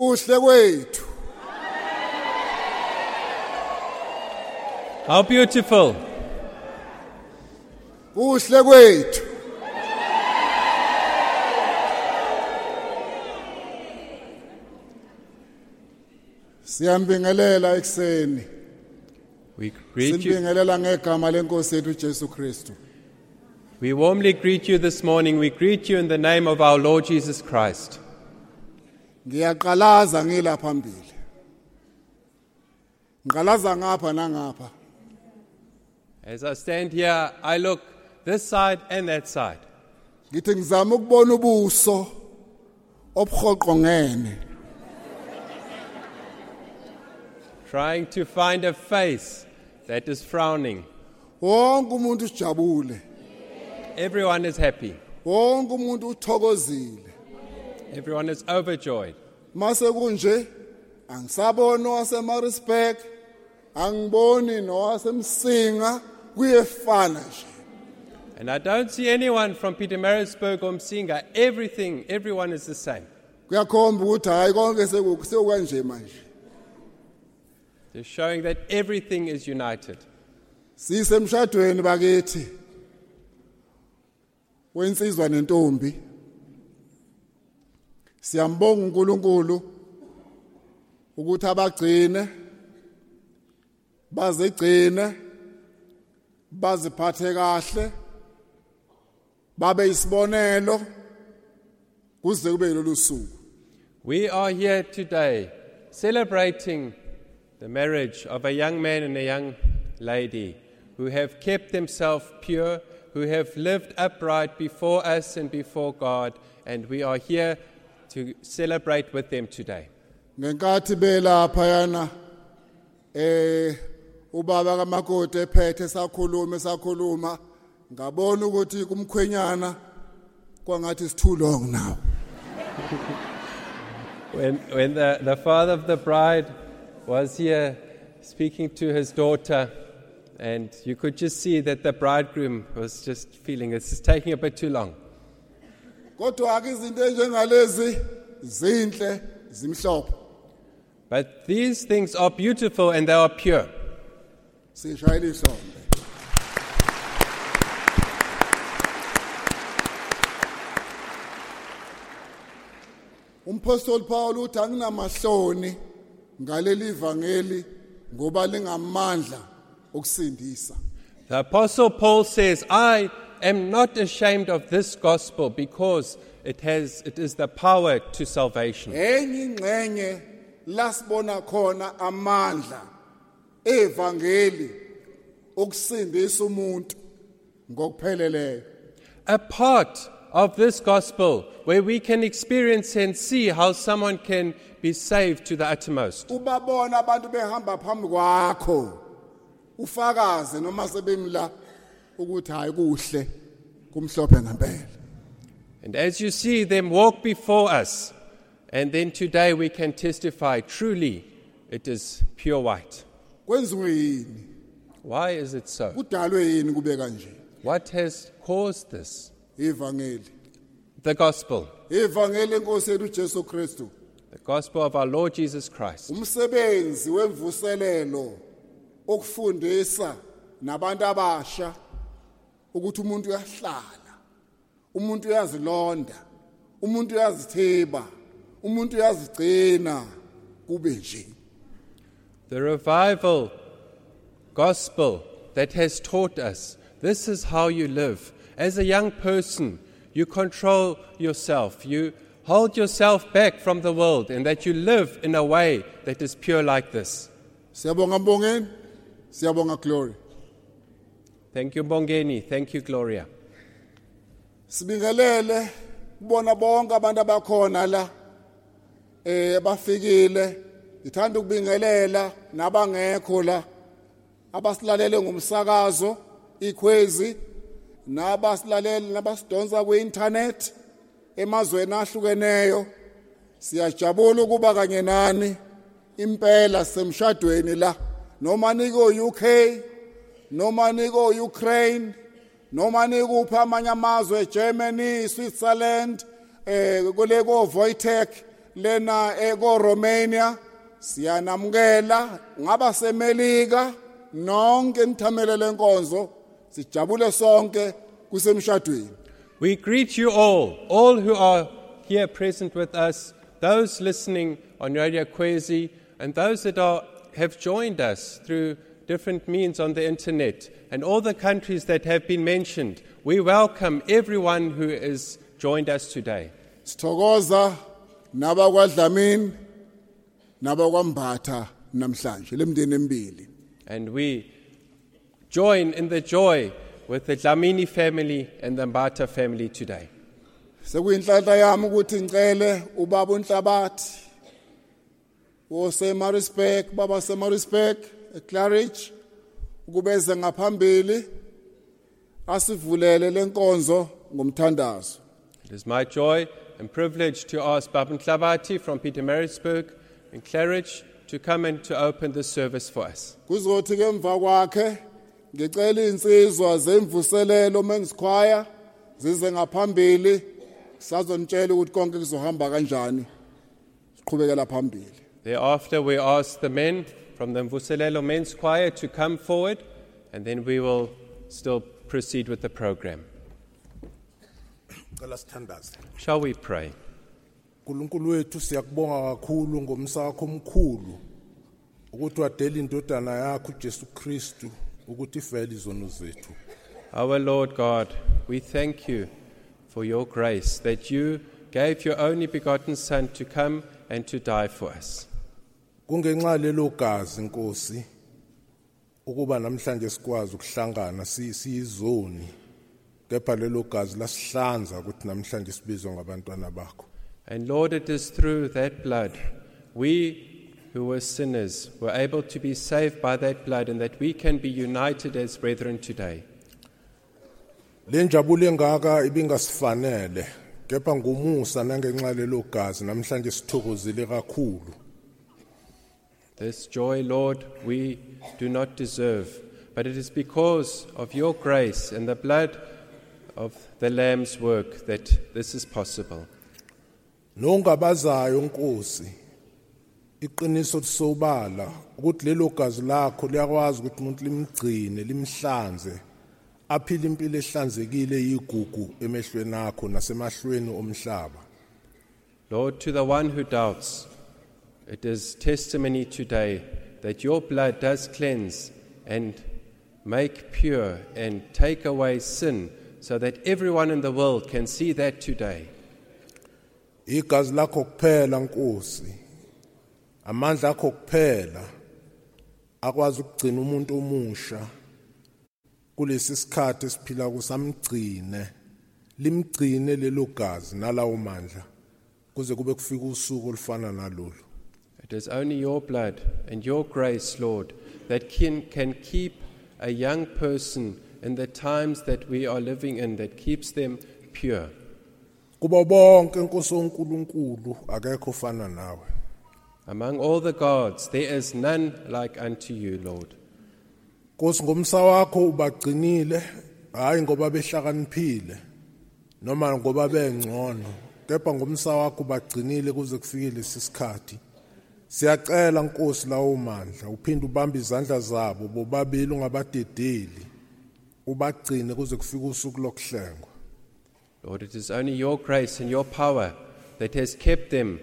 uhle kwethu How beautiful. uhle kwethu Siyambingelela ekseni We greet you. Simbingelela ngegama lenkosi yethu Jesu Kristu We warmly greet you this morning. We greet you in the name of our Lord Jesus Christ. Ngiyaqalaza ngila phambili. Ngiqalaza ngapha nangapha. As I stand here, I look this side and that side. ngithi ngizama ukubona ubuso obhoqo ngene trying to find a face that is frowning. wonke umuntu ujabule. Everyone is happy, wonke umuntu uthokozile everyone is overjoyed. mase kunje angisaboni owasemarisburg angiboni nowasemsinga kuyefana nje And I don't see anyone from Pietermaritzburg or Msinga. Everything, everyone is the same. kuyakhomba ukuthi hayi konke seku- sekukanje manje They're showing that everything is united. sisemshadweni bakithi wensizwa nentombi siyambonga uNkulunkulu ukuthi abagcine bazigcine baziphathe kahle babe isibonelo kuze kube lolu suku. We are here today celebrating the marriage of a young man and a young lady who have kept themselves pure, who have lived upright before us and before God, and we are here to celebrate with them today. ngenkathi belapha yana eh ubaba kamakoti ephethe sakhuluma sakhuluma ngabona ukuthi kumkhwenyana kwangathi too long now When, when the, the father of the bride was here speaking to his daughter, and you could just see that the bridegroom was just feeling this is taking a bit too long. Kodwa ke izinto enjengalezi zinhle zimhlophe. But these things are beautiful and they are pure. sishayela ihlombe. Umpostoli Paul uthi anginamahloni ngaleli vangeli ngoba lingamandla okusindisa. The Apostle Paul says, I am not ashamed of this gospel because it, has, it is the power to salvation. enye ingxenye lasibona khona amandla evangeli okusindisa umuntu ngokupheleleyo A part of this gospel where we can experience and see how someone can be saved to the uttermost. ubabona abantu behamba phambi kwakho ufakaze noma sebemla ukuthi hayi kuhle kumhlophe ngempela And as you see them walk before us, and then today we can testify truly it is pure white. kwenziwe yini Why is it so? kudalwe yini kube kanje What has caused this? ivangeli The gospel, ivangeli yethu uJesu Kristu the gospel of our Lord Jesus Christ. umsebenzi wemvuselelo okufundisa nabantu abasha ukuthi umuntu uyahlala umuntu uyazilonda umuntu uyazithiba umuntu uyazigcina kube nje The revival gospel that has taught us this is how you live. As a young person, you control yourself, you hold yourself back from the world, and that you live in a way that is pure like this. siyabonga mbongeni siyabonga glory Thank you, Bongeni. Thank you, Gloria. sibingelele kubona bonke abantu abakhona la eh bafikile ngithanda ukubingelela nabangekho la abasilalele ngomsakazo ikhwezi nabasilalele nabasidonsa kwi-internet emazweni ahlukeneyo siyajabula ukuba kanye nani impela semshadweni la noma niko UK noma niko Ukraine noma amanye amazwe Germany Switzerland eh kule ko Voitech lena eko Romania. Siyanamukela ngaba semelika nonke nithamele lenkonzo sijabule sonke kusemshadweni. We greet you all, all who are here present with us, those listening on Radio Kwezi, and those that are, have joined us through different means on the internet, and all the countries that have been mentioned. We welcome everyone who has joined us today. sithokoza nabakwadlamini nabakwambatha namhlanje lemndeni emibili And we join in the joy with the Dlamini family and the Mbatha family today. sekuyinhlanhla yami ukuthi ngicele ubaba uNhlabathi oseMaritzburg baba seMaritzburg ukubeze ngaphambili asivulele lenkonzo ngomthandazo It is my joy and privilege to ask Baba Nhlabathi from Pietermaritzburg and Claridge to come and to open this service for us. kuzothi ke emva kwakhe ngicela insizwa zemvuselelo men's choir zize ngaphambili sazonitshela ukuthi konke kuzohamba kanjani siqhubekela phambili Thereafter, we ask the men from the Mvuselelo Men's Choir to come forward, and then we will still proceed with the program. Shall we pray? nkulunkulu wethu siyakubonga kakhulu ngomsa omkhulu ukuthi wadela indodana yakho ujesu kristu ukuthi ifele izono zethu Our Lord God, we thank you for your grace that you gave your only begotten Son to come and to die for us. Kungenxa lelo gazi nkosi ukuba namhlanje sikwazi ukuhlangana si- siyizoni kepha lelo gazi lasihlanza ukuthi namhlanje sibizwe ngabantwana bakho. And Lord, it is through that blood we who were sinners were able to be saved by that blood and that we can be united as brethren today. le njabulo engaka ibingasifanele kepha ngumusa nangenxa lelo gazi namhlanje sithokozile kakhulu This joy, Lord, we do not deserve, but it is because of your grace and the blood of the Lamb's work that this is possible. nongabazayo nkosi iqiniso lisobala ukuthi lelo gazi lakho liyakwazi ukuthi umuntu limgcine limhlanze aphile impilo ehlanzekile yigugu emehlweni akho nasemahlweni omhlaba Lord, to the one who doubts, it is testimony today that your blood does cleanse and make pure and take away sin so that everyone in the world can see that today. igazi lakho kuphela nkosi. Amandla akho kuphela. Akwazi ukugcina umuntu omusha. Kulesi sikhathi esiphila kusamgcine limgcine lelo gazi nalawo mandla kuze kube kufika usuku olufana nalolu It is only your blood and your grace, Lord, that can, can keep a young person in the times that we are living in, that keeps them pure. kuba bonke inkosi onkulunkulu akekho ofana nawe Among all the gods, there is none like unto you, Lord. Nkosi ngomsa wakho ubagcinile hayi ngoba behlakaniphile noma ngoba bengcono kepha ngomsa wakho ubagcinile kuze siyacela Nkosi lawo mandla uphinde ubambe izandla zabo bobabili ungabadedeli ubagcine kuze kufike usuku lokuhlengwa Lord, it is only your grace and your power that has kept them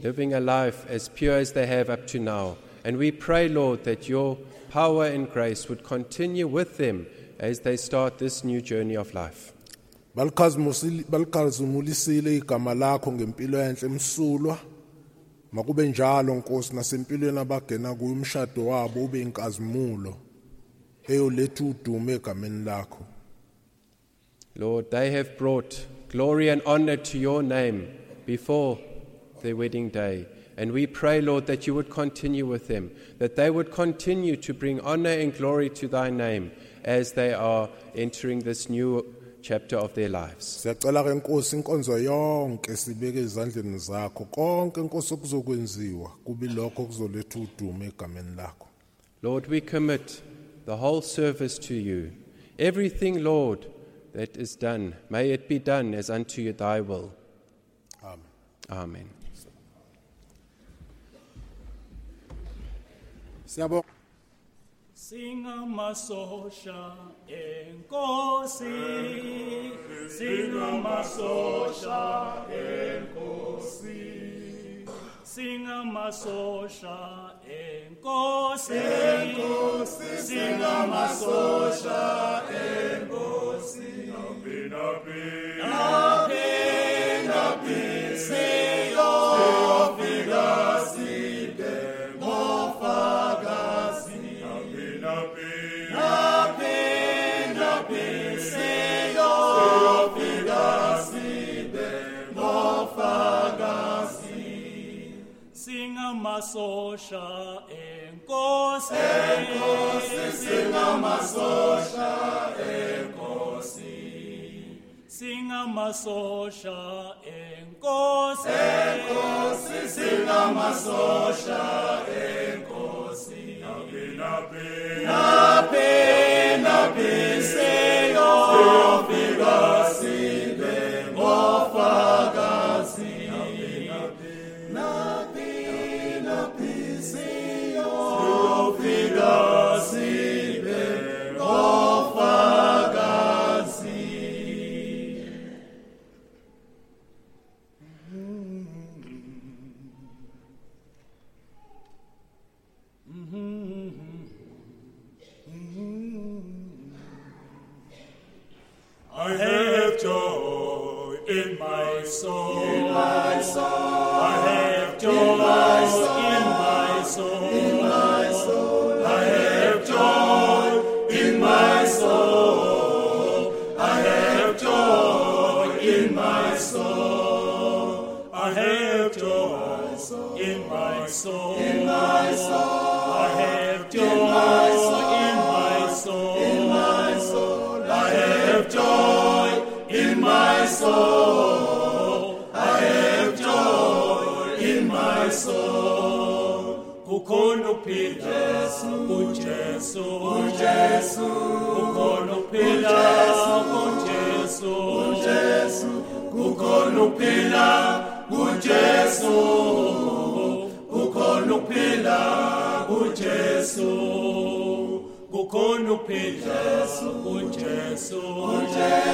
living a life as pure as they have up to now. And we pray, Lord, that your power and grace would continue with them as they start this new journey of life. Balikhazimulisile igama lakho ngempilo enhle emsulwa makube njalo nkosi nasempilweni abagena kuyo umshado wabo ube inkazimulo eyoletha egameni lakho Lord, they have brought glory and honor to your name before their wedding day. And we pray, Lord, that you would continue with them, that they would continue to bring honor and glory to thy name as they are entering this new chapter of their lives. Lord, we commit the whole service to you. Everything, Lord, that is done, may it be done as unto thy will. amen Amen. Sing a masosha enkosi singamasosha enkosi singamasosha enkosi enkosi singamasosha enkosi napi napi napi napi singamasosha enkosi. Enkosi singamasosha enkosi. Singamasosha enkosi. Enkosi singamasosha enkosi. Nabe nabe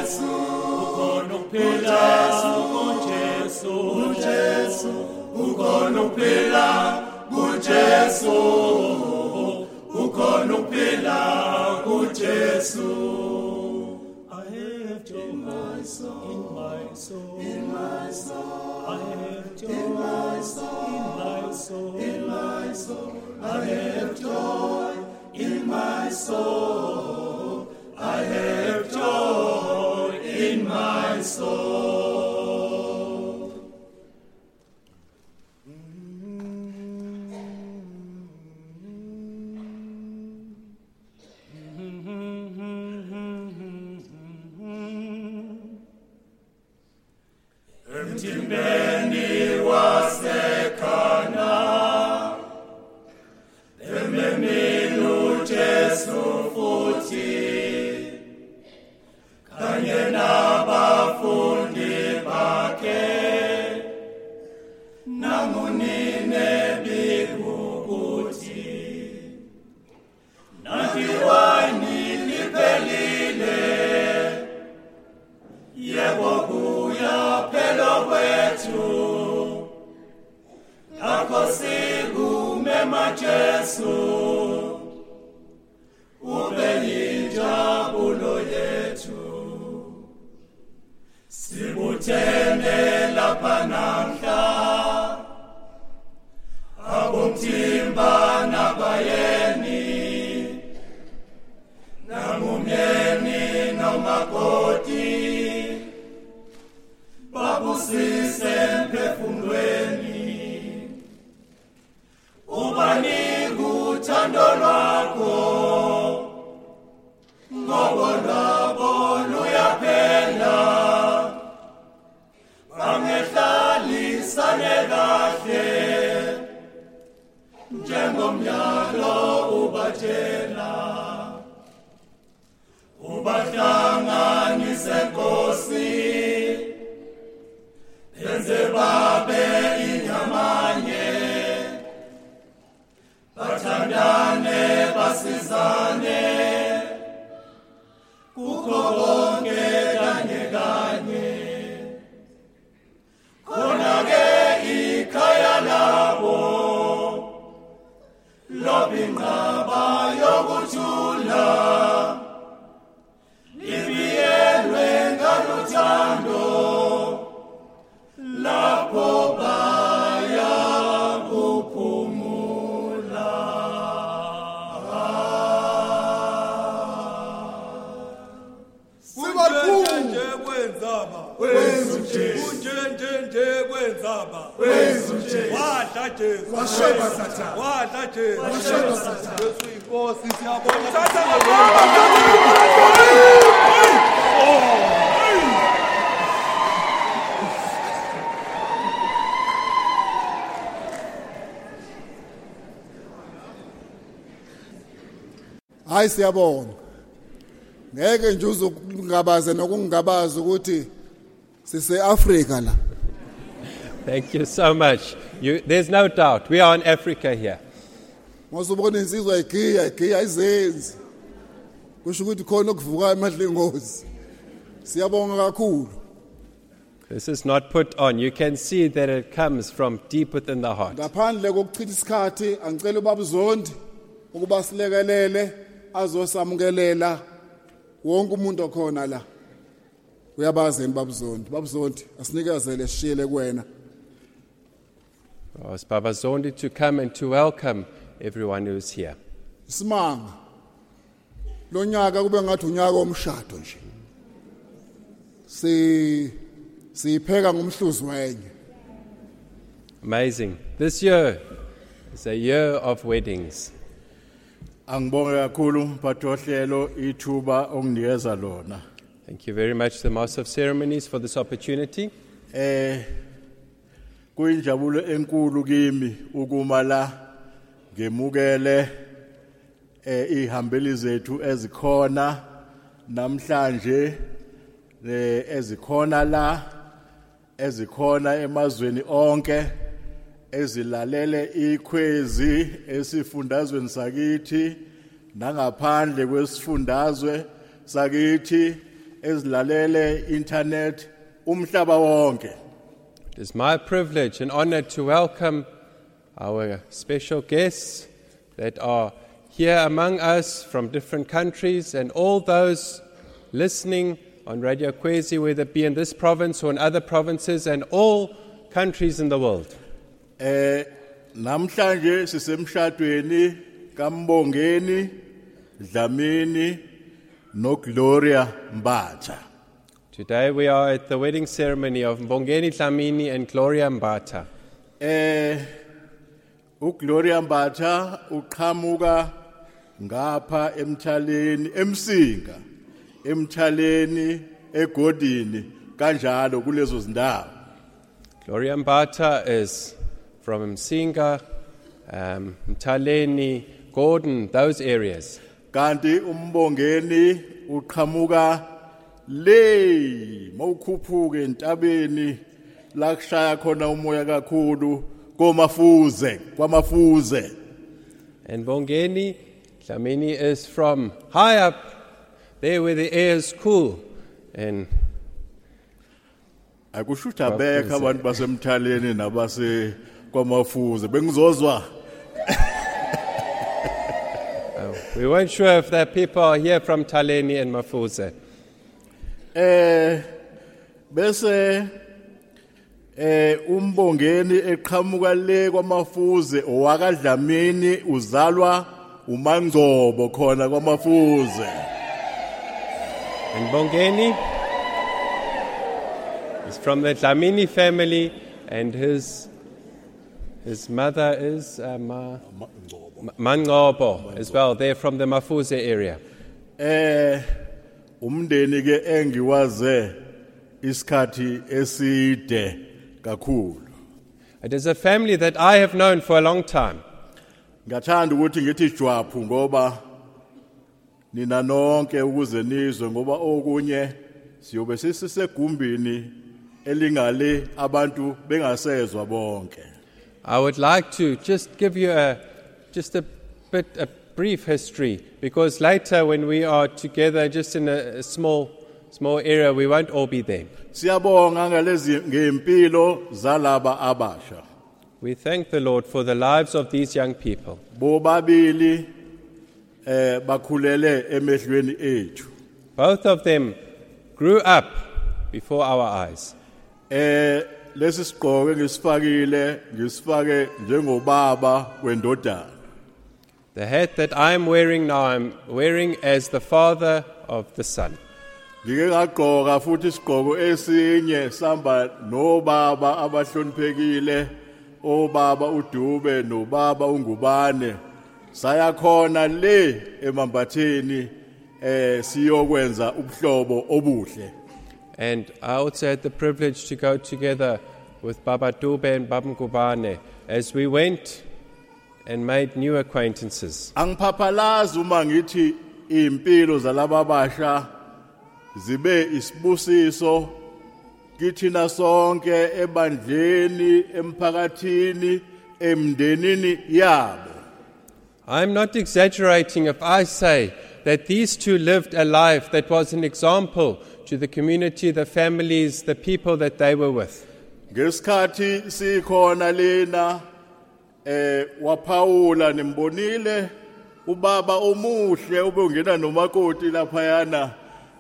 I have joy in my soul, in my soul, in my soul. I have joy in my soul, in my soul, in my soul. I have joy. In my soul. I have joy soul. Uzokungabaze nokungabaza ukuthi sise Africa la Thank you so much. You, there's no doubt. We are in Africa here. ngozobona insizwa igiya igiya izenzi kusho ukuthi khona okuvuka emadlengozi siyabonga kakhulu This is not put on. You can see that it comes from deep within the heart. ngaphandle kokuchitha isikhathi angicela ubaba uzondi ukuba silekelele azosamukelela wonke umuntu okhona la uyabazeni baba uzondi baba uzondi asinikezele sishiyele kuwena oh, Ask Baba Zondi to come and to welcome everyone who is here. isimanga lo nyaka kube ngathi unyaka omshado nje si sipheka ngomhluzi wenye Amazing. This year is a year of weddings. Angibonge kakhulu mphathi ohlelo ithuba onginikeza lona. Thank you very much, the Master of Ceremonies, for this opportunity. Eh kuyinjabulo enkulu kimi ukuma la ngemukele eh ihambeli zethu ezikhona namhlanje eh ezikhona la ezikhona emazweni onke ezilalele ikhwezi esifundazweni sakithi nangaphandle kwesifundazwe sakithi ezilalele internet umhlaba wonke It is my privilege and honor to welcome our special guests that are here among us from different countries and all those listening on Radio Kwezi, whether it be in this province or in other provinces and all countries in the world. eh namhlanje sisemshadweni kaMbongeni Dlamini noGloria Mbatha Today we are at the wedding ceremony of Mbongeni Dlamini and Gloria Mbatha. eh uGloria Mbatha uqhamuka ngapha emthaleni emsinga emthaleni egodini kanjalo kulezo zindawo Gloria Mbatha is from Msinga, um, Mtaleni, Gordon, those areas. Kanti umbongeni uqhamuka le mawukhuphuke entabeni la kushaya khona umoya kakhulu komafuze kwamafuze. And Bongeni Dlamini is from high up, there where the air is cool. And akusho ukuthi abekho abantu basemthaleni nabase kwamafuze bengizozwa. We weren't sure if the people are here from Taleni and Mafuze. eh bese eh umbongeni eqhamuka le kwamafuze owakadlamini uzalwa umangcobo khona kwamafuze And Bongeni is from the Dlamini family, and his, his mother is uh, Ma, Ma- Mangobo as well. They're from the Mafuze area. eh umndeni ke engiwaze isikhathi eside kakhulu It is a family that I have known for a long time. ngathanda ukuthi ngithi jwaphu ngoba nina nonke ukuze nizwe ngoba okunye siyobe sisisegumbini elingale abantu bengasezwa bonke I would like to just give you a, just a bit, a brief history, because later when we are together just in a, a small, small area, we won't all be there. siyabonga ngalezi ngempilo zalaba abasha We thank the Lord for the lives of these young people. bobabili eh bakhulele emehlweni ethu Both of them grew up before our eyes. eh lesi sigqoko ngisifakile ngisifake njengobaba wendodana The hat that I am wearing now, I'm wearing as the father of the son. ngike ngagqoka futhi isigqoko esinye samba nobaba abahloniphekile obaba uDube nobaba uNgubane. Sayakhona le emambatheni eh siyokwenza ubuhlobo obuhle. And I also had the privilege to go together with Baba Dube and Baba Ngubane. As we went and made new acquaintances. angiphaphalazi uma ngithi impilo zalaba zibe isibusiso kithina sonke ebandleni emphakathini emndenini yabo I'm not exaggerating if I say that these two lived a life that was an example to the community, the families, the people that they were with. ngesikhathi sikhona lena eh nimbonile ubaba omuhle nomakoti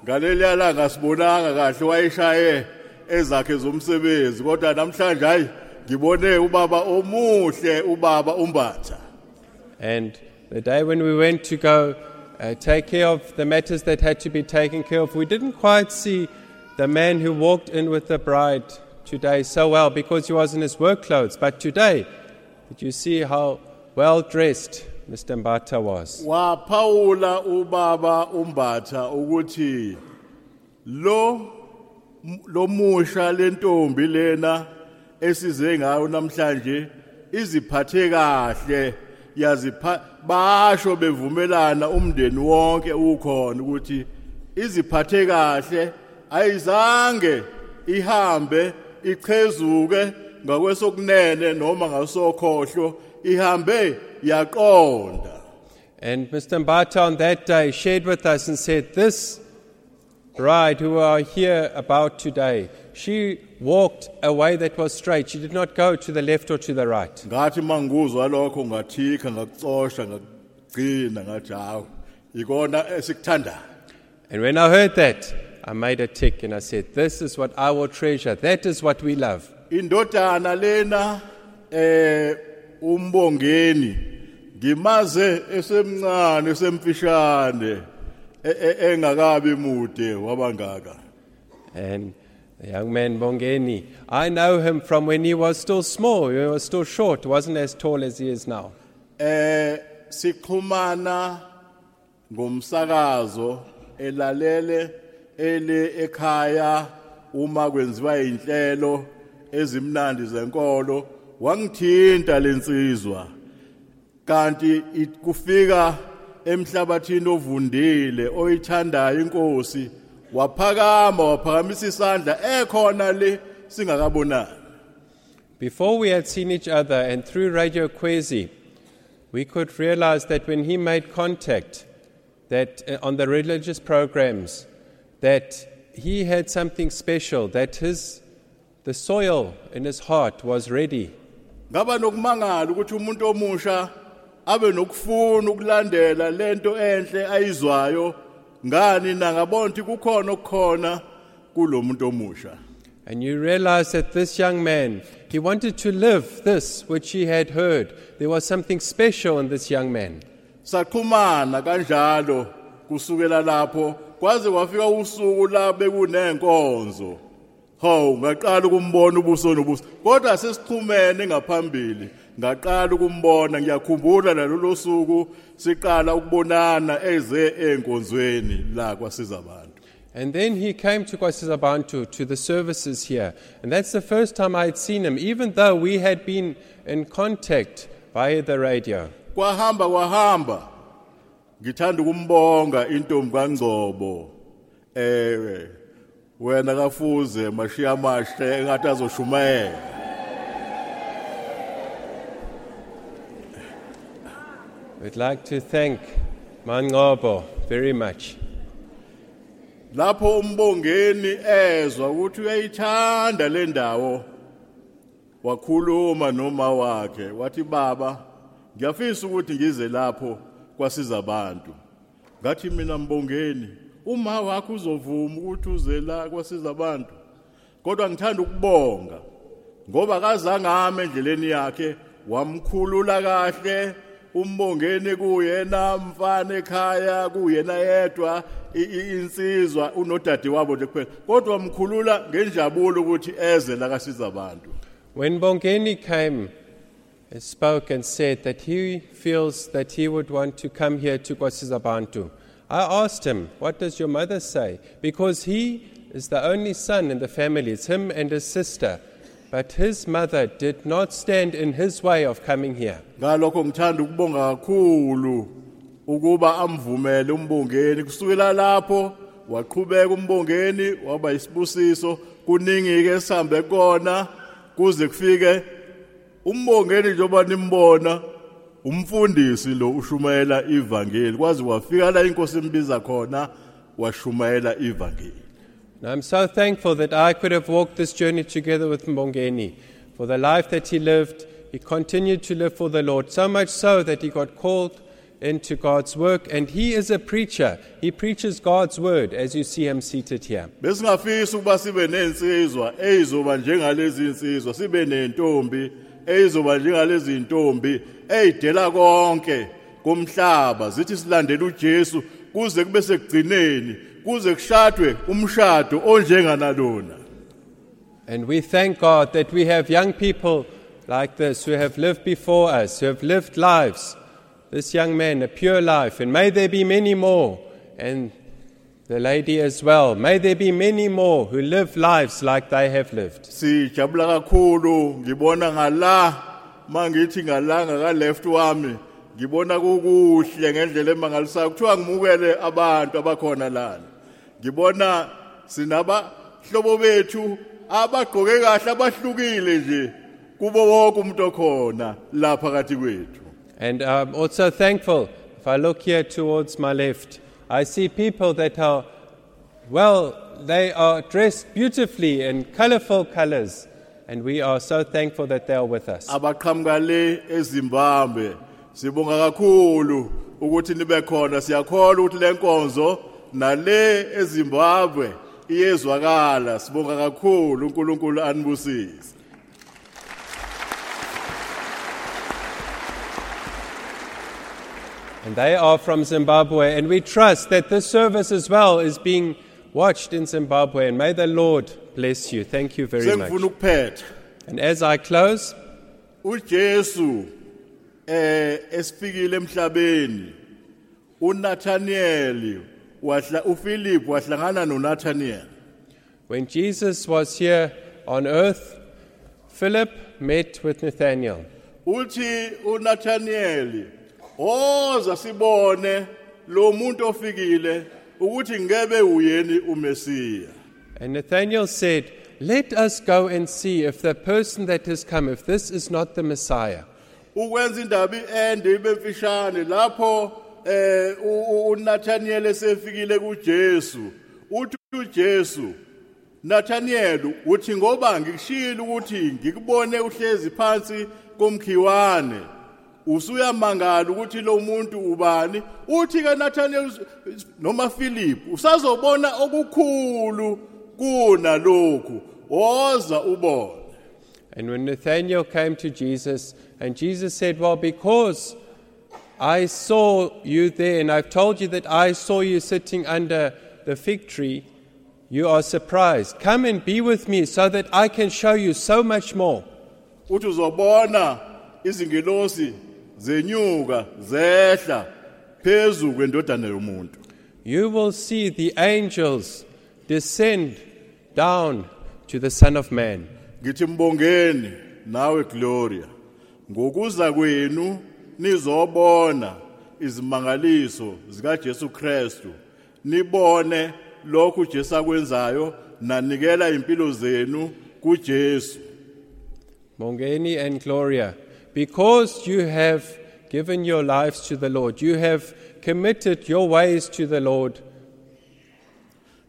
ngaleliya langa sibonanga kahle ezakhe zomsebenzi kodwa namhlanje hayi ngibone ubaba omuhle ubaba umbatha And the day when we went to go uh, take care of the matters that had to be taken care of, we didn't quite see the man who walked in with the bride today so well because he was in his work clothes. But today, did you see how well dressed Mr. Mbata was? waphawula ubaba umbatha ukuthi lo lo musha lentombi lena esize ngayo namhlanje iziphathe kahle yazipha basho bevumelana umndeni wonke ukhona ukuthi iziphathe kahle ayizange ihambe ichezuke ngakwesokunene noma ngasokhohlo ihambe yaqonda And Mr. Mbatha on that day shared with us and said, This bride who are here about today, she walked a way that was straight. She did not go to the left or to the right. ngathi manguzwa lokho ngakucosha ngakugcina ngathi hawu ikona esikuthandayo And when I heard that, I made a tick and I said, This is what I will treasure. That is what we love. Indodana lena eh umbongeni ngimaze esemncane esemfishane e- e- engakabi mude wabangaka And the young man Bongeni, I know him from when he was still small. He was still short, wasn't as tall as he is now. eh sixhumana ngomsakazo elalele ele ekhaya uma kwenziwa inhlelo ezimnandi zenkolo wangithinta lensizwa kanti kufika emhlabathini ovundile oyithandayo inkosi waphakama waphakamisa isandla ekhona le singakabonani. Before we had seen each other, and through Radio Kwezi, we could realize that when he made contact, that uh, on the religious programs, that he had something special, that his, the soil in his heart was ready. ngaba nokumangala ukuthi umuntu omusha abe nokufuna ukulandela lento enhle ayizwayo ngani ukuthi kukhona okukhona kulomuntu omusha And you realize that this young man, he wanted to live this which he had heard. There was something special in this young man. saqhumana kanjalo kusukela lapho kwaze kwafika usuku la bekunenkonzo hawu ngaqala ukumbona ubuso nobuso. Kodwa sesixhumene ngaphambili. Ngaqala ukumbona ngiyakhumbula nalolo suku siqala ukubonana eze enkonzweni la kwasiza abantu And then he came to Kwasizabantu to the services here. And that's the first time I had seen him, even though we had been in contact via the radio. kwahamba kwahamba. Ngithanda ukumbonga intombi kaNgcobo ewe wena kafuze mashiya mahle engathi azoshumayela We'd like to thank Mangobo very much. lapho umbongeni ezwa ukuthi uyayithanda le ndawo wakhuluma noma wakhe wathi baba ngiyafisa ukuthi ngize lapho kwasiza abantu ngathi mina mbongeni uma wakho uzovuma ukuthi uze la kwasiza abantu kodwa ngithanda ukubonga ngoba kazange ame endleleni yakhe wamkhulula kahle umbongeni kuyena mfana ekhaya kuyena yedwa insizwa unodade wabo nje kuphela kodwa wamkhulula ngenjabulo ukuthi eze la kasiza abantu When Bongeni came spoke and said that he feels that he would want to come here to Kwasizabantu. I asked him, What does your mother say? Because he is the only son in the family, it's him and his sister. But his mother did not stand in his way of coming here. Umfundisi lo ushumayela ivangeli kwazi wafika la inkosi imbiza khona washumayela ivangeli And I'm so thankful that I could have walked this journey together with Mbongeni. For the life that he lived, he continued to live for the Lord, so much so that he got called into God's work. And he is a preacher. He preaches God's word, as you see him seated here. besingafisa ukuba sibe nensizwa ezizoba njengalezi insizwa sibe nentombi ezizoba njengalezi intombi ezidela konke komhlaba zithi silandele uJesu kuze kube sekugcineni kuze kushadwe umshado onjenganalona And we thank God that we have young people like this who have lived before us, who have lived lives. This young man, a pure life, and may there be many more, and the lady as well. May there be many more who live lives like they have lived. Mangithi ngalanga ka left wami ngibona kukuhle ngendlela emangalisayo. Kuthiwa ngimukele abantu abakhona lana. Ngibona sinabahlobo bethu abagqoke kahle abahlukile nje kubo wonke umuntu okhona lapha phakathi kwethu. And I'm also thankful, if I look here towards my left, I see people that are, well, they are dressed beautifully in colorful colors. And we are so thankful that they are with us. abaqhamuka le eZimbabwe sibonga kakhulu ukuthi nibe khona siyakholwa ukuthi lenkonzo nale eZimbabwe iyezwakala sibonga kakhulu uNkulunkulu anibusise And they are from Zimbabwe. And we trust that this service as well is being watched in Zimbabwe. And may the Lord bless you. Thank you very much. And as I close, uJesu eh esifikile emhlabeni uNathaniel wahla uPhilip wahlangana noNathaniel when Jesus was here on earth, Philip met with Nathaniel. uthi uNathaniel oza sibone lo muntu ofikile ukuthi ngebe uyeni uMesiya And Nathanael said, Let us go and see if the person that has come, if this is not the Messiah. eh Nathaniel uthi ngoba ngikushilo ukuthi ngikubone uhlezi phansi komkhiwane. Usuyamangala ukuthi lo muntu ubani? Uthi ke Nathaniel noma Philip usazobona kuna lokhu woza ubone And when Nathanael came to Jesus, and Jesus said, Well, because I saw you there, and I've told you that I saw you sitting under the fig tree, you are surprised. Come and be with me so that I can show you so much more. uthi uzobona izingilosi zenyuka zehla phezulu kwendodana yomuntu You will see the angels descend down to the Son of Man. ngithi mbongeni nawe gloria ngokuza kwenu nizobona izimangaliso zikaJesu Kristu nibone lokhu uJesu akwenzayo nanikela impilo zenu kuJesu Mongeni and Gloria, because you have given your lives to the Lord, you have committed your ways to the Lord,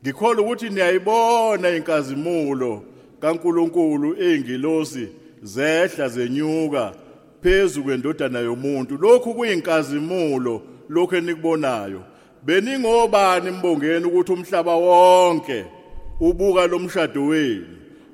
ngikholwa ukuthi niyayibona inkazimulo kaNkuluNkulu eingilosi zehla zenyuka phezulu kwendodana yomuntu. Lokhu kuyinkazimulo lokho enikubonayo. Beningobani mbongeni ukuthi umhlaba wonke ubuka lomshado wenu?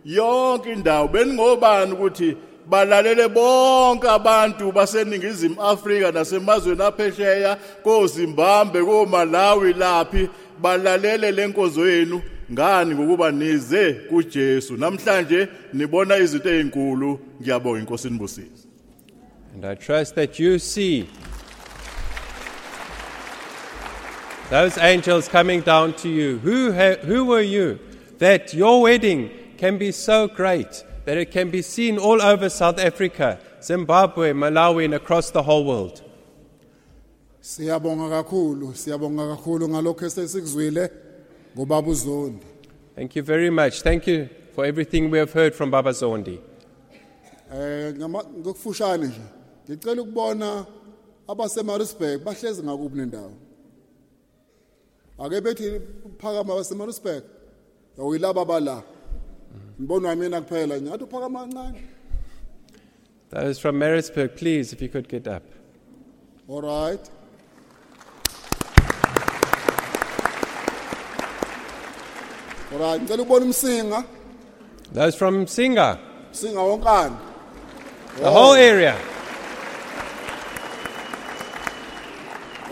Yonke indawo beningobani ukuthi balalele bonke abantu baseningizimu Afrika nasemazweni aphesheya koZimbabwe koMalawi laphi? Balalele lenkonzo yenu ngani ngokuba nize kuJesu namhlanje nibona izinto ezinkulu ngiyabonga inkosi nibusise And I trust that you see those angels coming down to you. Who, who were you that your wedding can be so great that it can be seen all over South Africa, Zimbabwe, Malawi, and across the whole world? Siyabonga kakhulu, siyabonga kakhulu ngalokho esesikuzwile ngobaba uZondi. Thank you very much. Thank you for everything we have heard from Baba Zondi. Eh ngama ngokufushane nje. Ngicela ukubona abasemarisburg bahlezi ngakuphi nendawo. Ake bethi phakama abasemarisburg. Bala. Wami mina kuphela nyathi uphakama kancane. Those from Maritzburg, please, if you could get up. All right. All right, ngicela ukubona umsinga, Those from Singa, umsinga wonkana. the whole area.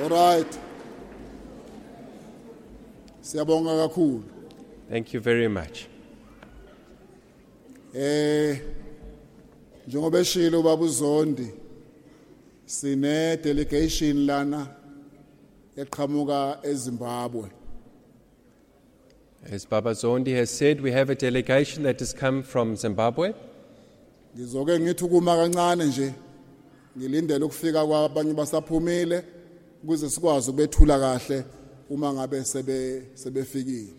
All right. Siyabonga kakhulu. Thank you very much. Eh njengoba eshilo ubaba uZondi sine delegation lana eqhamuka eZimbabwe. As Baba Zondi has said, we have a delegation that has come from Zimbabwe. Ngizoke ngithi ukuma kancane nje ngilindele ukufika kwabanye basaphumile ukuze sikwazi ukubethula kahle uma ngabe sebe sebefikile.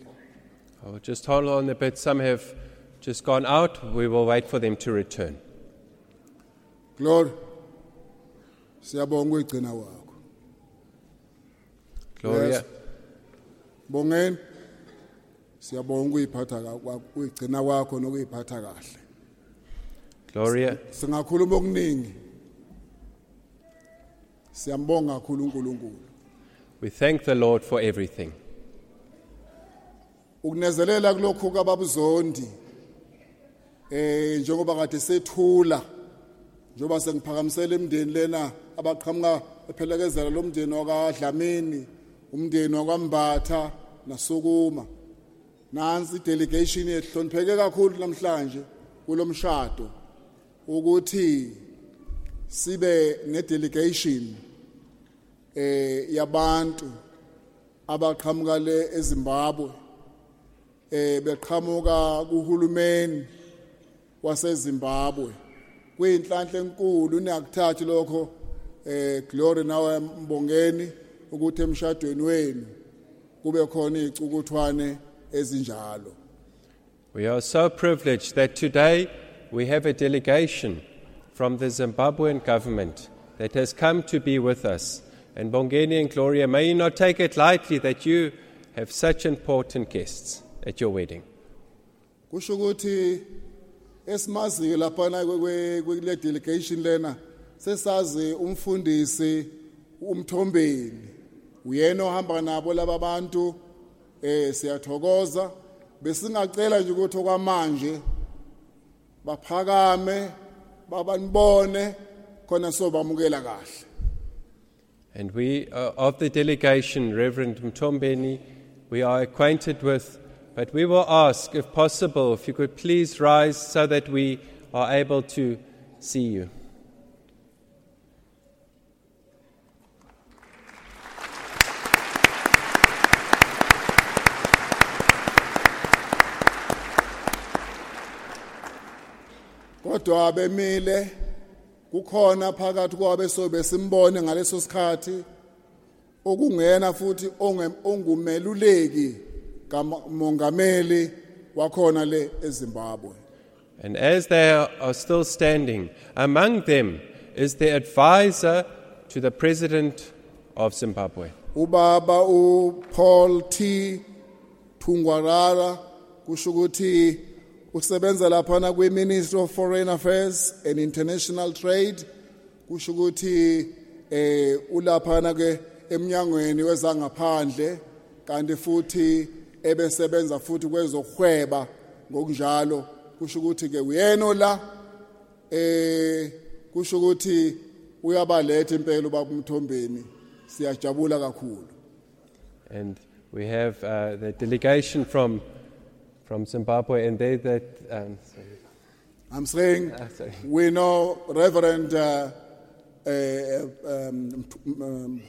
I will just hold on a bit. Some have just gone out. We will wait for them to return. Glory. Siyabonga ukugcina kwakho. Gloria. Yes. Bongeni. Siyabonga ukuyiphatha ukugcina kwakho nokuyiphatha kahle. Gloria. Singakhuluma okuningi. Siyambonga kakhulu uNkulunkulu. We thank the Lord for everything. Ukunezelela kulokhu kababuzondi. Eh njengoba kade sethula njengoba sengiphakamisela imndeni lena abaqhamuka ephelekezela lo mndeni wakwaDlamini, umndeni wakwaMbatha nasukuma. Nansi delegation ehlonipheke kakhulu namhlanje kulomshado ukuthi sibe ne delegation eh yabantu abaqhamuka le eZimbabwe eh beqhamuka kuhulumeni waseZimbabwe. Kuyinhlanhla enkulu unakuthatha lokho eh glory nawe mbongeni ukuthi emshadweni wenu kube khona icukuthwane ezinjalo We are so privileged that today we have a delegation from the Zimbabwean government that has come to be with us. And Bongeni and Gloria, may you not take it lightly that you have such important guests at your wedding. kusho ukuthi esimaziyo lapha kule delegation lena sesazi umfundisi umthombeni uyena ohamba nabo laba bantu eh siyathokoza besingacela nje ukuthi okwamanje baphakame babanibone khona kahle And we, uh, of the delegation, Reverend Mtombeni, we are acquainted with, but we will ask, if possible, if you could please rise so that we are able to see you. Kodwa bemile kukhona phakathi kwabo sobe simbone ngaleso sikhathi okungena futhi ongumeluleki kamongameli wakhona le eZimbabwe And as they are are still standing, among them is the advisor to the president of Zimbabwe. ubaba uPaul T Thungwarara kusho ukuthi usebenza lapha na kwi Ministry of Foreign Affairs and International Trade kusho ukuthi eh ulapha na ke eminyangweni wezangaphandle kanti futhi ebesebenza futhi kwezokuhweba ngokunjalo. Kusho ukuthi ke uyena ola eh kusho ukuthi uyabaletha impela ubaba umthombeni siyajabula kakhulu. And we have uh, the delegation from, from Zimbabwe, and they that. Um, sorry. i'm saying Ah, we know reverend uh, eh um, um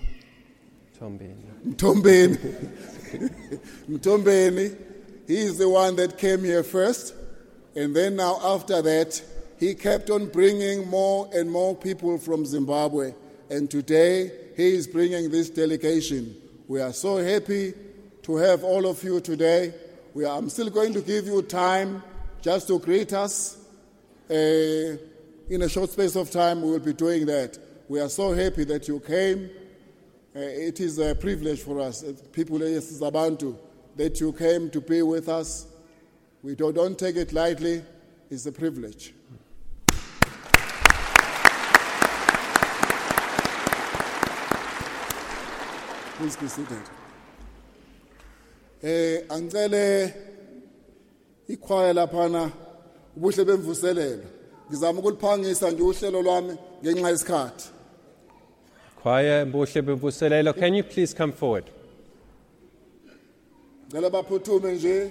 Tombini. Mtombeni. Mtombeni. He is the one that came here first. And then now, after that, he kept on bringing more and more people from Zimbabwe. And today, he is bringing this delegation. We are so happy to have all of you today. We are, I'm still going to give you time just to greet us. Uh, in a short space of time, we will be doing that. We are so happy that you came. Uh, it is a privilege for us, uh, people of Zabantu, that you came to be with us. We don't, don't take it lightly, it's a privilege. Please be seated. Eh angicele ikhwaya laphana ubuhle bemvuselelo. Ngizama ukuliphangisa nje uhlelo lwami ngenxa yesikhathi. Choir Mbuhle Buvuselelo, can you please come forward? Ngicela baphuthume nje.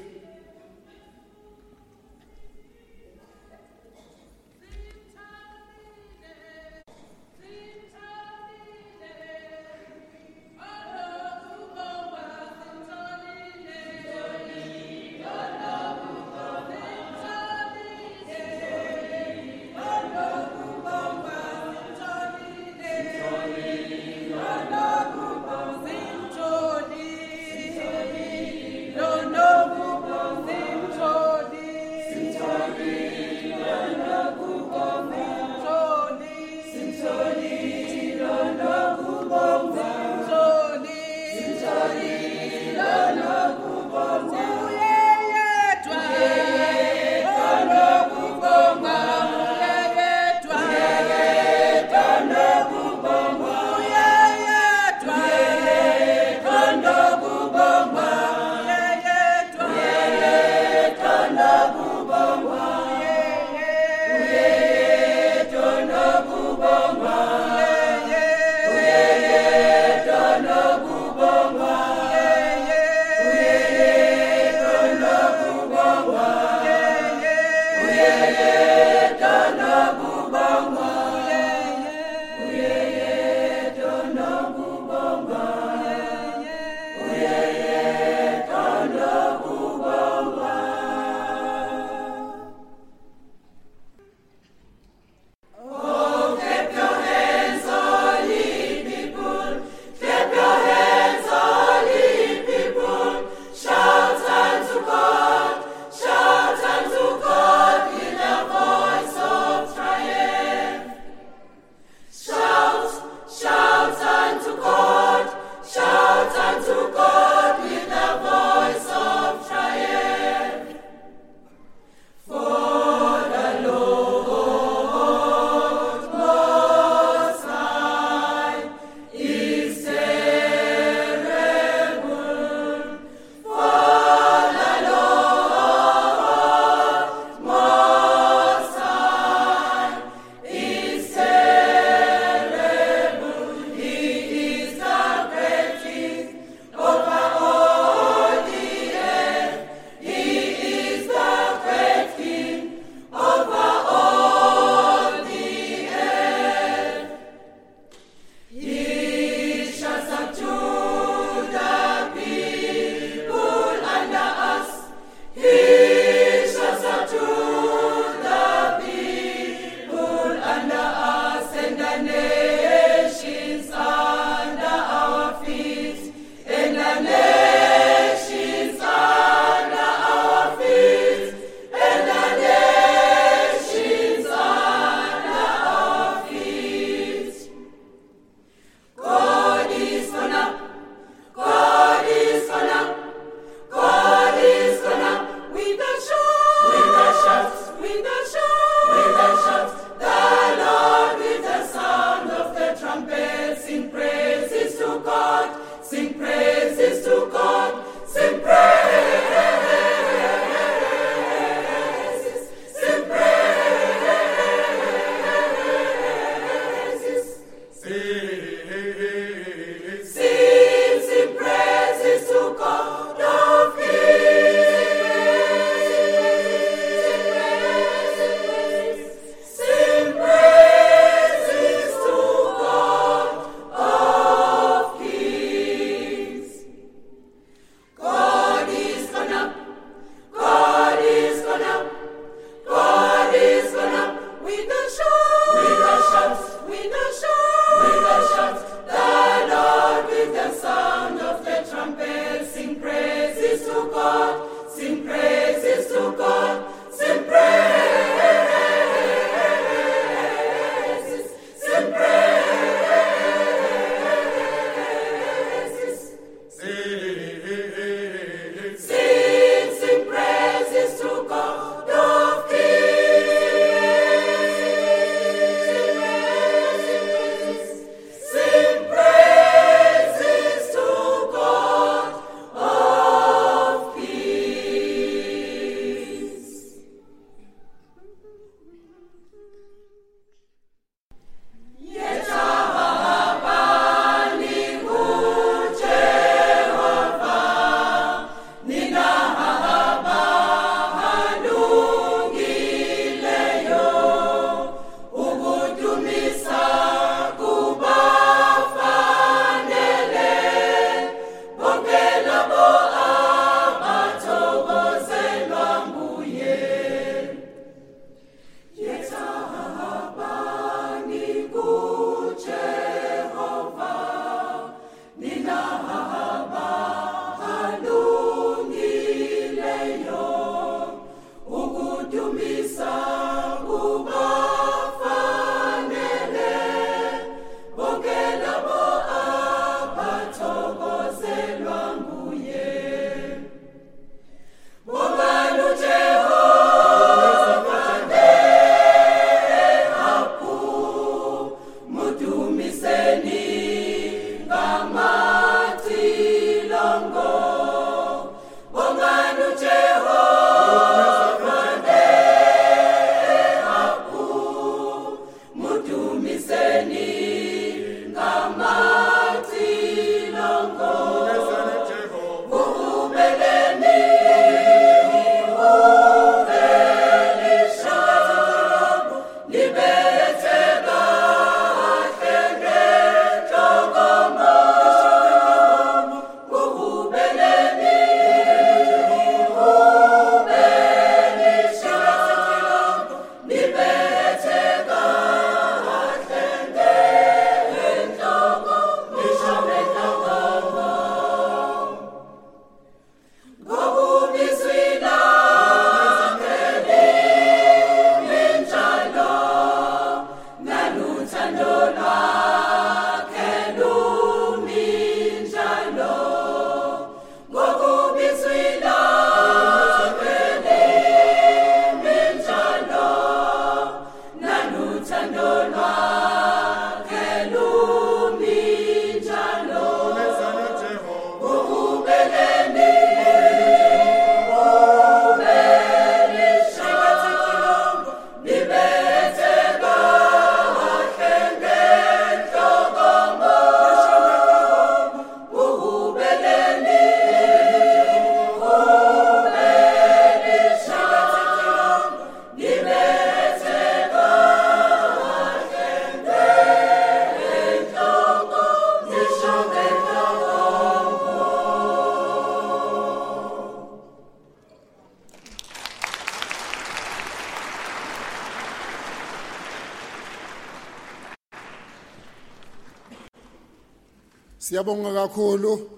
Siyabonga kakhulu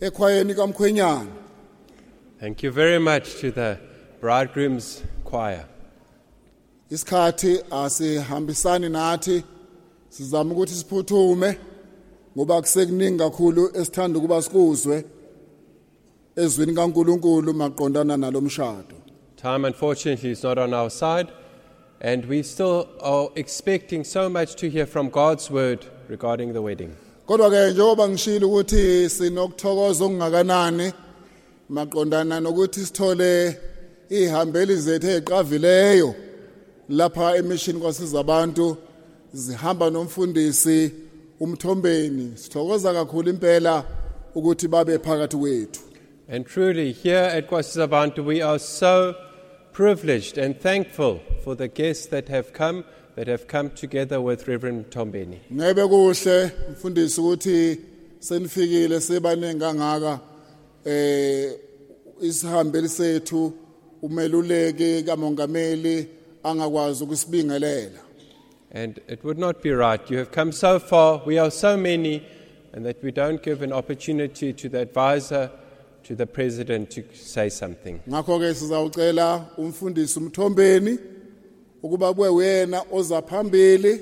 ekhwayeni kaMkhwenyana. Thank you very much to the bridegroom's choir. Isikhathi asihambisani nathi sizama ukuthi siphuthume ngoba kusekuningi kakhulu esithanda ukuba sikuzwe ezwini kaNkuluNkulu maqondana nalomshado. Time, unfortunately, is not on our side, and we still are expecting so much to hear from God's word regarding the wedding. Kodwa ke njengoba ngishilo ukuthi sinokuthokoza maqondana nokuthi sithole zethu lapha emission kwasiza abantu zihamba nomfundisi umthombeni. Sithokoza kakhulu impela ukuthi babe phakathi kwethu. And truly, here at Kwasizabantu, we are so privileged and thankful for the guests that have come, that have come together with Reverend Tombeni. ngebe kuhle mfundisi ukuthi senifikile sebaningi kangaka eh isihambeli sethu umeluleki kamongameli angakwazi ukusibingelela And it would not be right. You have come so far, we are so many, and that we don't give an opportunity to the advisor, to the president to say something. ngakho ke sizawucela umfundisi umthombeni ukuba kube wena oza phambili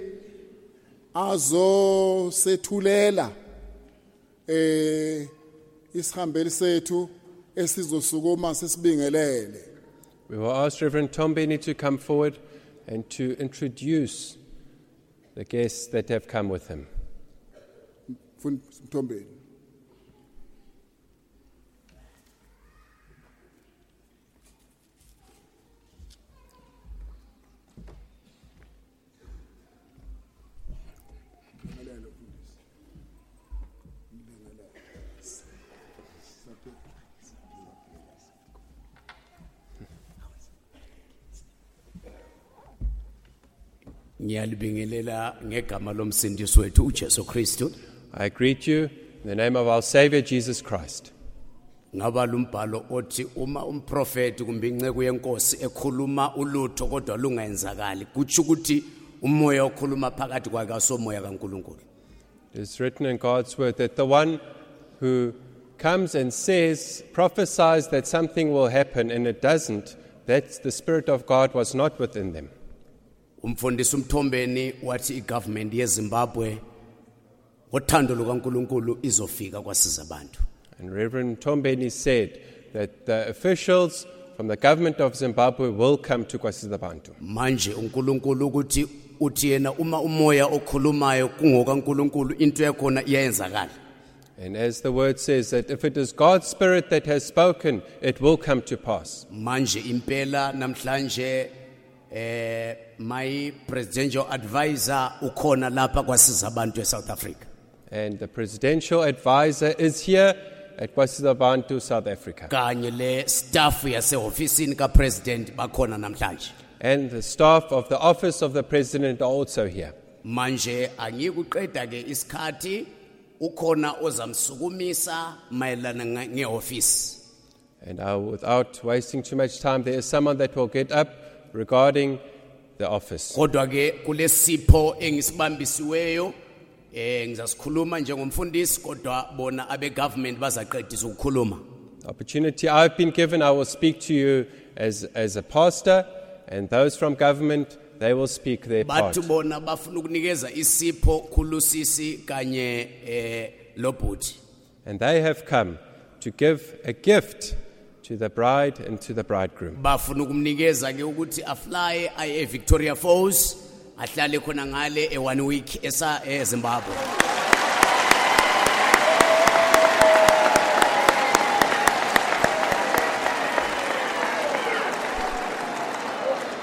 azosethulela eh isihambeli sethu esizosukuma sesibingelele We will ask Reverend Tombeni to come forward and to introduce the guests that have come with him. mfundisi umthombeni ngiyalibingelela ngegama lomsindisi wethu uJesu Kristu I greet you in the name of our Savior Jesus Christ. ngaba lumbhalo othi uma umprofeti kumbe inceke yenkosi ekhuluma ulutho kodwa lungayenzakali kutsho ukuthi umoya okhuluma phakathi kwakhe asomoya kaNkuluNkulu It is written in God's word that the one who comes and says, prophesies that something will happen and it doesn't, that the Spirit of God was not within them. Umfundisi umthombeni wathi igovernment yeZimbabwe ngothando lukaNkuluNkulu izofika kwasiza abantu And Reverend Tombeni said that the officials from the government of Zimbabwe will come to Kwasizabantu. manje uNkulunkulu ukuthi uthi yena uma umoya okhulumayo kungokaNkuluNkulu into yakhona iyenzakala And as the word says, that if it is God's Spirit that has spoken, it will come to pass. manje impela namhlanje eh my presidential advisor ukhona lapha kwasiza abantu eSouth Africa And the presidential advisor is here at Kwasizabantu, South Africa. kanye le staff yasehofisini kapresident bakhona namhlanje And the staff of the office of the president are also here. manje angikuqeda ke isikhathi ukhona ozamsukumisa mayelana nge- ngehofisi And uh, without wasting too much time, there is someone that will get up regarding the office. kodwa ke kulesipho engisibambisiweyo eh ngizasikhuluma njengomfundisi kodwa bona abe government bazaqedisa ukukhuluma The opportunity I've been given, I will speak to you as, as a pastor, and those from government, they will speak their part. bathi bona bafuna ukunikeza isipho kulusisi kanye eh lobhuti And they have come to give a gift to the bride and to the bridegroom. bafuna ukumnikeza ke ukuthi afly aye eVictoria Falls ahlale khona ngale e one week esa eZimbabwe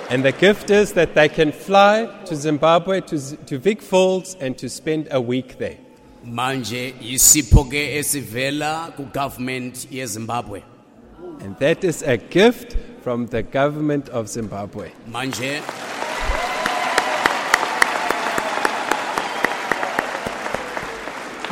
And the gift is that they can fly to Zimbabwe, to, Z- to Vic Falls, and to spend a week there. manje isipho ke esivela ku government yeZimbabwe And that is a gift from the government of Zimbabwe. manje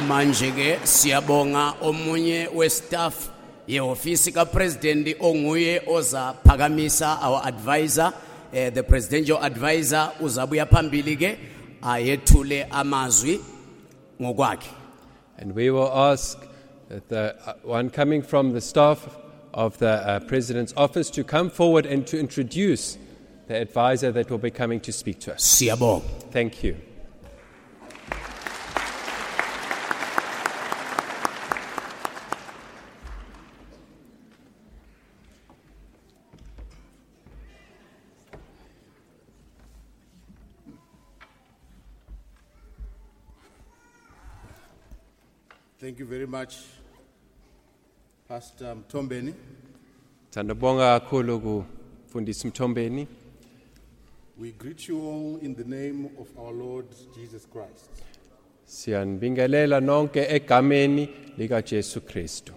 manje ke siyabonga omunye westaff yehofisi kapresident onguye ozaphakamisa our advisor eh, the presidential advisor uzabuya phambili ke ayethule amazwi ngokwakhe And we will ask that the uh, one coming from the staff of the uh, President's office to come forward and to introduce the advisor that will be coming to speak to us. siyabonga Thank you. Thank you very much, Pastor Mtombeni. Tandabonga kakhulu kufundisa Mthombeni. We greet you all in the name of our Lord Jesus Christ. Siyanibingelela nonke egameni lika Jesu Kristu.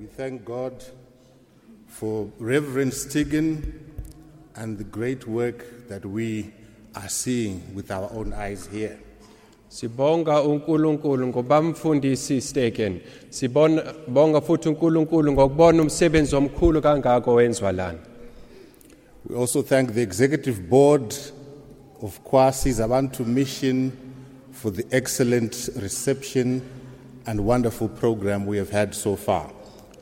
We thank God for Reverend Stegen and the great work that we are seeing with our own eyes here. Sibonga uNkulunkulu ngoba mfundisi Stegen. Sibona bonga futhi uNkulunkulu ngokubona umsebenzi omkhulu kangako wenziwa lana. We also thank the executive board of Kwasizabantu Mission for the excellent reception and wonderful program we have had so far.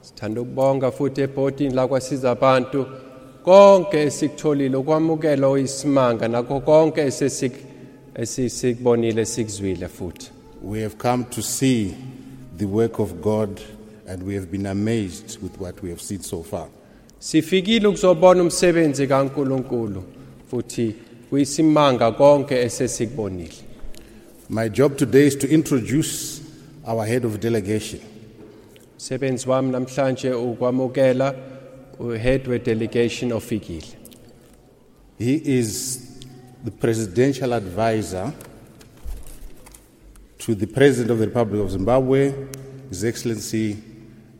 Sithanda ukubonga futhi ebhodini lakwasiza abantu konke esikutholile ukwamukela oyisimanga nakho konke esesik esisikubonile sikuzwile futhi. We have come to see the work of God and we have been amazed with what we have seen so far. Sifikile ukuzobona umsebenzi kaNkuluNkulu futhi kuyisimanga konke esesikubonile. My job today is to introduce our head of delegation. Umsebenzi wami namhlanje ukwamukela uhead we delegation ofikile. He is the presidential advisor to the President of the Republic of Zimbabwe, His Excellency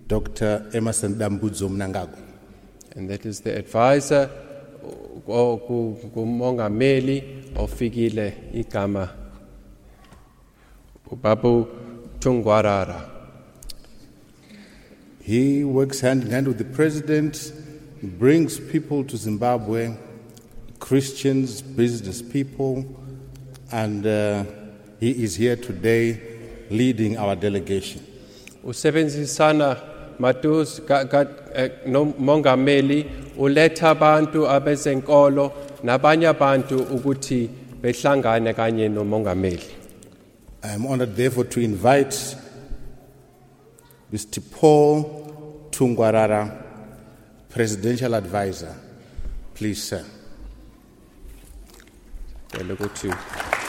Dr. Emerson Dambudzo Mnangagwa. And that is the advisor ku- ku- kumongameli ofikile igama ubabu Tungwarara. He works hand in hand with the President, he brings people to Zimbabwe, Christians, business people, and uh, he is here today leading our delegation. Usebenzisana matus eh, nomongameli uletha abantu abezenkolo nabanye abantu ukuthi behlangane kanye nomongameli. I am honored, therefore, to invite Mr. Paul Tungwarara, Presidential Advisor. Please, sir. Cela ukuthi I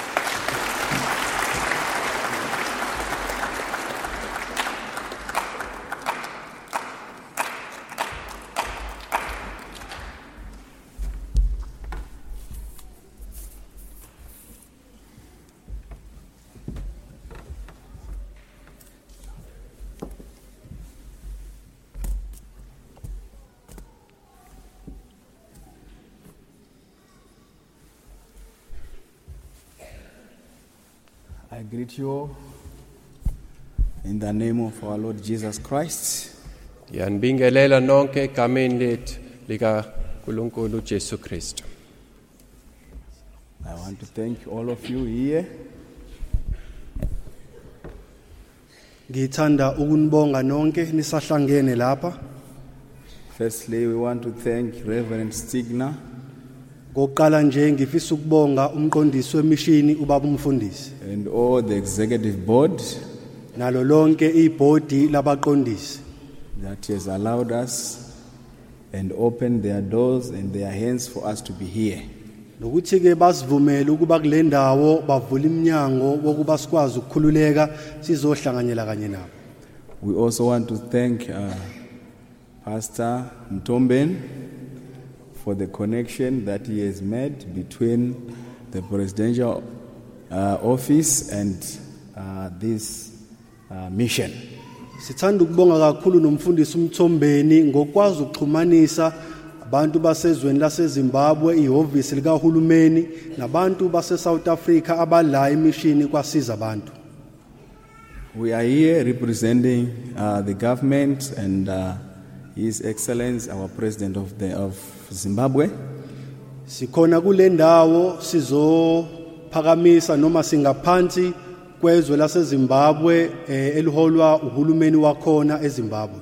greet you all in the name of our Lord Jesus Christ. Ngiyanibingelela nonke egameni lethu lika Nkulunkulu Jesu Kristu. I want to thank all of you here Ngithanda ukunibonga nonke nisahlangene lapha. Firstly, we want to thank Reverend Stigner Ngokuqala nje ngifisa ukubonga umqondisi wemishini ubaba umfundisi and all the executive board nalo lonke ibhodi labaqondisi that has allowed us and opened their doors and their hands for us to be here. nokuthi ke basivumele ukuba kule ndawo bavula iminyango wokuba sikwazi ukukhululeka sizohlanganyela kanye nabo. We also want to thank uh, Pastor Mtomben for the connection that he has made between the presidential office and uh, this uh, mission. Sithanda ukubonga kakhulu nomfundisi umthombeni ngokwazi ukuxhumanisa abantu basezweni laseZimbabwe ihhovisi likahulumeni nabantu base South Africa abala imishini kwasiza abantu. We are here representing uh, the government and uh, His Excellency, our President of, the, of Zimbabwe. Sikhona kule ndawo sizophakamisa noma singaphansi kwezwe laseZimbabwe eh, eliholwa uhulumeni wakhona eZimbabwe.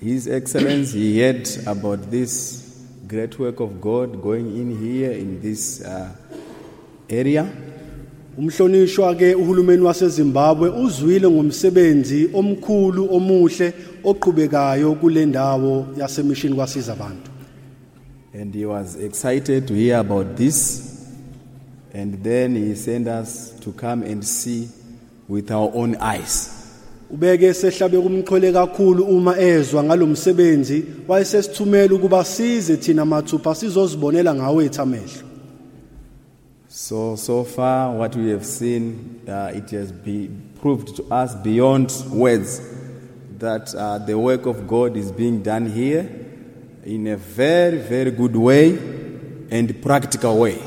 His Excellency, he heard about this great work of God going in here in this uh, area. Umhlonishwa ke uhulumeni waseZimbabwe uzwile ngomsebenzi omkhulu omuhle oqhubekayo kule ndawo yasemishini kwasiza abantu. And he was excited to hear about this. And then he sent us to come and see with our own eyes. Ubeke sehlabe kumxhole kakhulu uma ezwa ngalomsebenzi wayesesithumela ukuba size thina mathupha sizozibonela ngawe ethamehlo. So, so far, what we have seen, uh, it has be proved to us beyond words that uh, the work of God is being done here in a very, very good way and practical way.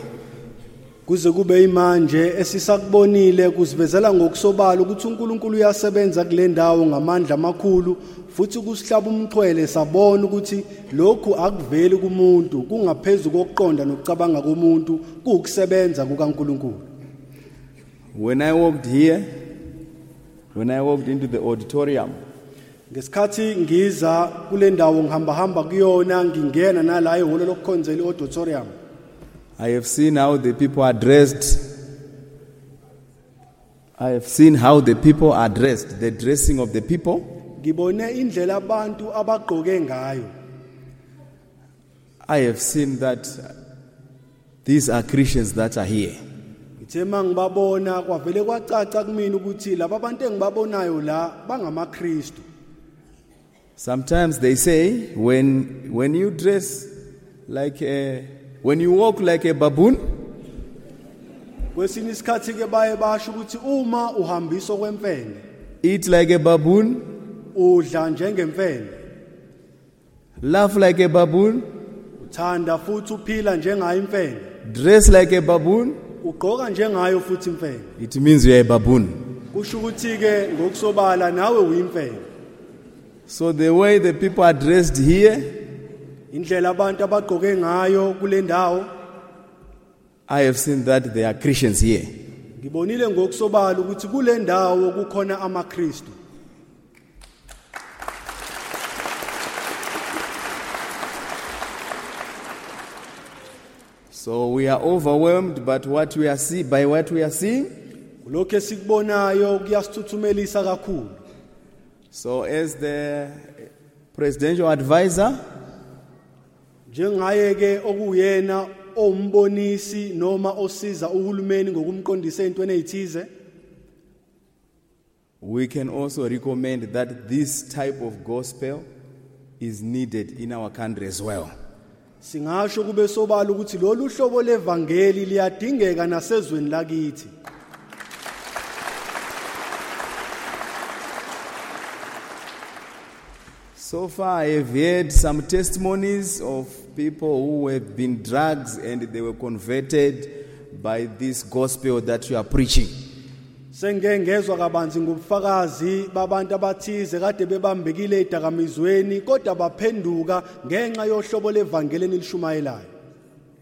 Kuze kube imanje esisakubonile kusivezela ngokusobala ukuthi uNkulunkulu uyasebenza kule ndawo ngamandla amakhulu futhi kusihlaba umxhwele sabona ukuthi lokhu akuveli kumuntu kungaphezulu kokuqonda nokucabanga komuntu kuukusebenza kukaNkulunkulu. When I walked here, when I walked into the auditorium, Ngesikhathi ngiza kule ndawo ngihamba hamba kuyona ngingena nala ehholo lokukhonzela auditorium I have seen how the people are dressed. I have seen how the people are dressed, the dressing of the people. ngibone indlela abantu abagqoke ngayo I have seen that these are Christians that are here. ngithe mangibabona kwavele kwacaca kumina ukuthi laba abantu engibabonayo la bangamaKristu Sometimes they say when, when you dress like a, when you walk like a baboon, kwesinye isikhathi ke baye basho ukuthi uma uhambisa kwemfene eat like a baboon, udla njengemfene. laugh like a baboon, uthanda futhi uphila njengayo imfene. dress like a baboon, ugqoka njengayo futhi imfene. it means you are a baboon. kusho ukuthi ke ngokusobala nawe uyimfene. So the way the people are dressed here, indlela abantu abagqoke ngayo kule ndawo I have seen that they are Christians here. ngibonile ngokusobala ukuthi kule ndawo kukhona amaKristu So we are overwhelmed but what we are see, by what we are seeing. lokho esikubonayo kuyasithuthumelisa kakhulu So as the presidential advisor, njengaye ke okuyena owumbonisi noma osiza uhulumeni ngokumqondisa ezintweni ezithize We can also recommend that this type of gospel is needed in our country as well. singasho kube sobala ukuthi lolu hlobo levangeli liyadingeka nasezweni lakithi So far, I have heard some testimonies of people who have been drugs and they were converted by this gospel that you are preaching. ngezwa kabanzi ngobufakazi babantu abathize kade bebambekile edakamizweni kodwa baphenduka ngenxa yohlobo levangeli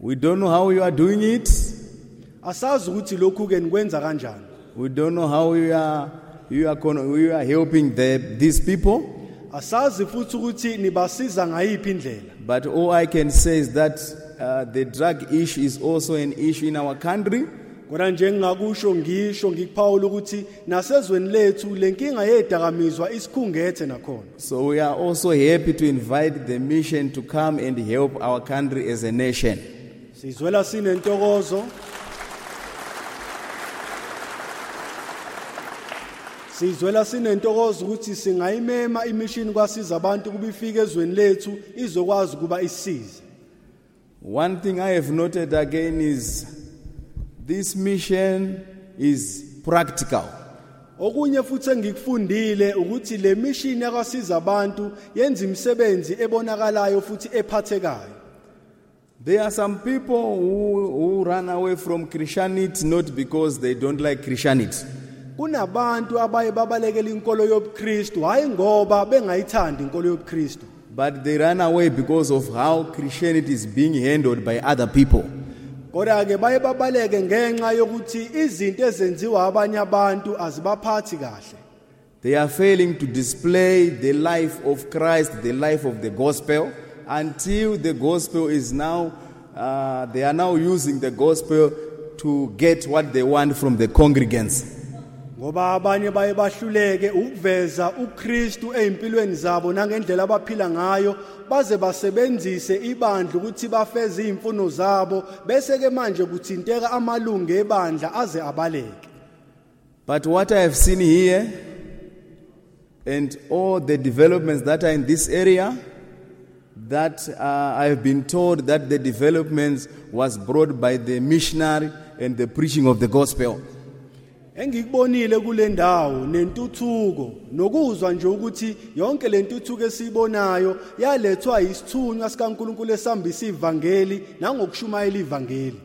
We don't know how you are doing it. asazi ukuthi lokhu ke nikwenza kanjani We don't know how you are you are, you are helping the, these people. Asazi futhi ukuthi nibasiza ngayiphi indlela But all I can say is that uh, the drug issue is also an issue in our country. kodwa nje ngingakusho ngisho ngikuphawula ukuthi nasezweni lethu lenkinga yedakamizwa isikhungethe nakhona So we are also happy to invite the mission to come and help our country as a nation. sizwela sinentokozo sizwela sinentokozo ukuthi singayimema imishini kwasiza abantu kuba ifike ezweni lethu izokwazi ukuba isize. One thing I have noted again is this mission is practical. okunye futhi engikufundile ukuthi le mishini yakwasiza abantu yenza imisebenzi ebonakalayo futhi ephathekayo. There are some people who, who run away from Christianity not because they don't like Christianity, kunabantu abaye babalekela inkolo yobuKristu hayi ngoba bengayithandi inkolo yobuKristu but they run away because of how Christianity is being handled by other people. kodwa ke baye babaleke ngenxa yokuthi izinto ezenziwa abanye abantu azibaphathi kahle They are failing to display the life of Christ, the life of the gospel, until the gospel is now, uh, they are now using the gospel to get what they want from the congregants. Ngoba abanye baye bahluleke ukuveza uKristu ezimpilweni zabo nangendlela abaphila ngayo baze basebenzise ibandla ukuthi bafeze izimfuno zabo bese ke manje kuthinteka amalungu ebandla aze abaleke But what I have seen here, and all the developments that are in this area, that uh, I have been told that the developments was brought by the missionary and the preaching of the gospel. Engikubonile kule ndawo nentuthuko nokuzwa nje ukuthi yonke lentuthuko esiyibonayo yalethwa isithunywa sikaNkuluNkulu esambisa ivangeli nangokushumayela ivangeli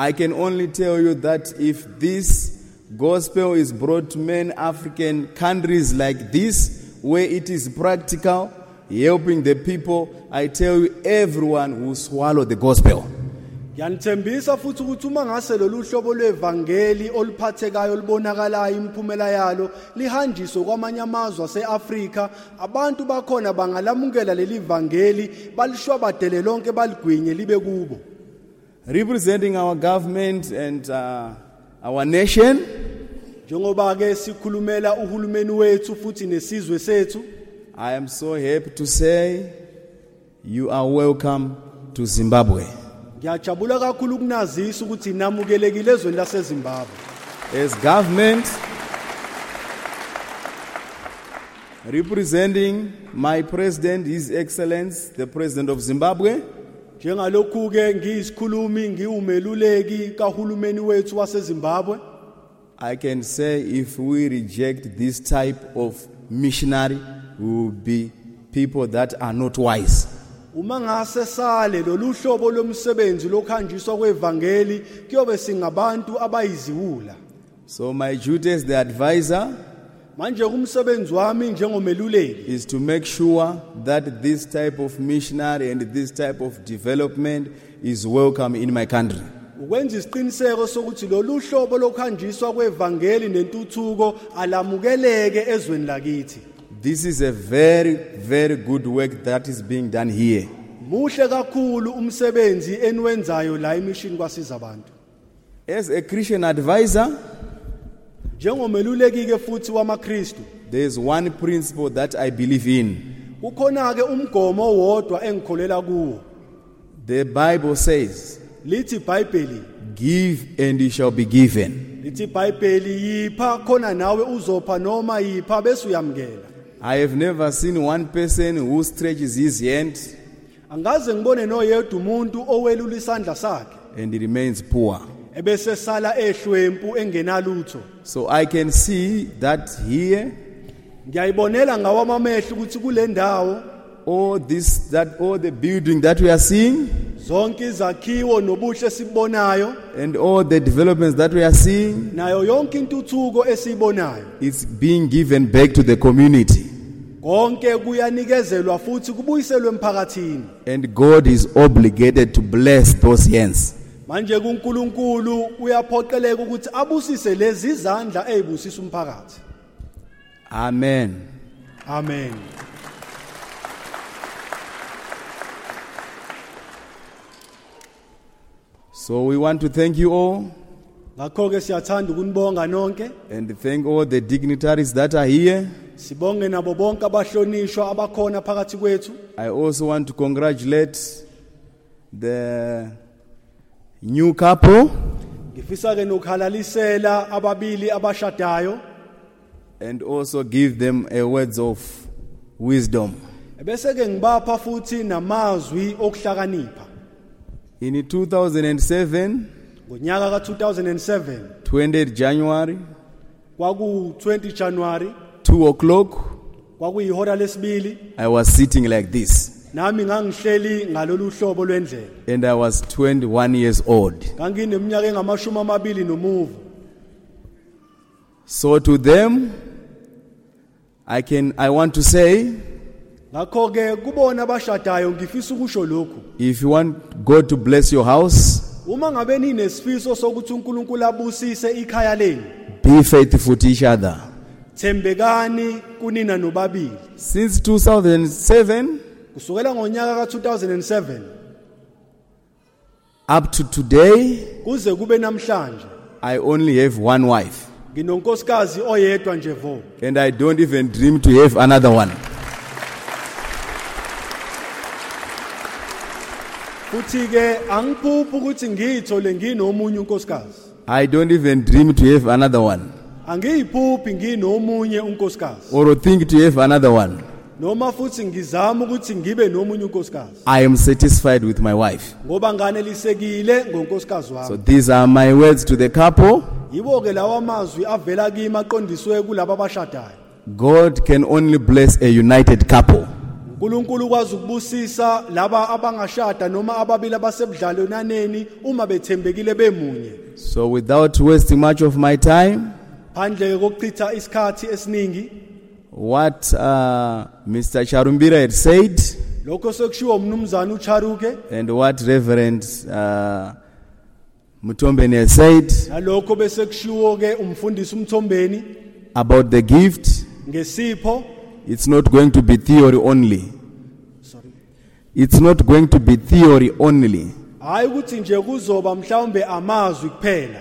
I can only tell you that if this gospel is brought to many African countries like this, where it is practical, helping the people, I tell you, everyone will swallow the gospel. Yanithembisa futhi ukuthi uma ngase lolu hlobo lwevangeli oluphathekayo olubonakalayo imiphumela yalo lihanjiswe kwamanye amazwe aseAfrika abantu bakhona bangalamukela leli vangeli balishwabadele lonke baligwinye libe kubo. Representing our government and uh, our nation, njengoba ke sikhulumela uhulumeni wethu futhi nesizwe sethu. I am so happy to say you are welcome to Zimbabwe. Ngiyajabula kakhulu ukunazisa ukuthi namukelekile ezweni laseZimbabwe. As government, representing my president, His Excellency, the President of Zimbabwe, njengalokhu ke ngiyisikhulumi ngiwumeluleki kahulumeni wethu waseZimbabwe. I can say if we reject this type of missionary, we will be people that are not wise. Uma ngase sale lolu hlobo lomsebenzi lokhanjiswa kwevangeli kuyobe singabantu abayiziwula So, my duty as the advisor manje umsebenzi wami njengomeluleki is to make sure that this type of missionary and this type of development is welcome in my country. ukwenza isiqiniseko sokuthi lolu hlobo lokhanjiswa kwevangeli nentuthuko alamukeleke ezweni lakithi This is a very, very good work that is being done here. muhle kakhulu umsebenzi eniwenzayo la emishini kwasiza abantu As a Christian advisor, njengomeluleki ke futhi wamaKristu there is one principle that I believe in. kukhona ke umgomo owodwa engikholela kuwo The Bible says, lithi iBhayibheli Give and it shall be given. lithi iBhayibheli yipha khona nawe uzopha noma yipha bese uyamkela I have never seen one person who stretches his hand angaze ngibone noyedwa umuntu owelula isandla sakhe and remains poor. ebese sala ehlwempu engenalutho So I can see that here, ngiyayibonela ngawamamehlo ukuthi kule ndawo all this, that all the building that we are seeing, zonke izakhiwo nobuhle sibonayo and all the developments that we are seeing, nayo yonke intuthuko esiyibonayo it's being given back to the community. Konke kuyanikezelwa futhi kubuyiselwe emphakathini And God is obligated to bless those hands. manje kuNkulunkulu uyaphoqeleka ukuthi abusise lezi izandla ezibusisa umphakathi Amen. amen So we want to thank you all ngakho ke siyathanda ukunibonga nonke and thank all the dignitaries that are here. Sibonge nabo bonke abahlonishwa abakhona phakathi kwethu. I also want to congratulate the new couple. Ngifisa ke nokhalalisela ababili abashadayo. And also give them a words of wisdom. bese ke ngibapha futhi namazwi okuhlakanipha. In 2007, ngonyaka ka2007 20 January, kwaku 20 January 2 o'clock, kwakuyihora lesibili. I was sitting like this. Nami ngangihleli ngalolu hlobo lwendlela. And I was 21 years old. ngangineminyaka engamashumi amabili nomuvo. So to them, I can I want to say ngakho ke kubona abashadayo ngifisa ukusho lokhu. if you want God to bless your house, uma ngabe ninesifiso sokuthi uNkulunkulu abusise ikhaya lenu be faithful to each other. Thembekani kunina nobabili. Since 2007 kusukela ngonyaka ka2007 up to today, kuze kube namhlanje I only have one wife. nginonkosikazi oyedwa nje vo. And I don't even dream to have another one. futhi ke angiphuphi ukuthi ngiyithole nginomunye unkosikazi. I don't even dream to have another one. Angiyiphuphi nginomunye unkosikazi or think to have another one. noma futhi ngizama ukuthi ngibe nomunye unkosikazi I am satisfied with my wife. ngoba nganelisekile ngonkosikazi So wami these are my words to the couple. yibo ke lawa mazwi avela kimi aqondiswe kulabo abashadayo God can only bless a united couple. uNkulunkulu ukwazi ukubusisa laba abangashada noma ababili abasebudlalwananeni uma bethembekile bemunye So without wasting much of my time, phandle kokuchitha isikhathi esiningi. What uh, Mr. Charumbira had said. Lokho sekushiwo umnumzana uCharuke. And what Reverend uh, Mutombeni had said. Nalokho bese kushiwo ke umfundisi umthombeni. About the gift, ngesipho. It's not going to be theory only. It's not going to be theory only. hayi ukuthi nje kuzoba mhlawumbe amazwi kuphela.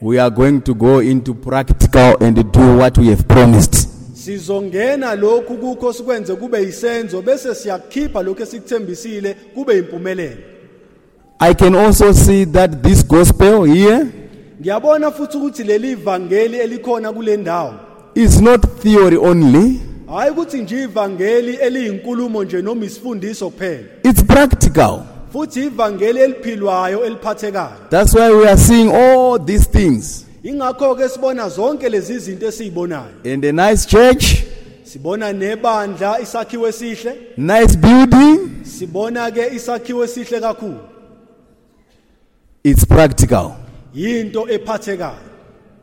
We are going to go into practical and do what we have promised. sizongena lokhu kukho sikwenze kube yisenzo bese siyakhipha lokho esikuthembisile kube impumelelo I can also see that this gospel here ngiyabona futhi ukuthi leli ivangeli elikhona kule ndawo is not theory only, hayi ukuthi nje ivangeli eliyinkulumo nje noma isifundiso kuphela it's practical. Futhi ivangeli eliphilwayo eliphathekayo That's why we are seeing all these things. ingakho ke sibona zonke lezi zinto esizibonayo And a nice church, sibona nebandla isakhiwo esihle nice building, sibona ke isakhiwo esihle kakhulu it's practical. yinto ephathekayo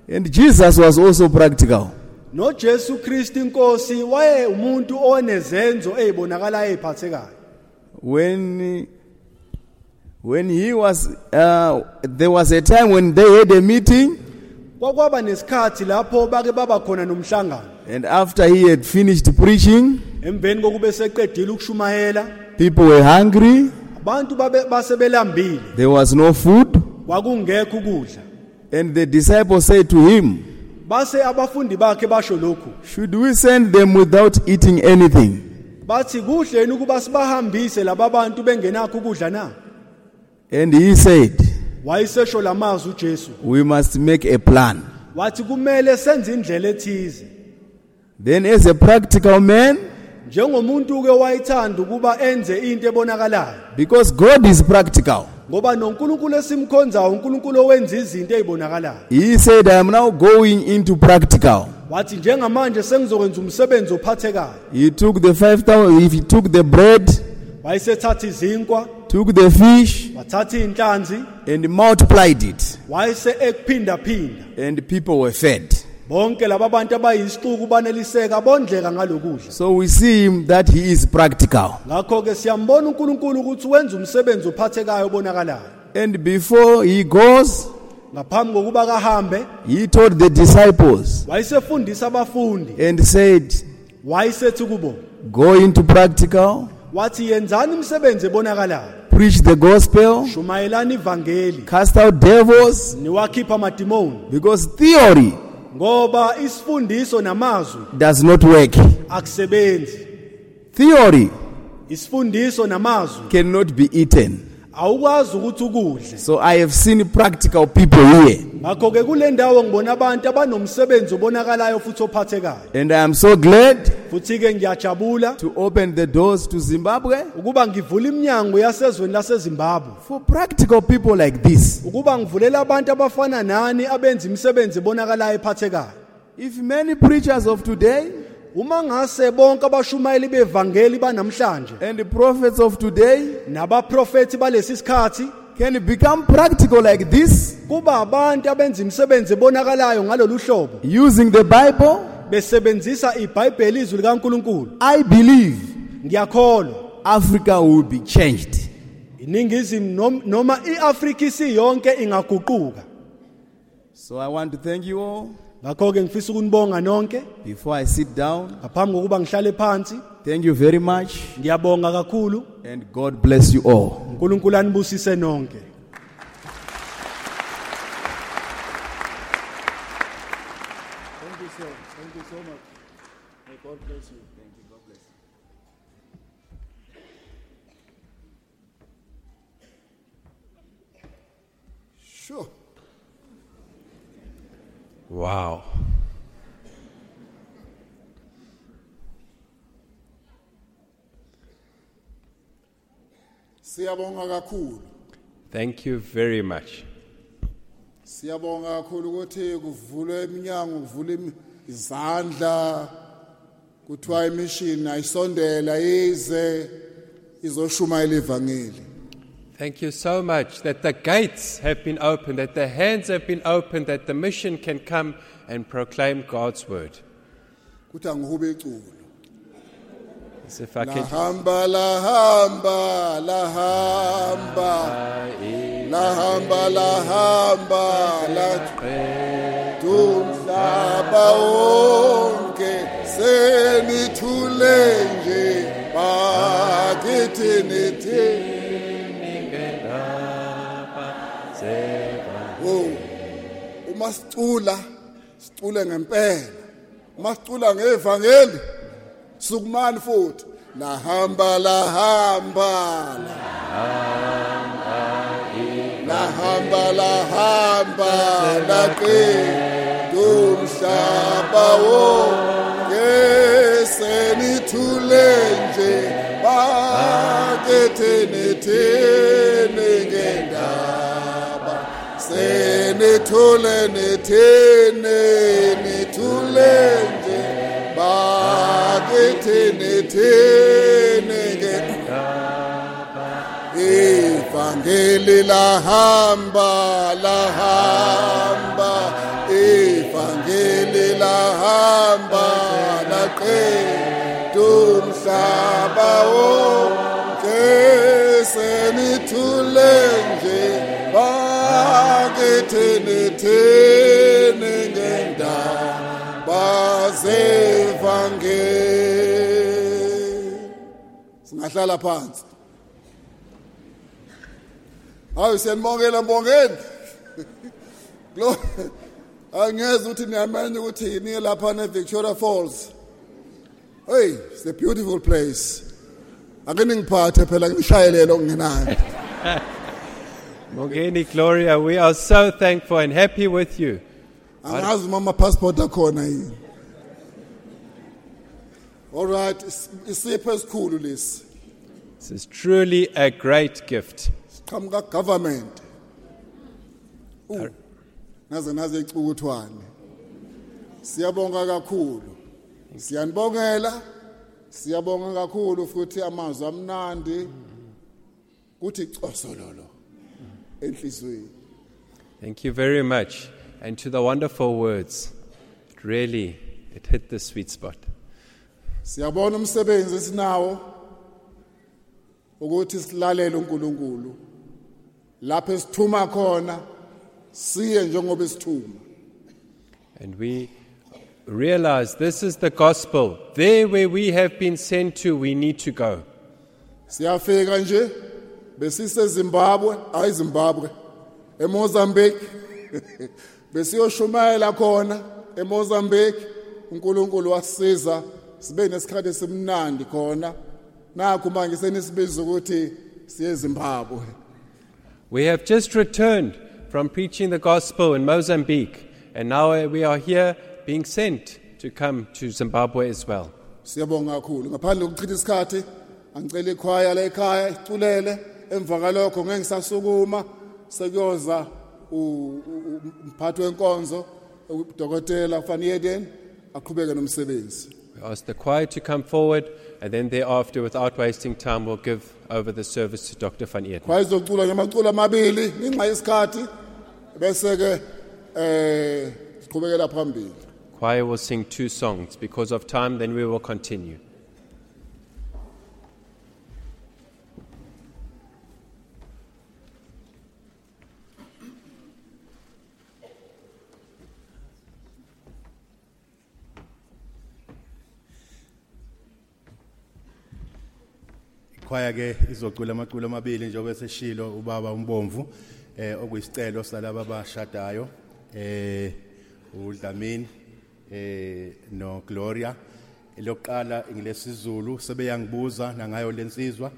And Jesus was also practical. noJesu Kristu inkosi waye umuntu onezenzo ezibonakalayo eziphathekayo When, when he was, uh, there was a time when they had a meeting, kwakwaba nesikhathi lapho bake baba khona nomhlangano. And after he had finished preaching, emveni kokube seqedile ukushumayela people were hungry, abantu basebelambile. There was no food, kwakungekho ukudla. And the disciples said to him, base abafundi bakhe basho lokhu. Should we send them without eating anything? bathi kuhle yini ukuba sibahambise laba bantu bengenakho ukudla na And he said, wayesesho lamazwi uJesu. We must make a plan. wathi kumele senze indlela ethize. Then, as a practical man, njengomuntu ke wayithanda ukuba enze into ebonakalayo. because God is practical, ngoba noNkulunkulu esimkhonzayo uNkulunkulu owenza izinto ezibonakalayo he said, I am now going into practical. wathi njengamanje sengizokwenza umsebenzi ophathekayo. He took the five thousand, if he took the bread, wayesethatha izinkwa. Took the fish, wathatha inhlanzi. and multiplied it, wayese ekuphindaphinda. And people were fed. bonke laba bantu abayisixuku baneliseka bondleka ngalokudla. So we see him that he is practical. ngakho ke siyambona uNkulunkulu ukuthi wenza umsebenzi ophathekayo obonakalayo. And before he goes, ngaphambi kokuba kahambe he told the disciples wayesefundisa abafundi. and said, wayesethi kubo Go into practical, wathi yenzani imisebenzi ebonakalayo. Preach the gospel, shumayelani ivangeli cast out devils, niwakhipha amadimoni because theory ngoba isifundiso namazwi does not work. akusebenzi Theory isifundiso namazwi cannot be eaten. Awukwazi ukuthi ukudle. So I have seen practical people here, ngakho ke kule ndawo ngibona abantu abanomsebenzi obonakalayo futhi ophathekayo. And I am so glad futhi ke ngiyajabula to open the doors to Zimbabwe ukuba ngivula iminyango yasezweni laseZimbabwe. for practical people like this. ukuba ngivulela abantu abafana nani abenza imisebenzi ebonakalayo ephathekayo. If many preachers of today uma ngase bonke abashumayeli bevangeli banamhlanje and the prophets of today nabaprofethi balesi sikhathi can become practical like this, kuba abantu abenza imisebenzi ebonakalayo ngalolu hlobo. using the Bible, besebenzisa iBhayibheli izwi likaNkuluNkulu. I believe ngiyakholwa. Africa will be changed. iningizimu nom- noma iAfrika isiyonke ingaguquka. So I want to thank you all. Ngakho ke ngifisa ukunibonga nonke. Before I sit down, ngaphambi kokuba ngihlale phansi thank you very much, ngiyabonga kakhulu. And God bless you all. uNkulunkulu anibusise nonke. Wow. Siyabonga kakhulu. Thank you very much. Siyabonga kakhulu ukuthi kuvulwe eminyango kuvule izandla kuthiwa imission ayisondela ize izoshumayela ivangeli. Thank you so much that the gates have been opened, that the hands have been opened, that the mission can come and proclaim God's word. Kuthi angihube iculo. As if I can. Lahamba lahamba lahamba lahamba lahamba la Tumhlaba wonke senithule nje bakithi nithi uma sicula sicule ngempela. Uma sicula ngevangeli. Sukumani futhi? Lahamba lahamba. Lahamba lahamba laqeda umhlaba wonke. Senithule nje bakethe nethene senithule nethene nithule nje. Bakethe nethene ngendaba Evangeli lahamba lahamba. Evangeli lahamba laqeda umhlaba wonke. Senithule nje singahlala phansi. Hayi siyanibongela mbongeni. Lo angeze ukuthi niyamenye ukuthi yini lapha ne-victoria falls. Hey it's a beautiful place. Ake phela ngishayelele okungenayo Mogeni Gloria, we are so thankful and happy with you. angazi uma ama-passport akhona yini? All right is- isipho esikhulu lesi? This is truly a great gift. siqhamuka government Uh, naze naze icukuthwane. Siyabonga kakhulu. Siyanibongela siyabonga kakhulu futhi amazwi amnandi. Kuthi cosololo enhlizweni Thank you very much. And to the wonderful words. It really, it hit the sweet spot. siyabona umsebenzi esinawo ukuthi silalele uNkulunkulu lapho esithuma khona siye njengoba esithuma And we realize this is the gospel. There where we have been sent to, we need to go. siyafika nje besise Zimbabwe hayi Zimbabwe eMozambique. Besiyoshumayela khona eMozambique. uNkulunkulu wasisiza sibe nesikhathi esimnandi khona. Nakho manje senisibiza ukuthi siye Zimbabwe. We have just returned from preaching the gospel in Mozambique, and now eh, we are here being sent to come to Zimbabwe as well. siyabonga kakhulu. Ngaphandle kokuchitha isikhathi angicela ikhwaya la ekhaya iculele emva kalokho ngeke ngisasukuma sekuyoza umphathi wenkonzo udokotela aqhubeke nomsebenzi We ask the choir to come forward, and then thereafter, without wasting time, we'll give over the service to Dr. Van Eert. khwaya izocula ngamaculo amabili ngenxa yesikhathi bese ke eh siqhubekela phambili Choir will sing two songs. Because of time, then we will continue. Ikhwaya ke izocula amaculo amabili njengoba seshilo ubaba umbomvu eh okuyisicelo salaba abashadayo eh uDlamini eh no Gloria elokuqala ingilesizulu sebeyangibuza nangayo lensizwa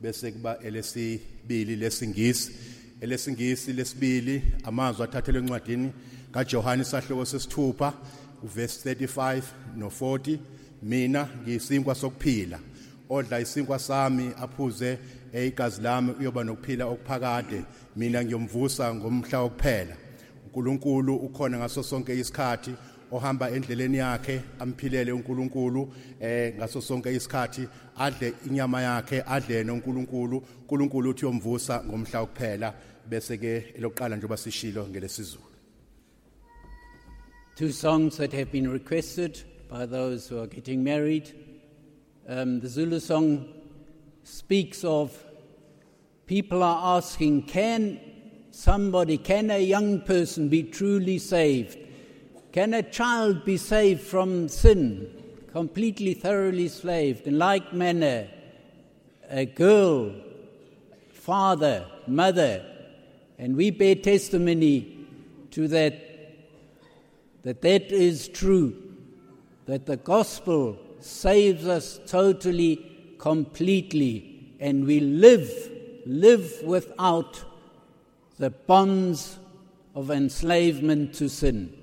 bese kuba elesibili lesingisi. Elesingisi lesibili amazwi athathelwe encwadini kaJohane sahloko sesithupha uverse 35 no 40 mina ngiyisinkwa sokuphila. Odla isinkwa sami aphuze igazi lami uyoba nokuphila okuphakade. Mina ngiyomvusa ngomhla wokuphela. uNkulunkulu ukhona ngaso sonke isikhathi ohamba endleleni yakhe amphilele uNkulunkulu eh ngaso sonke isikhathi adle inyama yakhe adle noNkulunkulu. uNkulunkulu uthi uyomvusa ngomhla wokuphela bese ke elokuqala njengoba sishilo ngelesizulu. Two songs that have been requested by those who are getting married. Um, the Zulu song speaks of people are asking, can somebody, can a young person be truly saved? Can a child be saved from sin, completely, thoroughly slaved? In like manner, a girl, father, mother, and we bear testimony to that that that is true, that the gospel saves us totally, completely, and we live, live without the bonds of enslavement to sin.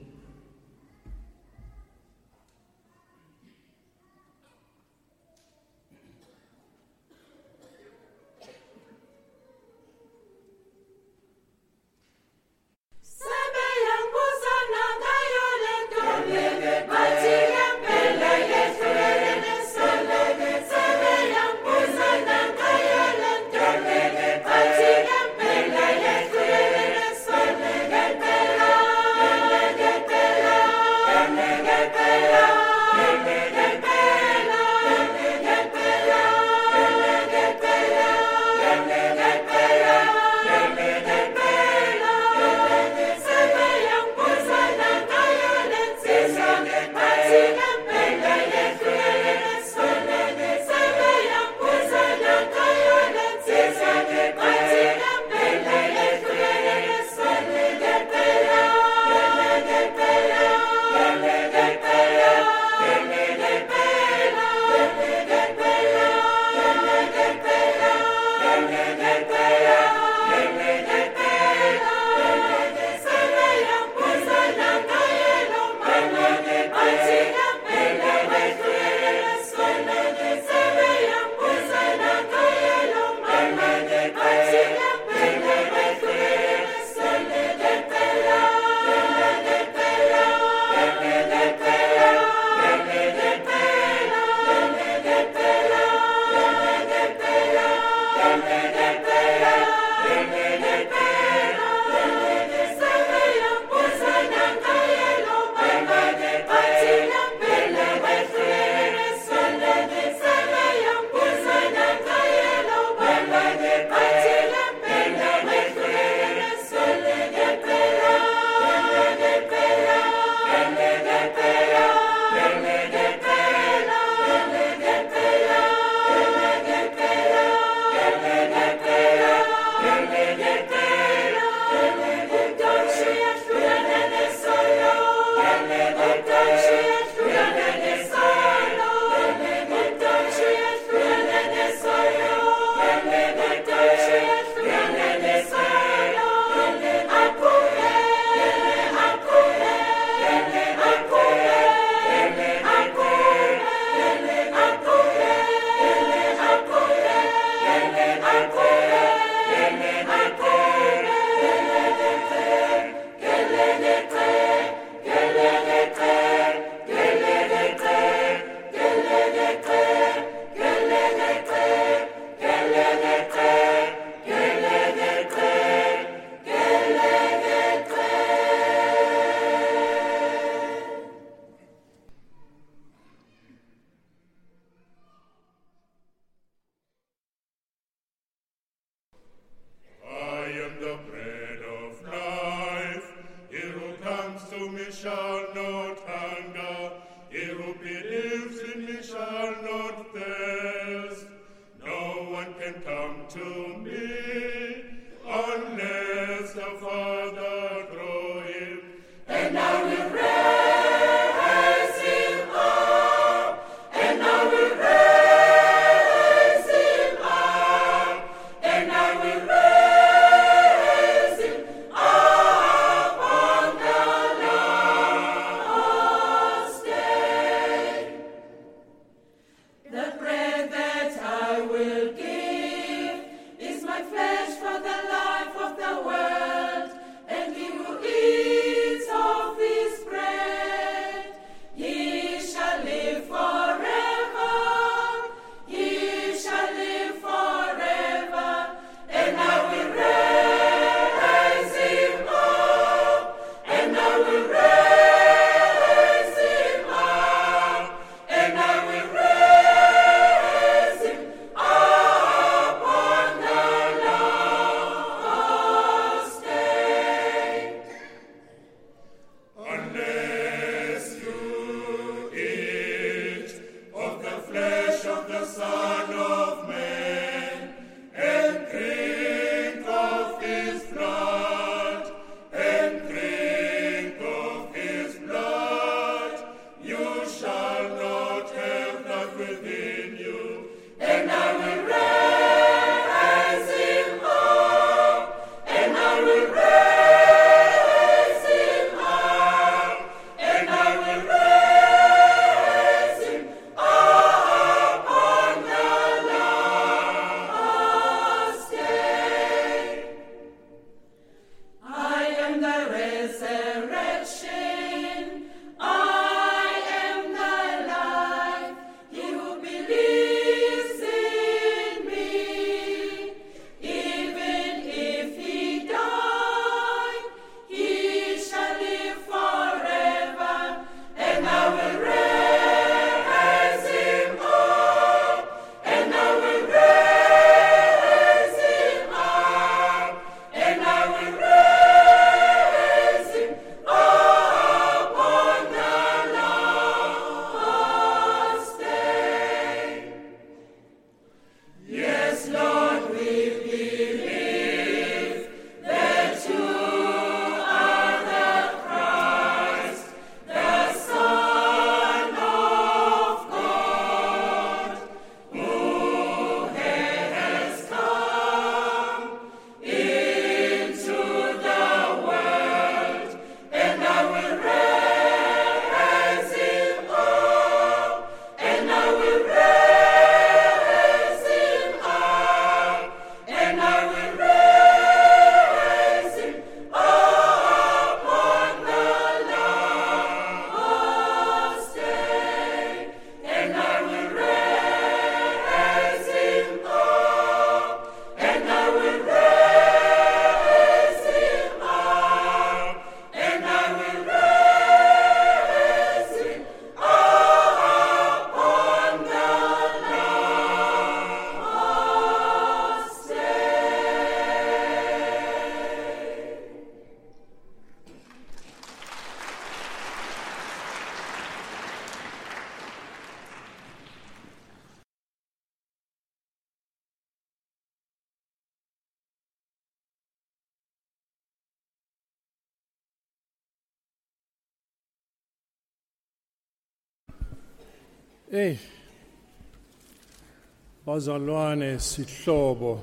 Bazalwane sihlobo.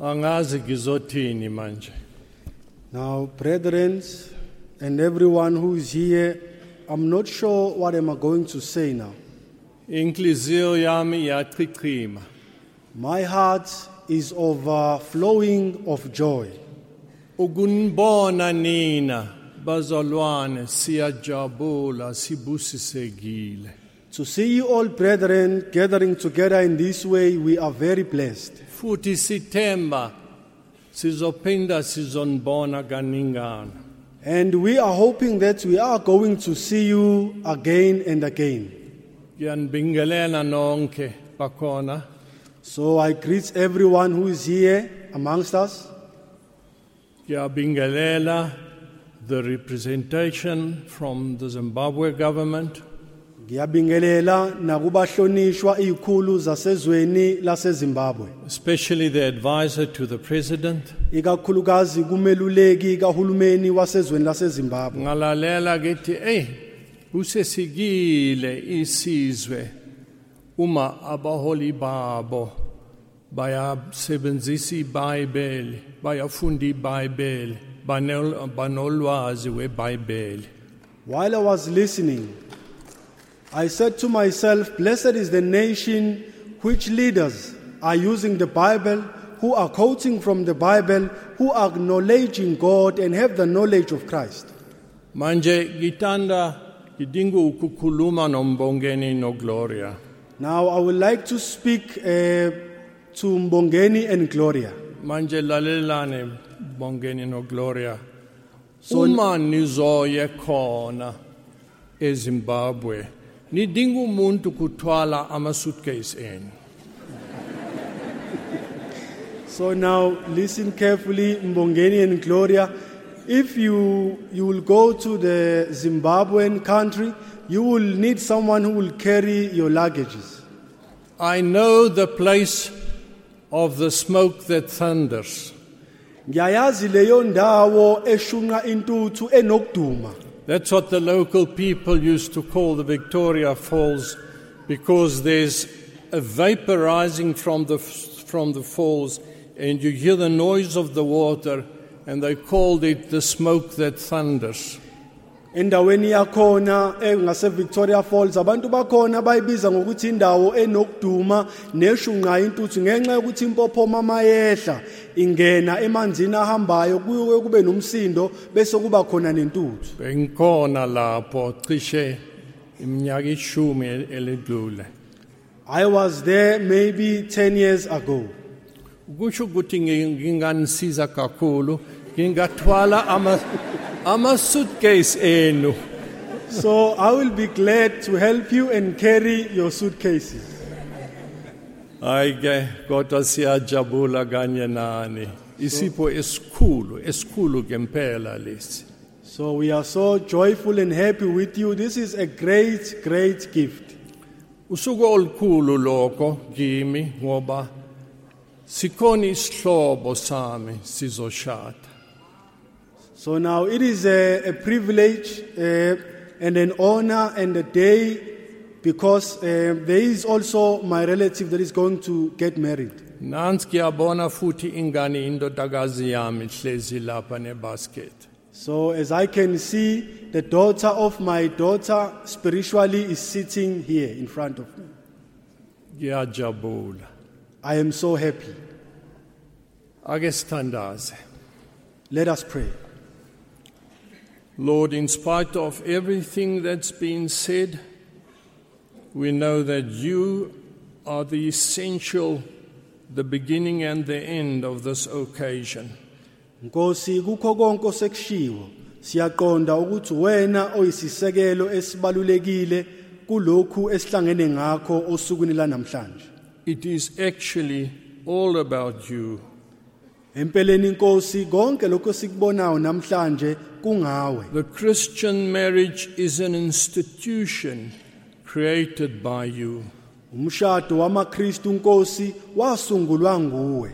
Angazi ngizothini manje. Now, brethren and everyone who is here, I'm not sure what am I going to say now. Inhliziyo yami iyachichima. My heart is overflowing of joy. Ukunibona nina bazalwane siyajabula sibusisekile. To see you all, brethren, gathering together in this way, we are very blessed. Futhi sithemba sizophinda sizonibona kaningana. And we are hoping that we are going to see you again and again. Ngiyanibingelela nonke bakhona. So I greet everyone who is here amongst us. Ngiyabingelela the representation from the Zimbabwe government. Ngiyabingelela nakubahlonishwa izikhulu zasezweni laseZimbabwe. especially the advisor to the president. Ikakhulukazi kumeluleki kahulumeni wasezweni laseZimbabwe. Ngalalela kithi hey kusesikile isizwe uma abaholi babo bayasebenzisa iBhayibheli bayafunda iBhayibheli banol- banolwazi weBhayibheli While I was listening, I said to myself, Blessed is the nation which leaders are using the Bible, who are quoting from the Bible, who are acknowledging God and have the knowledge of Christ. manje ngitanda ngidinga ukukhuluma nombongeni noGloria Now, I would like to speak uh, to Mbongeni and Gloria. manje lalelane bongeni noGloria uma nizoye khona eZimbabwe nidinga umuntu kuthwala ama suitcase enu So now listen carefully, Mbongeni and Gloria. If you, you will go to the Zimbabwean country, you will need someone who will carry your luggages. I know the place of the smoke that thunders Ngiyayazi leyo ndawo eshunqa intuthu enokuduma. That's what the local people used to call the Victoria Falls because there's a vapor rising from the, from the falls and you hear the noise of the water and they called it the smoke that thunders. Endaweni yakhona engase Victoria Falls abantu bakhona bayibiza ngokuthi indawo enokuduma neshunqa intuthu ngenxa yokuthi impophoma mayehla ingena emanzini ahambayo kuye kube nomsindo bese kuba khona nentuthu. Bengikhona lapho cishe iminyaka ishumi eledlule. I was there maybe 10 years ago. Kusho ukuthi ngi- nginganisiza kakhulu ngingathwala ama ama suitcase enu. So I will be glad to help you and carry your suitcases. Kodwa siyajabula kanye nani. Isipho esikhulu esikhulu ngempela lesi. So we are so joyful and happy with you. This is a great, great gift. Usuku olukhulu lokho kimi ngoba sikhona isihlobo sami sizoshada. So now it is a, a privilege uh, and an honor and a day because uh, there is also my relative that is going to get married. Nansi kuyabona futhi ingane indodakazi yami lapha nebasket. So as I can see, the daughter of my daughter spiritually is sitting here in front of me. Ngiyajabula. I am so happy. Ake sithandaze. Let us pray. Lord, in spite of everything that's been said, we know that you are the essential, the beginning and the end of this occasion. Nkosi kukho konke osekushiwo siyaqonda ukuthi wena oyisisekelo esibalulekile kulokhu esihlangene ngakho osukwini lanamhlanje. It is actually all about you. Empeleni inkosi konke lokho sikubonayo namhlanje kungawe. The Christian marriage is an institution created by you. Umshado wamaKristu inkosi wasungulwa nguwe.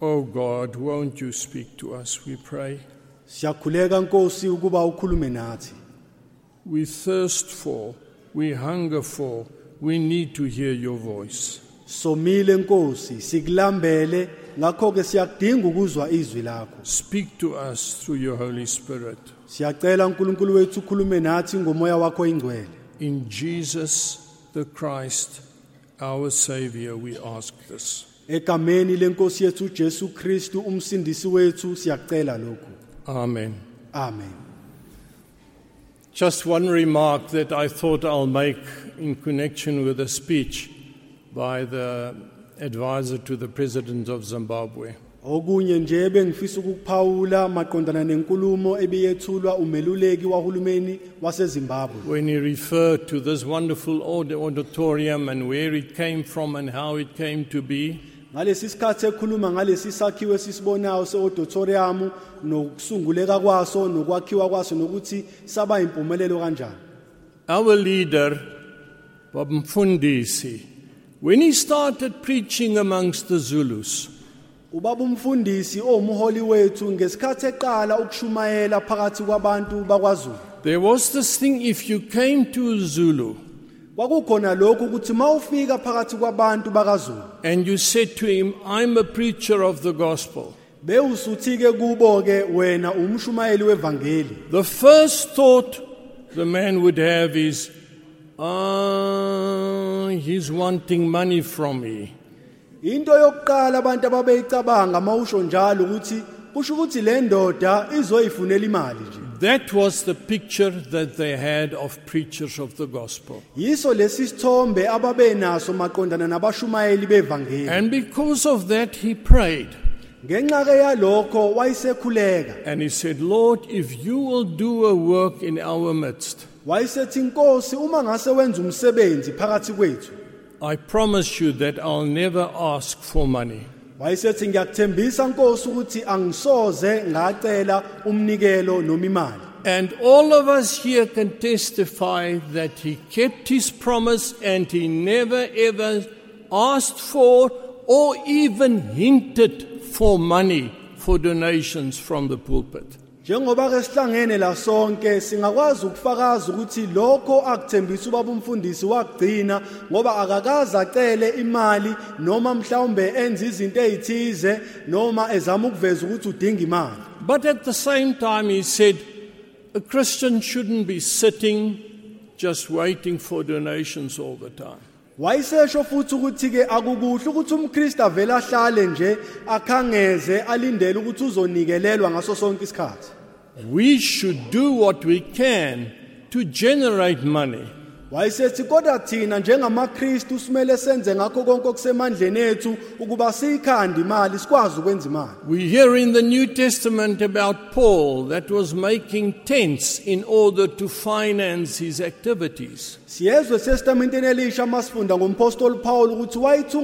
Oh God, won't you speak to us, we pray. Siyakhuleka inkosi ukuba ukhulume nathi. We thirst for we hunger for. We need to hear your voice. somile nkosi sikulambele ngakho ke siyakudinga ukuzwa izwi lakho Speak to us through your Holy Spirit. siyacela uNkulunkulu wethu ukhulume nathi ngomoya wakho ingcwele In Jesus the Christ, our Savior, we ask this. egameni lenkosi yethu uJesu Kristu umsindisi wethu siyacela lokhu Amen. amen Just one remark that I thought I'll make in connection with a speech by the advisor to the President of Zimbabwe. Okunye nje bengifisa ukukuphawula maqondana nenkulumo ebiyethulwa umeluleki wahulumeni waseZimbabwe. When he referred to this wonderful auditorium and where it came from and how it came to be, ngalesi sikhathi ekhuluma ngalesi sakhiwo esisibonayo se-auditorium nokusunguleka kwaso nokwakhiwa kwaso nokuthi saba impumelelo kanjani? our leader, Baba Mfundisi, when he started preaching amongst the Zulus, ubaba umfundisi owumholi wethu ngesikhathi eqala ukushumayela phakathi kwabantu bakwaZulu. There was this thing if you came to Zulu kwakukhona lokhu ukuthi mawufika phakathi kwabantu bakaZulu and you said to him, I'm a preacher of the gospel, bewusuthi ke kubo ke wena umshumayeli wevangeli. The first thought the man would have is, ah, he's wanting money from me. Into yokuqala abantu ababeyicabanga mawusho njalo ukuthi kusho ukuthi le ndoda izoyifunela imali nje That was the picture that they had of preachers of the gospel. yiso lesi sithombe ababenaso maqondana nabashumayeli bevangeli And because of that, he prayed. ngenxa ke yalokho wayisekhuleka And he said, Lord, if you will do a work in our midst, wayesethi inkosi uma ngase wenza umsebenzi phakathi kwethu I promise you that I'll never ask for money. wayesethi ngiyakuthembisa nkosi ukuthi angisoze ngacela umnikelo noma imali And all of us here can testify that he kept his promise and he never ever asked for or even hinted for money for donations from the pulpit. Njengoba ke sihlangene la sonke singakwazi ukufakaza ukuthi lokho akuthembisa ubaba umfundisi wakugcina ngoba akakaze acele imali noma mhlawumbe enze izinto ezithize noma ezama ukuveza ukuthi udinga imali But at the same time, he said, a Christian shouldn't be sitting just waiting for donations all the time. Wayesesho futhi ukuthi ke akukuhle ukuthi umKristu avele ahlale nje akhangeze alindele ukuthi uzonikelelwa ngaso sonke isikhathi We should do what we can to generate money. Wayesethi kodwa thina njengamaKristu simele senze ngakho konke okusemandleni ethu ukuba siyikhande imali sikwazi ukwenza imali We hear in the New Testament about Paul that was making tents in order to finance his activities. siyezwe sesitamenteni elisha masifunda ngompostoli Paul ukuthi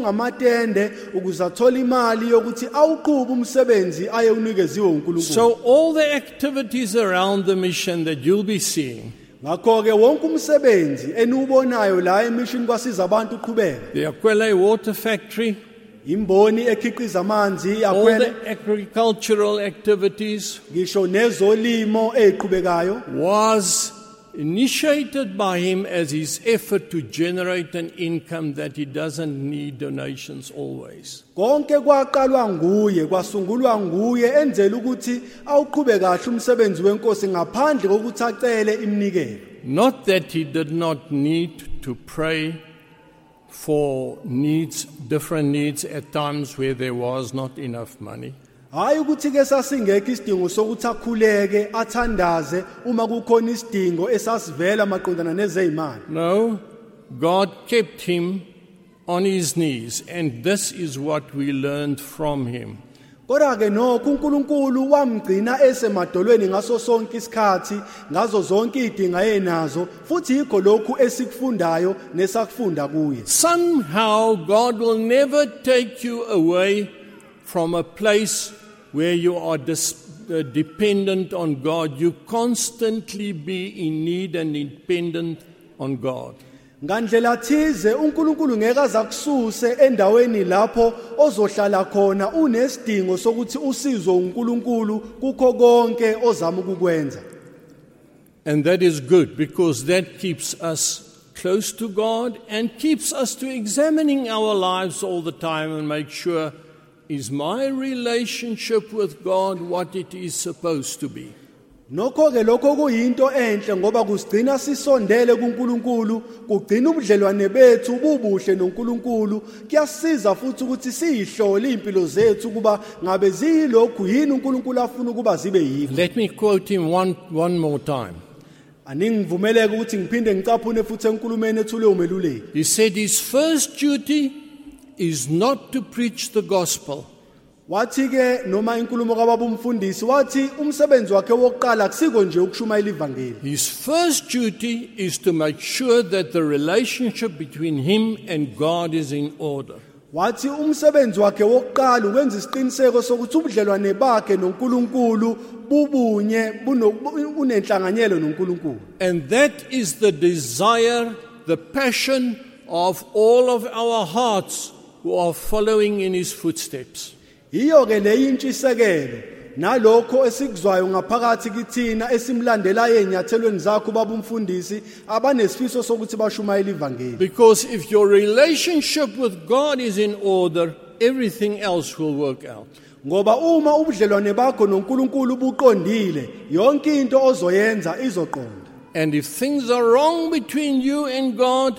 amatende ukuze athole imali yokuthi awuqhube umsebenzi ayewunikeziwe uNkulunkulu So, all the activities around the mission that you'll be seeing, ngakho ke wonke umsebenzi eniubonayo la emission Kwasizabantu uqhubeka the aQuellé Water Factory, imboni ekhiqiza amanzi all yakwele the agricultural activities, ngisho nezolimo eziqhubekayo. Was initiated by him as his effort to generate an income that he doesn't need donations always. konke kwaqalwa nguye kwasungulwa nguye enzela ukuthi awuqhube kahle umsebenzi wenkosi ngaphandle kokuthi acele imnikelo Not that he did not need to pray for needs, different needs at times where there was not enough money. Hayi ukuthi ke sasingekho isidingo sokuthi akhuleke athandaze uma kukhona isidingo esasivela maqondana nezeyimali No, God kept him on his knees, and this is what we learned from him. kodwa ke nokho uNkulunkulu wamgcina esemadolweni ngaso sonke isikhathi ngazo zonke izidinga enazo futhi yikho lokhu esikufundayo nesakufunda kuye Somehow, God will never take you away from a place where you are dis- uh, dependent on God. You constantly be in need and dependent on God. ngandlela thize uNkulunkulu ngeke azakususe endaweni lapho ozohlala khona unesidingo sokuthi usizwe uNkulunkulu kukho konke ozama ukukwenza And that is good because that keeps us close to God and keeps us to examining our lives all the time and make sure is my relationship with God what it is supposed to be? nokho ke lokho kuyinto enhle ngoba kusigcina sisondele kuNkulunkulu kugcina ubudlelwane bethu bubuhle noNkulunkulu kuyasiza futhi ukuthi siyihlole impilo zethu kuba ngabe ziyilokhu yini uNkulunkulu afuna ukuba zibe yikho Let me quote him one, one more time. aningivumeleke ukuthi ngiphinde ngicaphune futhi enkulumeni ethule umeluleki He said his first duty is not to preach the gospel, wathi ke noma inkulumo kababa umfundisi wathi umsebenzi wakhe wokuqala akusiko nje ukushumayela ivangeli his first duty is to make sure that the relationship between him and God is in order. wathi umsebenzi wakhe wokuqala ukwenza isiqiniseko sokuthi ubudlelwane bakhe noNkulunkulu bubunye unenhlanganyelo noNkulunkulu. And that is the desire, the passion of all of our hearts who are following in his footsteps. Iyo ke leyintshisekelo nalokho esikuzwayo ngaphakathi kithina esimlandelayo ezinyathelweni zakho baba umfundisi abanesifiso sokuthi bashumayele ivangeli Because if your relationship with God is in order, everything else will work out. ngoba uma ubudlelwane bakho noNkulunkulu buqondile yonke into ozoyenza izoqonda And if things are wrong between you and God,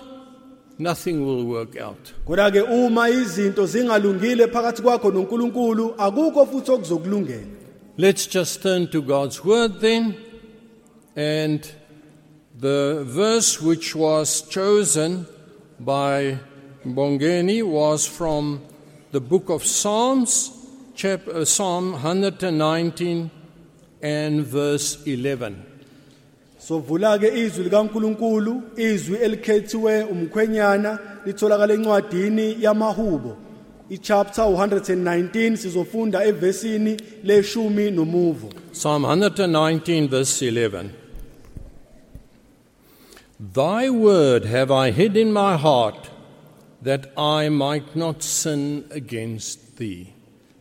nothing will work out. kodwa ke uma izinto zingalungile phakathi kwakho noNkulunkulu akukho futhi okuzokulungela Let's just turn to God's word then. And the verse which was chosen by Bongeni was from the book of Psalms, chapter, uh, Psalm 119 and verse 11. Sovula ke izwi likaNkulunkulu izwi elikhethiwe umkhwenyana litholakala encwadini yamahubo ichapter 119 sizofunda evesini leshumi nomuvo Psalm 119, verse 11. Thy word have I hid in my heart that I might not sin against thee.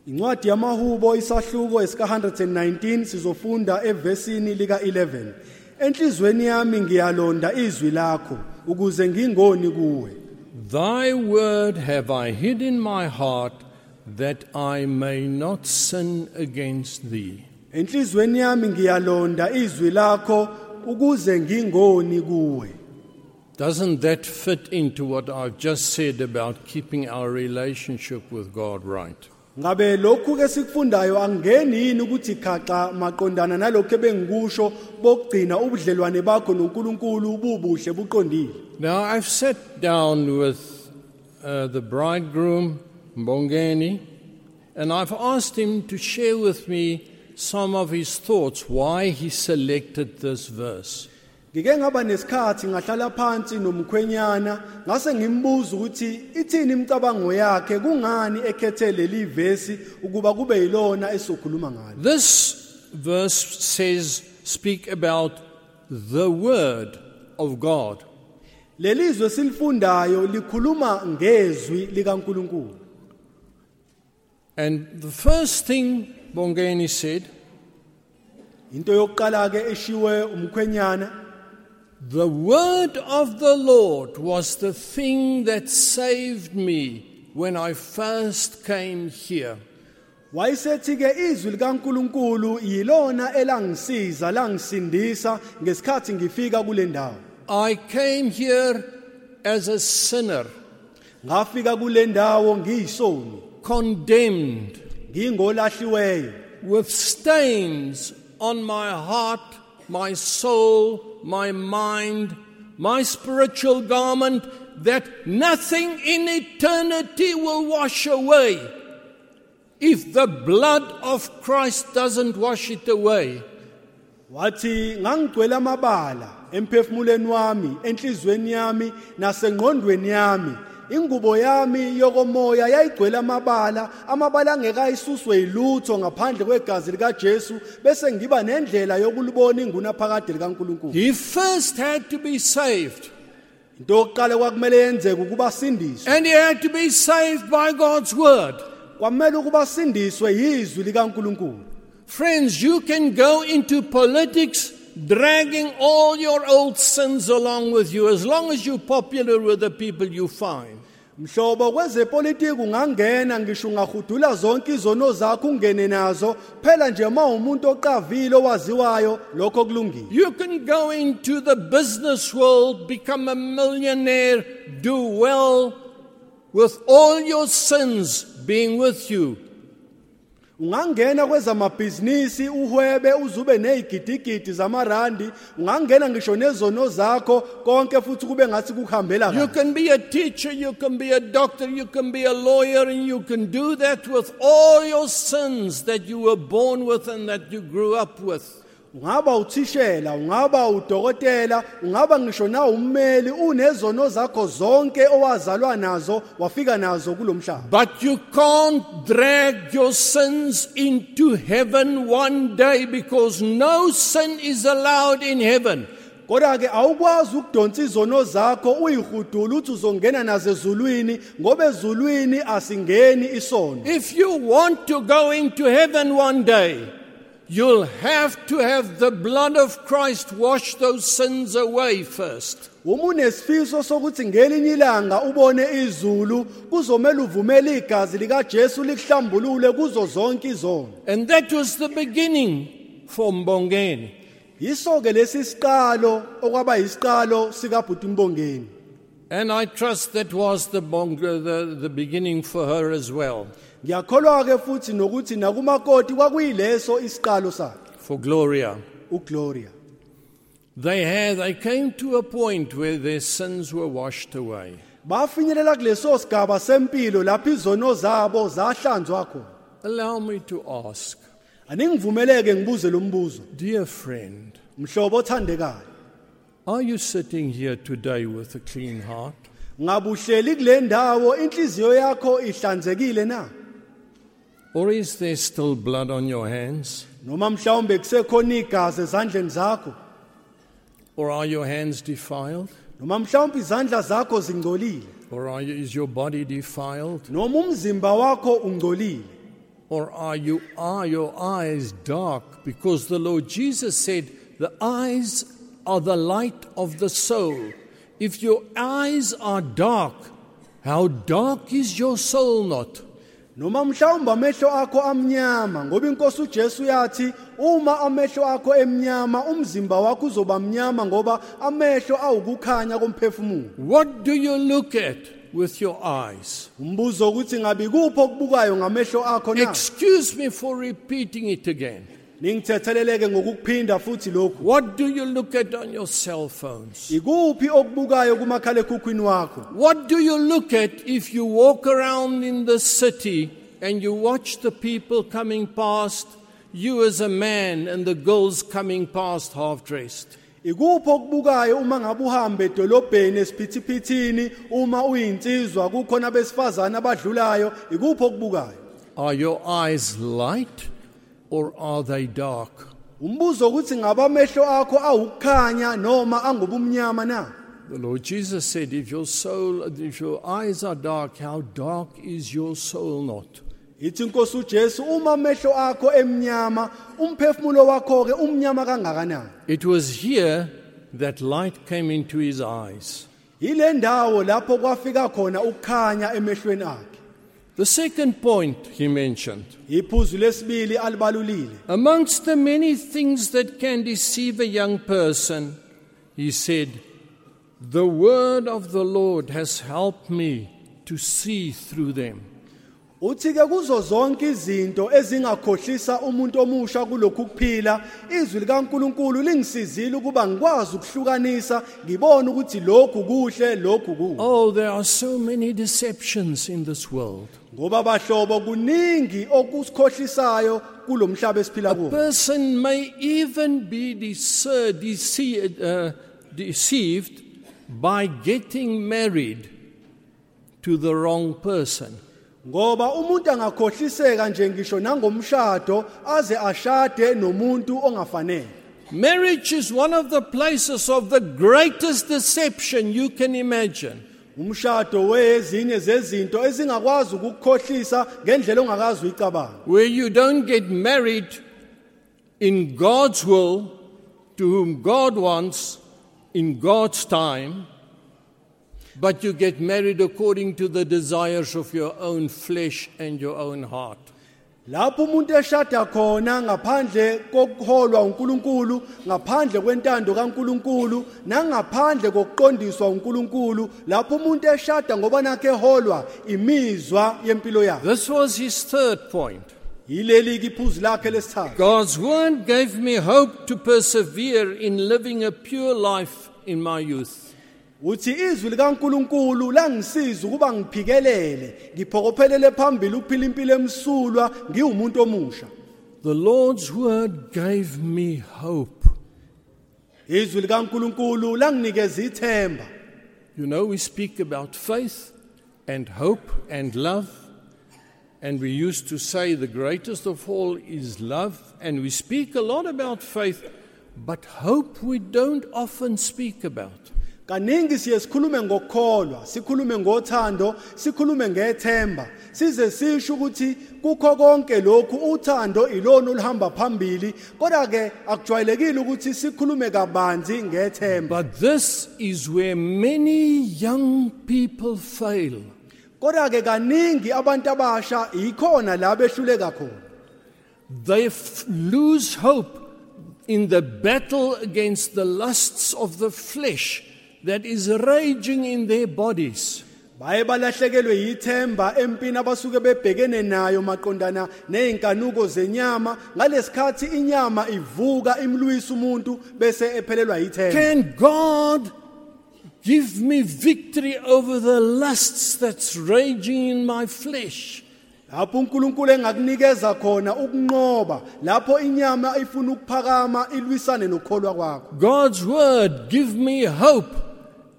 incwadi yamahubo isahluko esika 119 sizofunda evesini lika 11 enhlizweni yami ngiyalonda izwi lakho ukuze ngingoni kuwe Thy word have I hid in my heart that I may not sin against thee. enhlizweni yami ngiyalonda izwi lakho ukuze ngingoni kuwe Doesn't that fit into what I've just said about keeping our relationship with God right? Ngabe lokhu ke sikufundayo angeni yini ukuthi khaxa maqondana ebengikusho bokugcina ubudlelwane bakho noNkulunkulu buqondile Now, I've sat down with uh, the bridegroom, Mbongeni, and I've asked him to share with me some of his thoughts why he selected this verse. Ngike ngaba nesikhathi ngahlala phansi nomkhwenyana ngase ngimbuza ukuthi ithini imicabango yakhe kungani ekhethe leli vesi ukuba kube yilona esokhuluma ngalo This verse says, speak about the word of God. lelizwe silifundayo likhuluma ngezwi likaNkuluNkulu And the first thing Bongeni said, into yokuqala ke eshiwe umkhwenyana the word of the Lord was the thing that saved me when I first came here. wayesethi ke izwi likaNkuluNkulu yilona elangisiza langisindisa ngesikhathi ngifika kule ndawo I came here as a sinner, ngafika kule ndawo ngiyisoni condemned, ngingolahliweyo with stains on my heart, my soul, my mind, my spiritual garment that nothing in eternity will wash away. If the blood of Christ doesn't wash it away, wathi ngangigcwele amabala emphefumulweni wami enhlizweni yami nasengqondweni yami ingubo yami yokomoya yayigcwele amabala amabala angekayisuswe yilutho ngaphandle kwegazi likaJesu bese ngiba nendlela yokulibona ingunaphakade likaNkuluNkulu he first had to be saved. into yokuqala kwakumele yenzeke ukuba sindiswe And he had to be saved by God's word. kwamele ukuba sindiswe yizwi likaNkuluNkulu Friends, you can go into politics dragging all your old sins along with you as long as you're popular with the people you find. mhlobo kwezepolitiki ungangena ngisho ungahudula zonke izono zakho ungene nazo phela nje uma umuntu oqavile owaziwayo lokho kulungile You can go into the business world, become a millionaire, do well with all your sins being with you. Ungangena kwezamabhizinisi uhwebe uzube nezigidigidi zamarandi ungangena ngisho nezono zakho konke futhi kube ngathi kukuhambela You can be a teacher, you can be a doctor, you can be a lawyer, and you can do that with all your sins that you were born with and that you grew up with. Ungaba uthishela ungaba udokotela ungaba ngisho na ummeli unezono zakho zonke owazalwa nazo wafika nazo kulomhlaba But you can't drag your sins into heaven one day because no sin is allowed in heaven. kodwa ke awukwazi ukudonsa izono zakho uyihudula uthi uzongena nazo ezulwini ngoba ezulwini asingeni isono If you want to go into heaven one day, you'll have to have the blood of Christ wash those sins away first. uma unesifiso sokuthi ngelinye ilanga ubone izulu kuzomela uvumele igazi likaJesu likuhlambulule kuzo zonke izono And that was the beginning for Mbongeni. yiso ke lesi siqalo okwaba sikaBhuti Mbongeni And I trust that was the, bong- the, the beginning for her as well, ngiyakholwa ke futhi nokuthi nakumakoti kwakuyileso isiqalo sakhe. For Gloria. uGloria. They had, they came to a point where their sins were washed away. bafinyelela kuleso sigaba sempilo lapho izono zabo zahlanzwa khona. Allow me to ask, aningivumeleke ngibuze lo mbuzo. Dear friend, mhlobo othandekayo. Are you sitting here today with a clean heart? ngabe uhleli kule ndawo inhliziyo yakho ihlanzekile na Or is there still blood on your hands? noma mhlawumbe kusekhona igazi ezandleni zakho Or are your hands defiled? noma mhlawumbe izandla zakho zingcolile Or are you, is your body defiled? noma umzimba wakho ungcolile Or are, you, are your eyes dark? Because the Lord Jesus said, The eyes are the light of the soul. If your eyes are dark, how dark is your soul not? Noma mhlawumbe amehlo akho amnyama ngoba inkosi uJesu yathi uma amehlo akho emnyama umzimba wakho uzoba mnyama ngoba amehlo awukukhanya komphefumulo What do you look at with your eyes? umbuzo ukuthi ngabe kuphi okubukayo ngamehlo akho na Excuse me for repeating it again. Ningithetheleleke ngokukuphinda futhi lokhu. What do you look at on your cell phones? ikuphi okubukayo wakho? What do you look at if you walk around in the city and you watch the people coming past, you as a man and the girls coming past half dressed? ikuphi okubukayo uma ngabe uhamba edolobheni esiphithiphithini uma uyinsizwa kukhona besifazana abadlulayo? Ikuphi okubukayo? Are your eyes light or are they dark? umbuzo ukuthi ngabe amehlo akho awukukhanya noma angubumnyama na The Lord Jesus said, If your soul, if your eyes are dark, how dark is your soul not? ithi inkosi uJesu uma amehlo akho emnyama umphefumulo wakho ke umnyama kangakanani It was here that light came into his eyes. ile ndawo lapho kwafika khona ukukhanya emehlweni akhe The second point he mentioned iphuzu lesibili alibalulile Amongst the many things that can deceive a young person, he said, The word of the Lord has helped me to see through them. uthi ke kuzo zonke izinto ezingakhohlisa umuntu omusha kulokhu kuphila izwi likaNkuluNkulu lingisizile ukuba ngikwazi ukuhlukanisa ngibone ukuthi lokhu kuhle lokhu kubi Oh, there are so many deceptions in this world. Ngoba bahlobo kuningi okusikhohlisayo kulomhlaba esiphila A kuwo person may even be dece- dece- uh, deceived by getting married to the wrong person. ngoba umuntu angakhohliseka nje ngisho nangomshado aze ashade nomuntu ongafanele Marriage is one of the places of the greatest deception you can imagine. Umshado wezinye zezinto ezingakwazi ukukukhohlisa ngendlela ongakazi uyicabanga where you don't get married in God's will, to whom God wants in God's time, but you get married according to the desires of your own flesh and your own heart. Lapho umuntu eshada khona ngaphandle kokuholwa uNkulunkulu ngaphandle kwentando kaNkulunkulu nangaphandle kokuqondiswa uNkulunkulu lapho umuntu eshada ngoba nakhe eholwa imizwa yempilo yakhe This was his third point. yileli ke lakhe lesithathu God's word gave me hope to persevere in living a pure life in my youth. Uthi izwi likaNkulunkulu langisiza ukuba ngiphikelele ngiphokophelele phambili ukuphila impilo emsulwa ngiwumuntu omusha The Lord's word gave me hope. izwi likaNkulunkulu langinikeza ithemba You know, we speak about faith and hope and love. And we used to say the greatest of all is love. And we speak a lot about faith, but hope we don't often speak about. Kaningi siye sikhulume ngokukholwa sikhulume ngothando sikhulume ngethemba. Size sisho ukuthi kukho konke lokhu uthando ilona oluhamba phambili. Kodwa ke akujwayelekile ukuthi sikhulume kabanzi ngethemba. But this is where many young people fail. kodwa ke kaningi abantu abasha ikhona la behluleka khona. They lose hope in the battle against the lusts of the flesh. That is raging in their bodies. baye balahlekelwe yithemba empini abasuke bebhekene nayo maqondana nezinkanuko zenyama ngalesikhathi inyama ivuka imlwisa umuntu bese ephelelwa yithemba Can God give me victory over the lusts that's raging in my flesh? lapho uNkulunkulu engakunikeza khona ukunqoba lapho inyama ifuna ukuphakama ilwisane nokukholwa kwakho God's word give me hope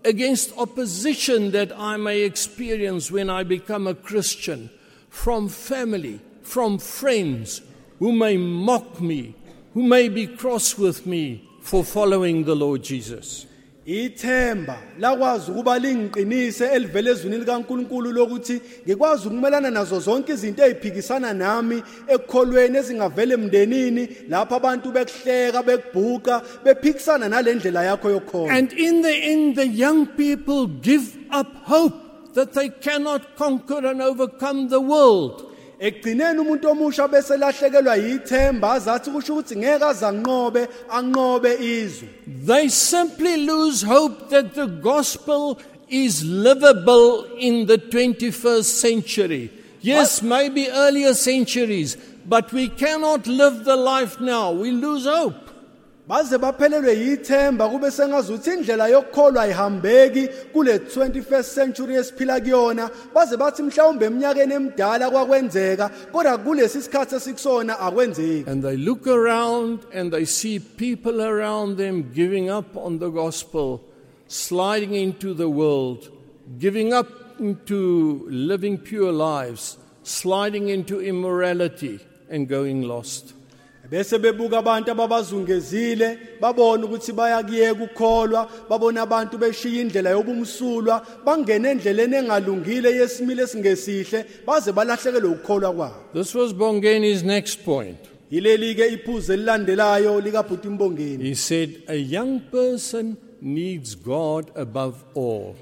against opposition that I may experience when I become a Christian from family, from friends who may mock me, who may be cross with me for following the Lord Jesus. Ithemba lakwazi ukuba lingiqinise elivele ezwini likaNkulunkulu lokuthi ngikwazi ukumelana nazo zonke izinto eziphikisana nami ekukholweni ezingavele emndenini lapho abantu bekuhleka bekubhuqa bephikisana nalendlela yakho yokukholwa And in the end, the young people give up hope that they cannot conquer and overcome the world. Ekugcineni umuntu omusha bese lahlekelwa yithemba azathi kusho ukuthi ngeke azanqobe anqobe izwe They simply lose hope that the gospel is livable in the 21st century. Yes, maybe earlier centuries, but we cannot live the life now. We lose hope. Baze baphelelwe yithemba kube sengazuthi indlela yokukholwa ayihambeki kule 21st century esiphila kuyona baze bathi mhlawumbe eminyakeni emidala kwakwenzeka kodwa kulesi sikhathi esikusona akwenzeki And they look around and they see people around them giving up on the gospel, sliding into the world, giving up into living pure lives, sliding into immorality, and going lost. Bese bebuka abantu ababazungezile babona ukuthi bayakuyeka ukukholwa babona abantu beshiya indlela yobumsulwa bangena endleleni engalungile yesimile esingesihle baze balahlekelwe ukukholwa kwabo This was Bongeni's next point. yileli ke iphuzu elilandelayo likabhuti imbongeni He said, A young person needs God above all.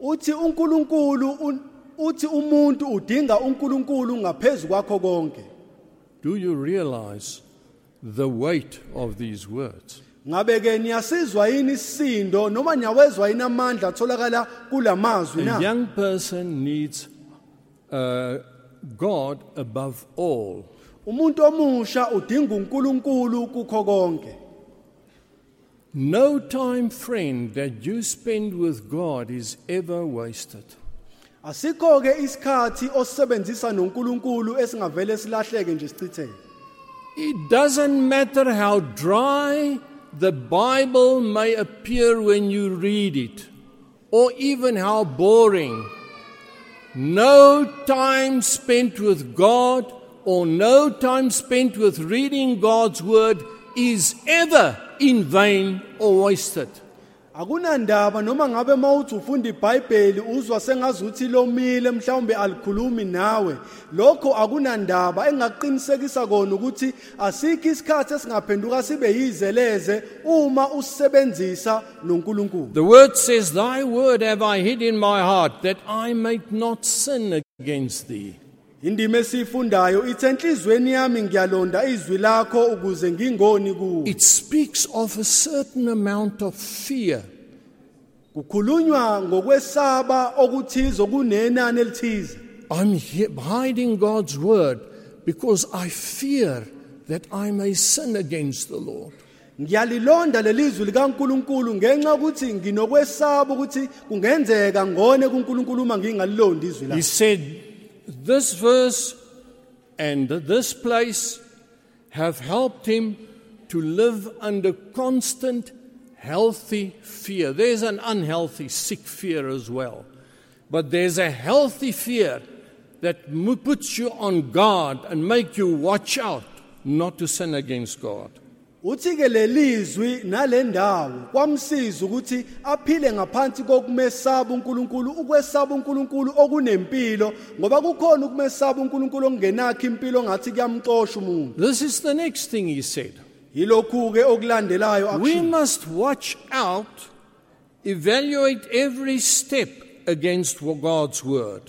uthi uNkulunkulu un- uthi umuntu udinga uNkulunkulu ngaphezulu kwakho konke Do you realize the weight of these words? ngabe ke niyasizwa yini isisindo noma niyawezwa yini amandla atholakala kulamazwi A na young person needs uh, God above all. umuntu omusha udinga uNkulunkulu kukho konke No time, friend, that you spend with God is ever wasted. asikho ke isikhathi osebenzisa noNkulunkulu esingavele silahleke nje sichitheke It doesn't matter how dry the Bible may appear when you read it, or even how boring. No time spent with God or no time spent with reading God's Word is ever in vain or wasted. Akunandaba noma ngabe mawuthi ufunda iBhayibheli uzwa sengazuthi lomile mhlawumbe alikhulumi nawe lokho akunandaba engaqinisekisa kona ukuthi asikho isikhathi esingaphenduka sibe yizeleze uma usebenzisa noNkulunkulu The word says, Thy word have I hid in my heart, that I might not sin against thee. Indima esifundayo ithi enhlizweni yami ngiyalonda izwi lakho ukuze ngingoni kuwe It speaks of a certain amount of fear. kukhulunywa ngokwesaba okuthizo kunenani elithize I'm hi- hiding God's word because I fear that I may sin against the Lord. ngiyalilonda lelizwi likaNkuluNkulu ngenxa ukuthi nginokwesaba ukuthi kungenzeka ngone kuNkulunkulu uma ngingalilondi izwi He lakhe said, This verse and this place have helped him to live under constant, healthy fear. There's an unhealthy, sick fear as well. But there's a healthy fear that puts you on guard and make you watch out not to sin against God. Uthi ke lelizwi nalendawo kwamsiza ukuthi aphile ngaphansi kokumesaba uNkulunkulu ukwesaba uNkulunkulu okunempilo ngoba kukhona ukumesaba uNkulunkulu okungenakho impilo ngathi kuyamxosha umuntu This is the next thing he said. yilokhu ke okulandelayo We must watch out, evaluate every step against God's word.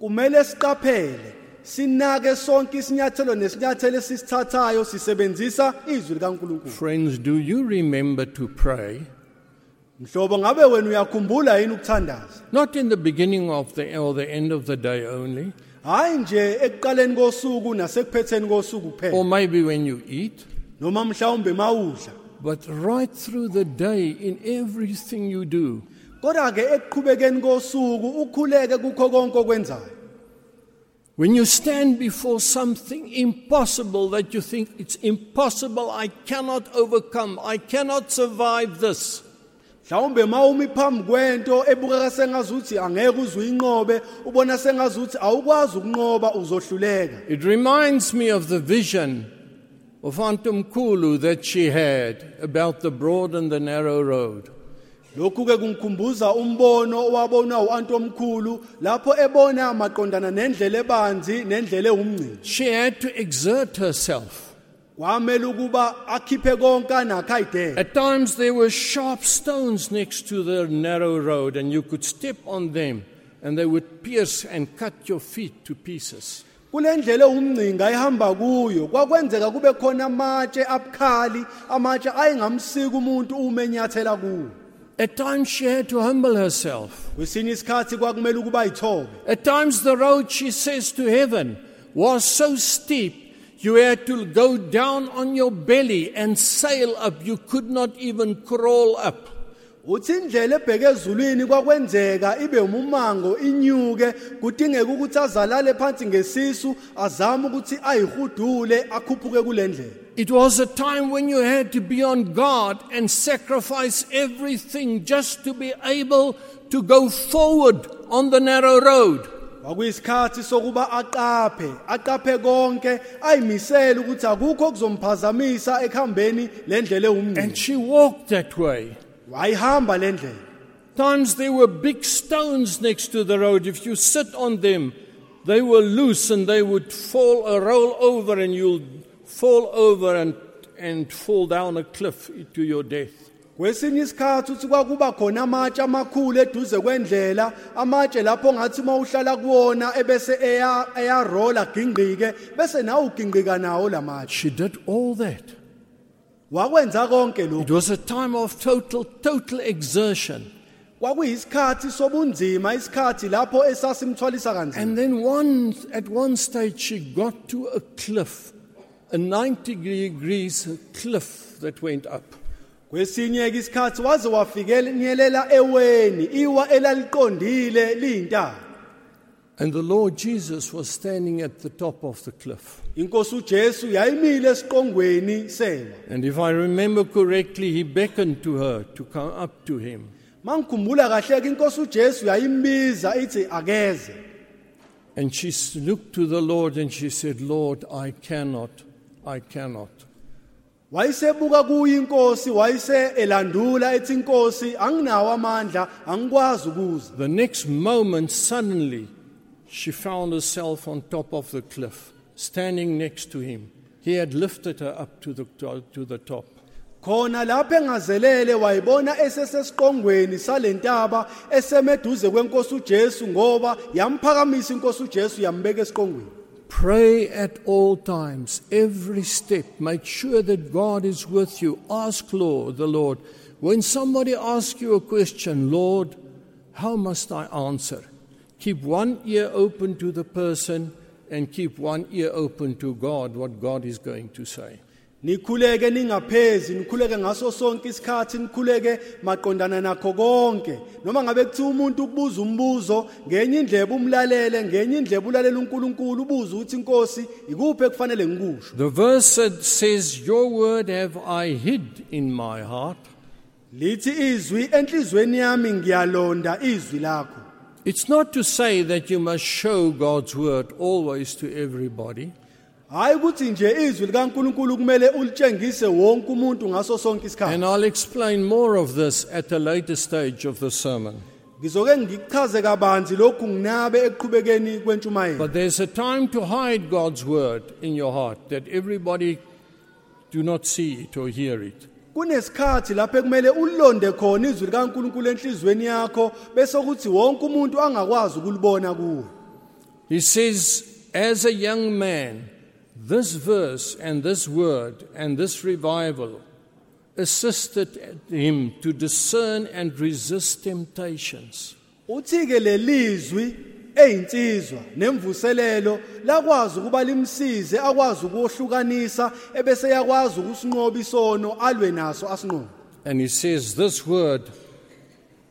kumele siqaphele sinake sonke isinyathelo nesinyathelo esisithathayo sisebenzisa izwi likaNkulunkulu. Friends, do you remember to pray? mhlobo ngabe wena uyakhumbula yini ukuthandaza? Not in the beginning of the or the end of the day only, hayi nje ekuqaleni kosuku nasekuphetheni kosuku or kuphela maybe when you eat, noma mhlawumbe mawudla but right through the day in everything you do. kodwa ke ekuqhubekeni kosuku ukhuleke kukho konke okwenzayo. When you stand before something impossible that you think it's impossible, I cannot overcome, I cannot survive this. mhlawumbe mawumi phambi kwento ebukeka sengazuthi angeke uzuyinqobe ubona sengazuthi awukwazi ukunqoba uzohluleka It reminds me of the vision of Antum Kulu that she had about the broad and the narrow road. Lokhu ke kungikhumbuza umbono owabona uantu omkhulu lapho ebona maqondana nendlela ebanzi nendlela ewumngcini She had to exert herself. kwamele ukuba akhiphe konke anakho ayidele At times there were sharp stones next to the narrow road, and you could step on them, and they would pierce and cut your feet to pieces. kule ndlela ewumngcinga ayihamba kuyo kwakwenzeka kube khona amatshe abukhali amatshe ayengamsika umuntu uma enyathela kuwo At times she had to humble herself. kwesinye isikhathi kwakumele ukuba ayithobe At times the road, she says, to heaven was so steep you had to go down on your belly and sail up. You could not even crawl up. Uthi indlela ebheke ezulwini kwakwenzeka ibe umango inyuke kudingeka ukuthi azalale phansi ngesisu azame ukuthi ayihudule akhuphuke kule ndlela It was a time when you had to be on guard and sacrifice everything just to be able to go forward on the narrow road. kwakuyisikhathi sokuba aqaphe aqaphe konke ayimisele ukuthi akukho okuzomphazamisa ekuhambeni le ndlela And she walked that way. Wayihamba le ndlela Times there were big stones next to the road. If you sit on them, they were loose and they would fall or roll over, and you'll fall over and, and fall down a cliff to your death. kwesinye isikhathi uthi kwakuba khona amatshe amakhulu eduze kwendlela amatshe lapho ngathi mawuhlala kuwona ebese eya eyarola bese nawe ugingqika nawo lamatshe She did all that. Wakwenza konke It was a time of total, total exertion. kwakuyisikhathi sobunzima isikhathi lapho esasimthwalisa kanzima And then one, at one stage, she got to a cliff, a 90 degrees cliff that went up. kwesinye ke isikhathi waze wafikenyelela eweni iwa elaliqondile liyintaba And the Lord Jesus was standing at the top of the cliff. inkosi uJesu yayimile esiqongweni sewa And if I remember correctly, he beckoned to her to come up to him. mangikhumbula kahle ke inkosi uJesu yayimbiza ithi akeze And she looked to the Lord and she said, Lord, I cannot, I cannot. wayesebuka kuyo inkosi wayese elandula ethi inkosi anginawo amandla angikwazi ukuza The next moment, suddenly, she found herself on top of the cliff, standing next to him. He had lifted her up to the, to the top. khona lapho engazelele wayibona esesesiqongweni salentaba esemeduze kwenkosi uJesu ngoba yamphakamisa inkosi uJesu yambeka esiqongweni Pray at all times, every step. Make sure that God is with you. Ask Lord, the Lord. When somebody asks you a question, Lord, how must I answer? Keep one ear open to the person and keep one ear open to God, what God is going to say. nikhuleke ningaphezi nikhuleke ngaso sonke isikhathi nikhuleke maqondana nakho konke noma ngabe kuthiwa umuntu ukubuza umbuzo ngenye indlebe umlalele ngenye indlebe ulalela uNkulunkulu ubuze ukuthi inkosi ikuphi ekufanele ngikusho The verse says, Your word have I hid in my heart. lithi izwi enhlizweni yami ngiyalonda izwi lakho It's not to say that you must show God's word always to everybody. hayi ukuthi nje izwi likaNkulunkulu kumele ulitshengise wonke umuntu ngaso sonke isikhathi And I'll explain more of this at a later stage of the sermon. ngizoke ngikuchaze kabanzi lokhu nginabe ekuqhubekeni kwentshumayelo But there's a time to hide God's word in your heart that everybody do not see it or hear it. Kunesikhathi lapho ekumele ulonde khona izwi likaNkulunkulu enhlizweni yakho bese kuthi wonke umuntu angakwazi ukulibona kuwe He says, as a young man, this verse and this word and this revival assisted him to discern and resist temptations. uthi ke lelizwi eyinsizwa nemvuselelo lakwazi ukuba limsize akwazi ukuhlukanisa ebese yakwazi ukusinqoba isono alwe naso asinqobe And he says this word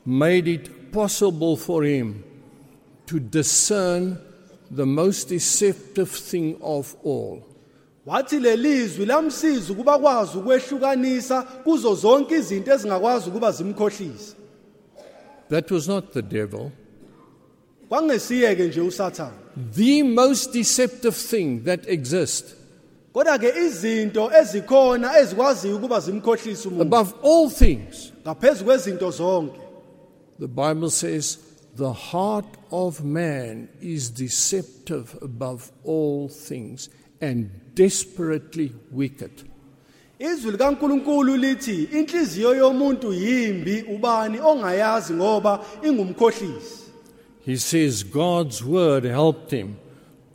made it possible for him to discern the most deceptive thing of all. wathi lelizwi lamsiza ukuba kwazi ukwehlukanisa kuzo zonke izinto ezingakwazi ukuba zimkhohlise That was not the devil. Kwangesiyeke nje usathane. The most deceptive thing that exists, kodwa ke izinto ezikhona ezikwaziyo ukuba zimkhohlise umuntu above all things, ngaphezulu kwezinto zonke. the Bible says, the heart of man is deceptive above all things and desperately wicked. izwi likaNkuluNkulu lithi inhliziyo yomuntu yimbi ubani ongayazi ngoba ingumkhohlisi He says God's word helped him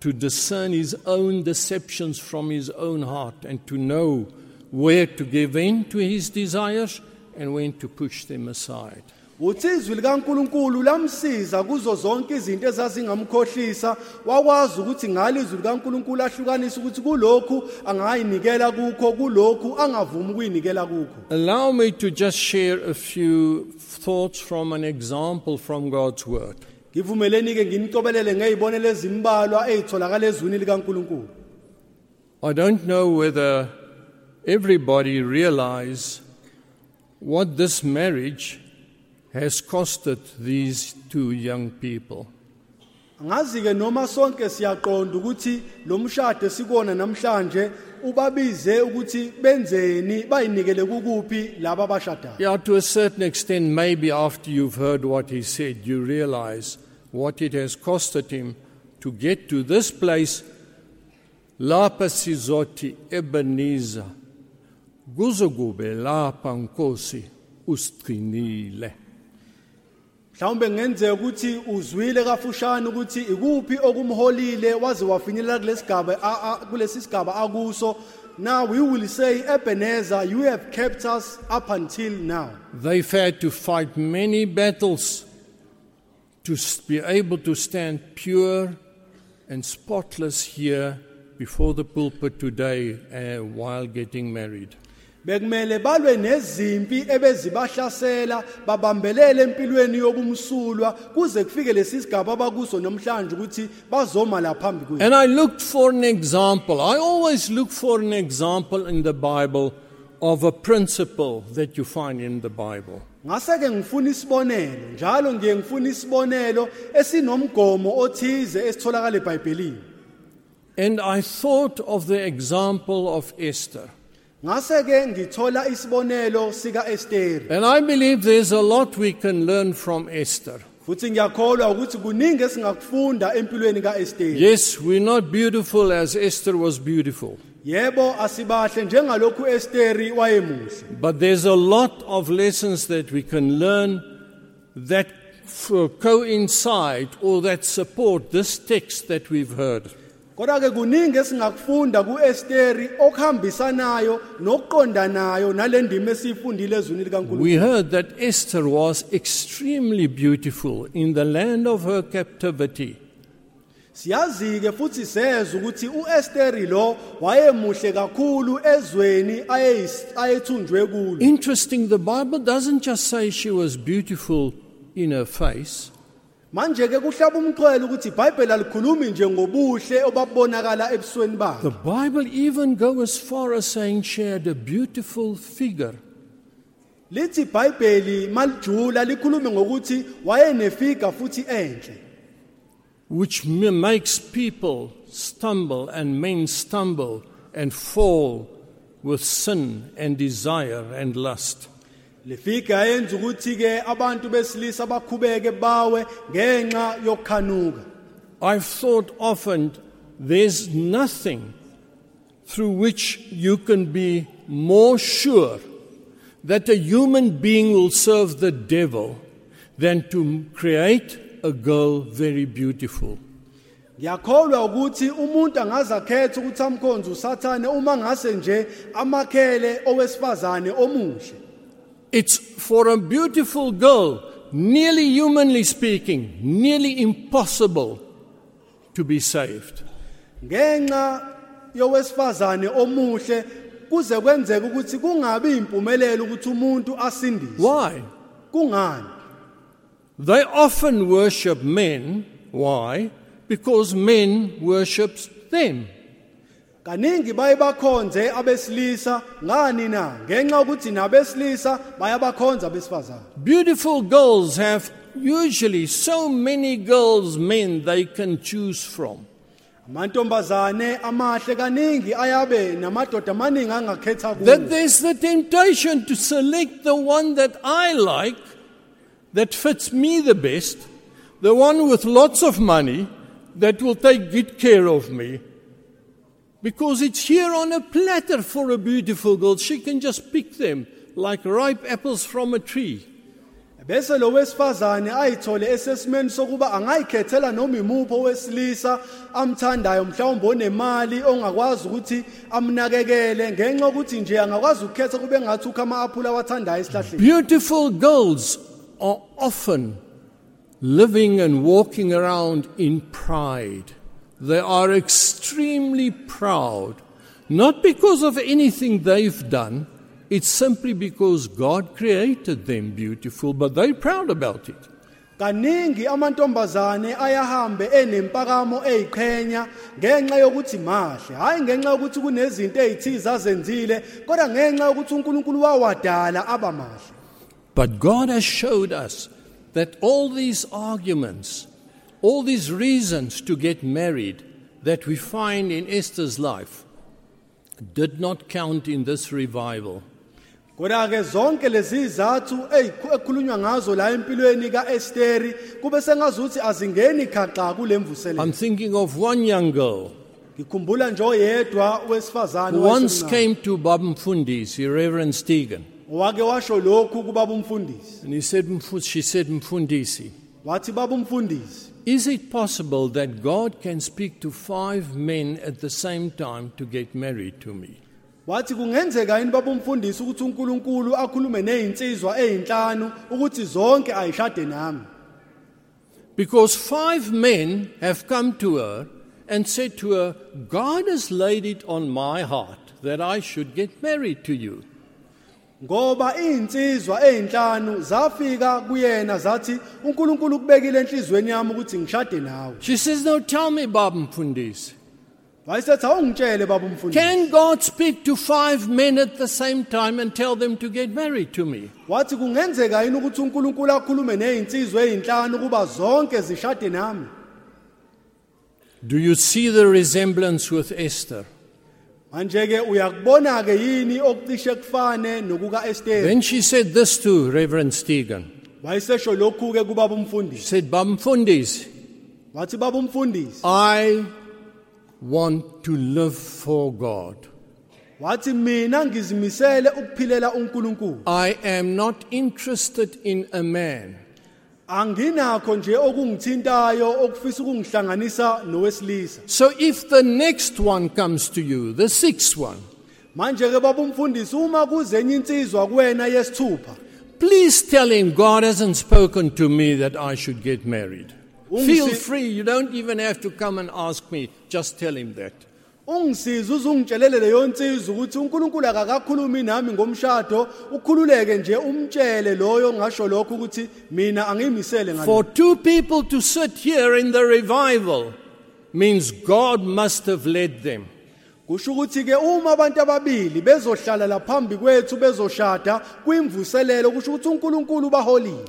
to discern his own deceptions from his own heart and to know where to give in to his desires and when to push them aside. uthi izwi likaNkuluNkulu lamsiza kuzo zonke izinto ezazingamkhohlisa wakwazi ukuthi ngalo izwi likaNkuluNkulu ukuthi kulokhu angayinikela kukho kulokhu angavumi ukuyinikela kukho Allow me to just share a few thoughts from an example from God's word. Ngivumeleni ke nginicobelele ezimbalwa ezwini likaNkuluNkulu I don't know whether everybody realize what this marriage has costed these two young people. Angazi ke noma sonke siyaqonda ukuthi lo mshado sikona namhlanje ubabize ukuthi benzeni bayinikele kukuphi laba abashadayo. Yeah, to a certain extent, maybe after you've heard what he said, you realize what it has costed him to get to this place. Lapa sizoti Ebenezer, kuzokube lapha nkosi usiqinile. Mhlawumbe ngenzeka ukuthi uzwile kafushane ukuthi ikuphi okumholile waze wafinyelela kulesigaba a- a- kulesi sigaba akuso. Now we will say Ebenezer you have kept us up until now. They've had to fight many battles to be able to stand pure and spotless here before the pulpit today uh, while getting married. bekumele balwe nezimpi ebezibahlasela babambelele empilweni yobumsulwa kuze kufike lesi sigaba abakuso ukuthi bazoma la phambi kwethu And I looked for an example. I always look for an example in the Bible of a principle that you find in the Bible. Ngifuna isibonelo njalo ngiye ngifuna isibonelo esinomgomo othize esitholakala eBhayibhelini And I thought of the example of Esther. ngithola isibonelo sika Esther And I believe there's a lot we can learn from Esther. futhi ngiyakholwa ukuthi kuningi esingakufunda empilweni kaEsther Yes, we're not beautiful as Esther was beautiful, yebo asibahle njengalokhu Esther wayemuhle but there's a lot of lessons that we can learn that f- coincide or that support this text that we've heard. kodwa ke kuningi esingakufunda okuhambisanayo nokuqondanayo nalendima esiyifundile ezwini likaNkulunkulu We heard that Esther was extremely beautiful in the land of her captivity. Siyazi ke futhi sezwe ukuthi uEsther lo wayemuhle kakhulu ezweni ayethunjwe kulo. Interesting, the Bible doesn't just say she was beautiful in her face, manje ke kuhlaba umxhwele ukuthi iBhayibheli alikhulumi nje ngobuhle obabonakala ebusweni the Bible even goes as far as saying she had a beautiful figure. lithi iBhayibheli malijula likhulume ngokuthi wayenefiga futhi enhle which makes people stumble and men stumble and fall with sin and desire and lust. lefiga yenza ukuthi ke abantu besilisa bakhubeke bawe ngenxa yokukhanuka I've thought often there's nothing through which you can be more sure that a human being will serve the devil than to create a girl very beautiful. ngiyakholwa ukuthi umuntu angaze akhethe ukuthi amkhonze usathane uma ngase nje amakhele owesifazane omuhle It's for a beautiful girl, nearly humanly speaking, nearly impossible to be saved. ngenxa yowesifazane omuhle kuze kwenzeke ukuthi kungabi impumelelo ukuthi umuntu asindiswe Why? kungani They often worship men. Why? Because men worships them. kaningi baye bakhonze abesilisa ngani na ngenxa ukuthi nabesilisa bayabakhonza abesifazane Beautiful girls have usually so many girls, men they can choose from. amantombazane amahle kaningi ayabe namadoda amaningi angakhetha That there's the temptation to select the one that I like, that fits me the best, the one with lots of money, that will take good care of me. Because it's here on a platter for a beautiful girl. She can just pick them like ripe apples from a tree. bese lo wesifazane ayithole esesimeni sokuba angayikhethela noma imuphi owesilisa amthandayo mhlawumbe onemali ongakwazi ukuthi amnakekele ngenxa yokuthi nje angakwazi ukukhetha kube ngathi ama-aphula awathandayo esihlahleni Beautiful girls are often living and walking around in pride. They are extremely proud, not because of anything they've done, it's simply because God created them beautiful, but they're proud about it. kaningi amantombazane ayahambe enempakamo eyiqhenya ngenxa yokuthi mahle hayi ngenxa yokuthi kunezinto ezithize azenzile kodwa ngenxa yokuthi uNkulunkulu wawadala aba mahle But God has showed us that all these arguments, all these reasons to get married that we find in Esther's life, did not count in this revival. kodwa ke zonke lezi ezikhulunywa ngazo la empilweni kaEsteri kube sengazuthi azingeni khaxa kule mvuselelo. I'm thinking of one young girl. Ngikhumbula nje oyedwa wesifazane who once came to Baba Mfundisi, Reverend Stegen, washo lokhu kubaba umfundisi and he said, "Mfu- she said, Mfundisi, wathi baba umfundisi is it possible that God can speak to five men at the same time to get married to me? wathi kungenzeka yini baba umfundisi ukuthi uNkulunkulu akhulume nezinsizwa ezinhlanu ukuthi zonke ayishade nami Because five men have come to her and said to her, God has laid it on my heart that I should get married to you. Ngoba izinsizwa ezinhlanu zafika kuyena zathi uNkulunkulu kubekile enhlizweni yami ukuthi ngishade nawe She says, Now tell me, Baba Mfundisi, wayesethi awungitshele baba umfundisi can God speak to five men at the same time and tell them to get married to me? wathi kungenzeka yini ukuthi uNkulunkulu akhulume nezinsizwa ezinhlanu kuba zonke zishade nami Do you see the resemblance with Esther? Manje ke uyakubona ke yini okucishe kufane nokuka Esther Then she said this to Reverend Stegen. wayesesho lokhu ke kubaba umfundisi She said, Bamfundis, wathi baba umfundisi I want to live for God. wathi mina ngizimisele ukuphilela uNkulunkulu I am not interested in a man. Anginakho nje okungithintayo okufisa ukungihlanganisa nowesilisa So if the next one comes to you, the sixth one, manje ke baba umfundisi uma kuze enye insizwa kuwena yesithupha please tell him God hasn't spoken to me that I should get married. Feel Ungisi- free. You don't even have to come and ask me. Just tell him that. Ungisiza uzungitshelele leyo nsizwa ukuthi uNkulunkulu akakakhulumi nami ngomshado ukhululeke nje umtshele loyo ngasho lokho ukuthi mina angimisele For two people to sit here in the revival means God must have led them. kusho ukuthi ke uma abantu ababili bezohlala laphambi kwethu bezoshada kwimvuselelo kusho ukuthi uNkulunkulu baholile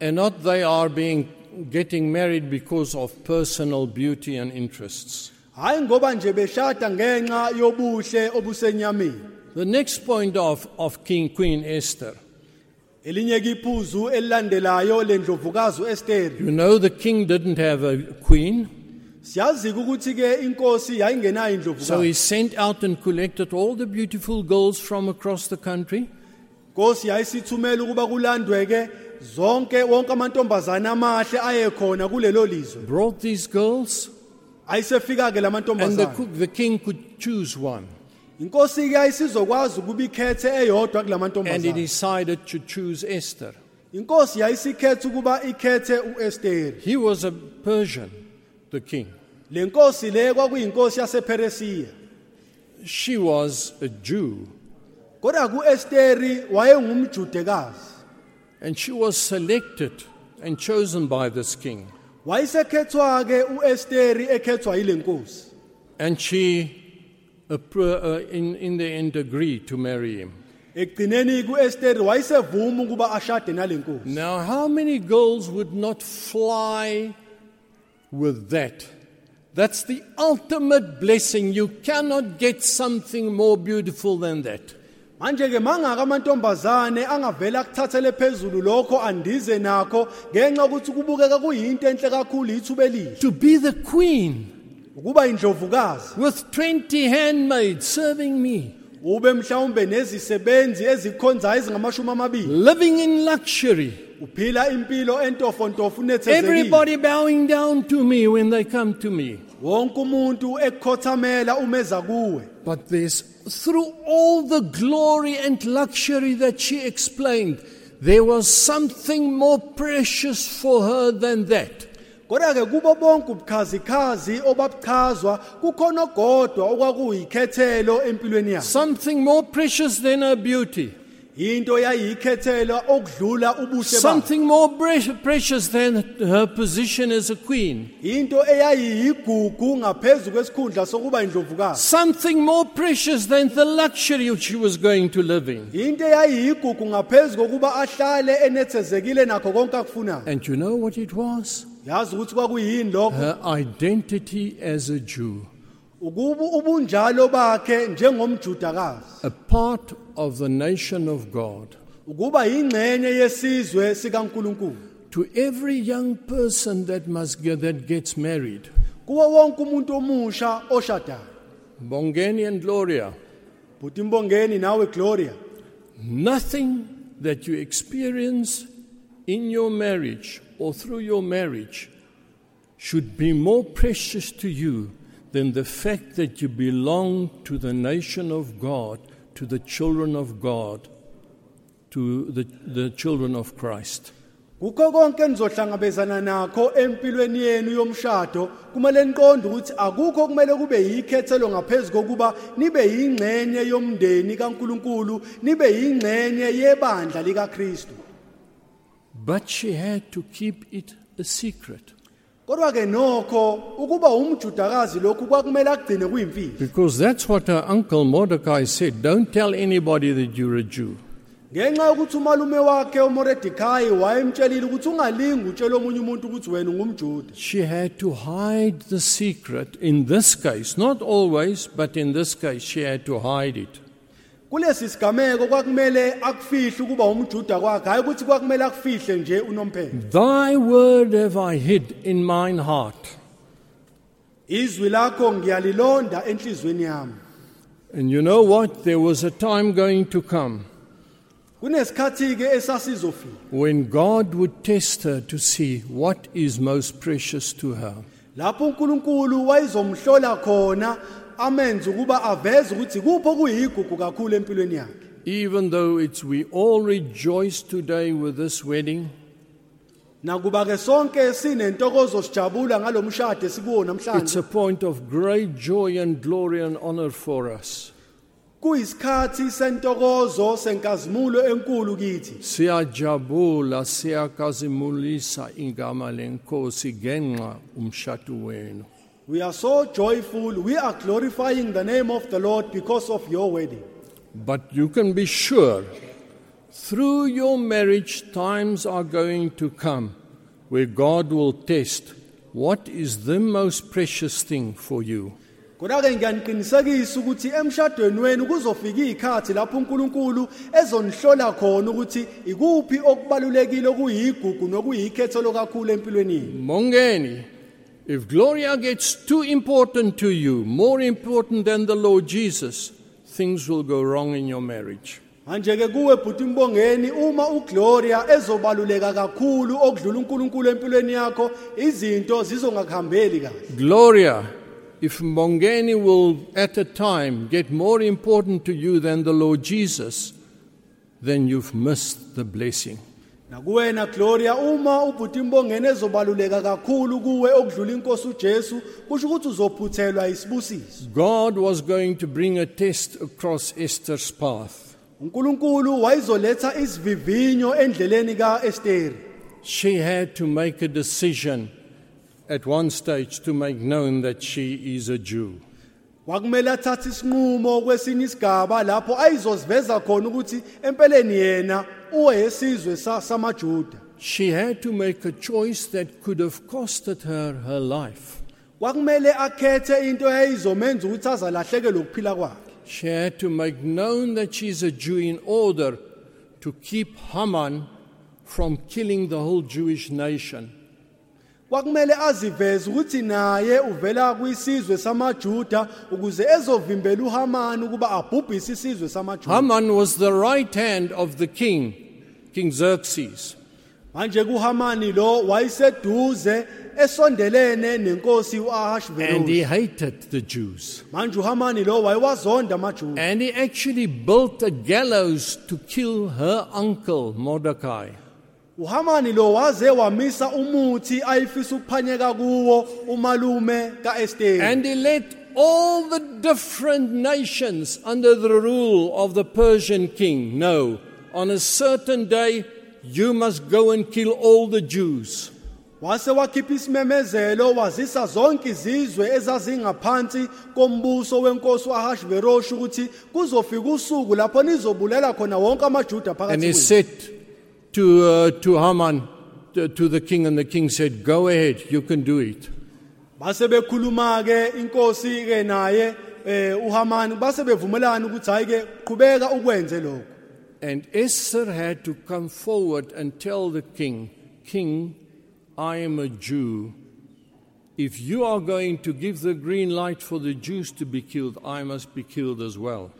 And not they are being getting married because of personal beauty and interests. Hayi ngoba nje beshada ngenxa yobuhle obusenyameni The next point of, of King Queen Esther. elinye ke iphuzu elilandelayo lendlovukazi You know the king didn't have a queen, siyazi ukuthi ke inkosi yayingenayo so indlovukazi he sent out and collected all the beautiful girls from across the country. Yayisithumela ukuba zonke wonke amahle ayekhona kulelo lizwe. Brought these girls, Ayisefika ke and the, the king could choose one. Inkosi ke ayisizokwazi ukuba ikhethe eyodwa And he decided to choose Esther. Inkosi yayisikhetha ukuba ikhethe uEsther. He was a Persian, the king. Le nkosi le kwakuyinkosi yasePersia. She was a Jew, Kodwa kuEsther wayengumjudekazi. and she was selected and chosen by this king. Wayesekhethwa ke uEsther ekhethwa yile nkosi. And she, appro- uh, in, in the end, agreed to marry him. Ekugcineni kuEsther wayesevuma ukuba ashade nale nkosi. Now, how many girls would not fly with that? That's the ultimate blessing. You cannot get something more beautiful than that. Manje ke mangaka amantombazane angavela kuthathele phezulu lokho andize nakho ngenxa ukuthi kubukeka kuyinto enhle kakhulu ithuba elihle. To be the queen ukuba indlovukazi. with 20 handmaids serving me, ube mhlawumbe nezisebenzi ezikhonzayo ezingamashumi amabili. Living in luxury, uphila impilo entofontofo unethezekile. Everybody bowing down to me when they come to me. Wonke umuntu ekukhothamela umeza kuwe But there's, through all the glory and luxury that she explained, there was something more precious for her than that. kodwa ke kubo bonke ubukhazikhazi obabuchazwa kukhona ogodwa empilweni yakhe Something more precious than her beauty. Into yayiyikhethelo okudlula ubuhle bakhe Something more pre- precious than her position as a queen. into eyayiyigugu ngaphezulu kwesikhundla sokuba indlovukazi Something more precious than the luxury which she was going to live in. into eyayiyigugu ngaphezulu kokuba ahlale enethezekile nakho konke akufunayo And you know what it was? yazi ukuthi kwakuyini lokho Her identity as a Jew, ukuba ubunjalo bakhe njengomjudakazi a part of the nation of God. ukuba yingxenye yesizwe sikaNkuluNkulu. To every young person that must get, that gets married, kuwo wonke umuntu omusha oshadayo. Bongeni and Gloria, buti imbongeni nawe Gloria. Nothing that you experience in your marriage or through your marriage should be more precious to you than the fact that you belong to the nation of God, to the children of God, to the, the children of Christ. kukho konke nizohlangabezana nakho empilweni yenu yomshado. Kumele niqonde ukuthi akukho kumele kube yikhethelo ngaphezulu kokuba nibe yingxenye yomndeni kaNkuluNkulu nibe yingxenye yebandla likaKristu. But she had to keep it a secret kodwa ke nokho ukuba umjudakazi lokhu kwakumele agcine kuyimfihlo because that's what her uncle Mordecai said. Don't tell anybody that you're a Jew. ngenxa yokuthi umalume wakhe wayemtshelile ukuthi ungalingi utshela omunye umuntu ukuthi wena ungumJuda She had to hide the secret in this case, not always, but in this case, she had to hide it. Kulesi sigameko kwakumele akufihle ukuba umJuda kwakhe hayi ukuthi kwakumele akufihle nje unomphela Thy word have I hid in mine heart. izwi lakho ngiyalilonda enhlizweni yami And you know what? There was a time going to come kunesikhathi ke esasizofika when God would test her to see what is most precious to her. lapho uNkulunkulu wayizomhlola khona amenze ukuba aveze ukuthi kupho kuyigugu kakhulu empilweni yakhe Even though it's we all rejoice today with this wedding, nakuba ke sonke sinentokozo sijabula ngalomshado esikuwo it's namhlanje a point of great joy and glory and honor for us. kuyisikhathi sentokozo senkazimulo enkulu kithi Siyajabula siyakazimulisa igama lenkosi genxa umshado wenu. We are so joyful. We are glorifying the name of the lord because of your wedding. But you can be sure through your marriage times are going to come where God will test what is the most precious thing for you. kodwa ke ngiyaniqinisekisa ukuthi emshadweni wenu kuzofika izikhathi lapho uNkulunkulu ezonihlola khona ukuthi ikuphi okubalulekile okuyigugu nokuyikhetho kakhulu empilweni yenu. Mbongeni, if Gloria gets too important to you, more important than the Lord Jesus, things will go wrong in your marriage. manje ke kuwe bhuti Mbongeni uma uGloria ezobaluleka kakhulu okudlula uNkulunkulu empilweni yakho izinto zizongakuhambeli kahle Gloria, if Mbongeni will at a time get more important to you than the Lord Jesus, then you've missed the blessing. Nakuwena Gloria uma ubhuti Mbongeni ezobaluleka kakhulu kuwe okudlula inkosi uJesu kusho ukuthi uzophuthelwa isibusiso God was going to bring a test across Esther's path. uNkulunkulu wayizoletha isivivinyo endleleni kaEsteri She had to make a decision at one stage to make known that she is a Jew. Kwakumele athathe isinqumo kwesinye isigaba lapho ayizoziveza khona ukuthi empeleni yena uweyesizwe sa- samaJuda She had to make a choice that could have costed her her life. kwakumele akhethe into eyayizomenza ukuthi azalahleke lokuphila kwakhe She had to make known that she's a Jew in order to keep Haman from killing the whole Jewish nation. Kwakumele aziveze ukuthi naye uvela kwisizwe samaJuda ukuze ezovimbela ukuba abhubhise isizwe samaJuda Haman was the right hand of the king, King Xerxes. manje kuHamani lo wayiseduze esondelene nenkosi And he hated the Jews. manje uHamani lo wayewazonda amaJuda And he actually built a gallows to kill her uncle Mordecai. uHamani lo waze wamisa umuthi ayifisa ukuphanyeka kuwo umalume kaEsther And he let all the different nations under the rule of the Persian king know on a certain day you must go and kill all the Jews. wase wakhipha isimemezelo wazisa zonke izizwe ezazingaphansi kombuso wenkosi uAhashverosh ukuthi kuzofika usuku lapho nizobulela khona wonke amaJuda And he said to, uh, to Haman, to, to the king, and the king said, Go ahead, you can do it. base bekhuluma ke inkosi ke naye eh uHamani base bevumelana ukuthi hayi ke qhubeka ukwenze lokho And Esther had to come forward and tell the king, King, I am a Jew. If you are going to give the green light for the Jews to be killed, I must be killed as well.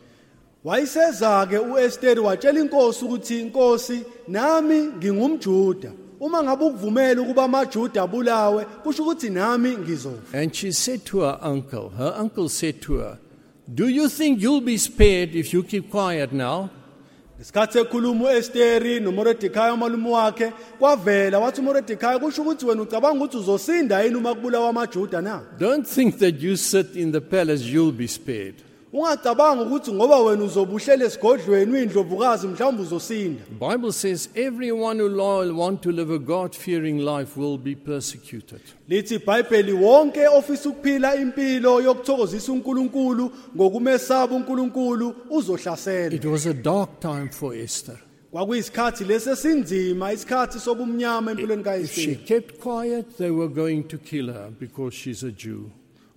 Wayiseza ke uEsther watshela inkosi ukuthi inkosi nami ngingumJuda uma ngabe ukuvumela ukuba amaJuda abulawe kusho ukuthi nami ngizofa And she said to her uncle, her uncle said to her, Do you think you'll be spared if you keep quiet now? Isikhathi ekhuluma uEsther noMordecai umalume wakhe kwavela wathi uMordecai kusho ukuthi wena ucabanga ukuthi uzosinda yini uma kubulawa amaJuda na Don't think that you sit in the palace, you'll be spared. Ungacabanga ukuthi ngoba wena uzobuhlele esigodlweni uyindlovukazi mhlawumbe uzosinda Bible says everyone who lo- want to live a God-fearing life will be persecuted. lithi iBhayibheli wonke ofisa ukuphila impilo yokuthokozisa uNkulunkulu ngokumesaba uNkulunkulu uzohlaselwa It was a dark time for Esther. kwakuyisikhathi lesesinzima isikhathi sobumnyama empilweni If she kept quiet, they were going to kill her because she's a Jew.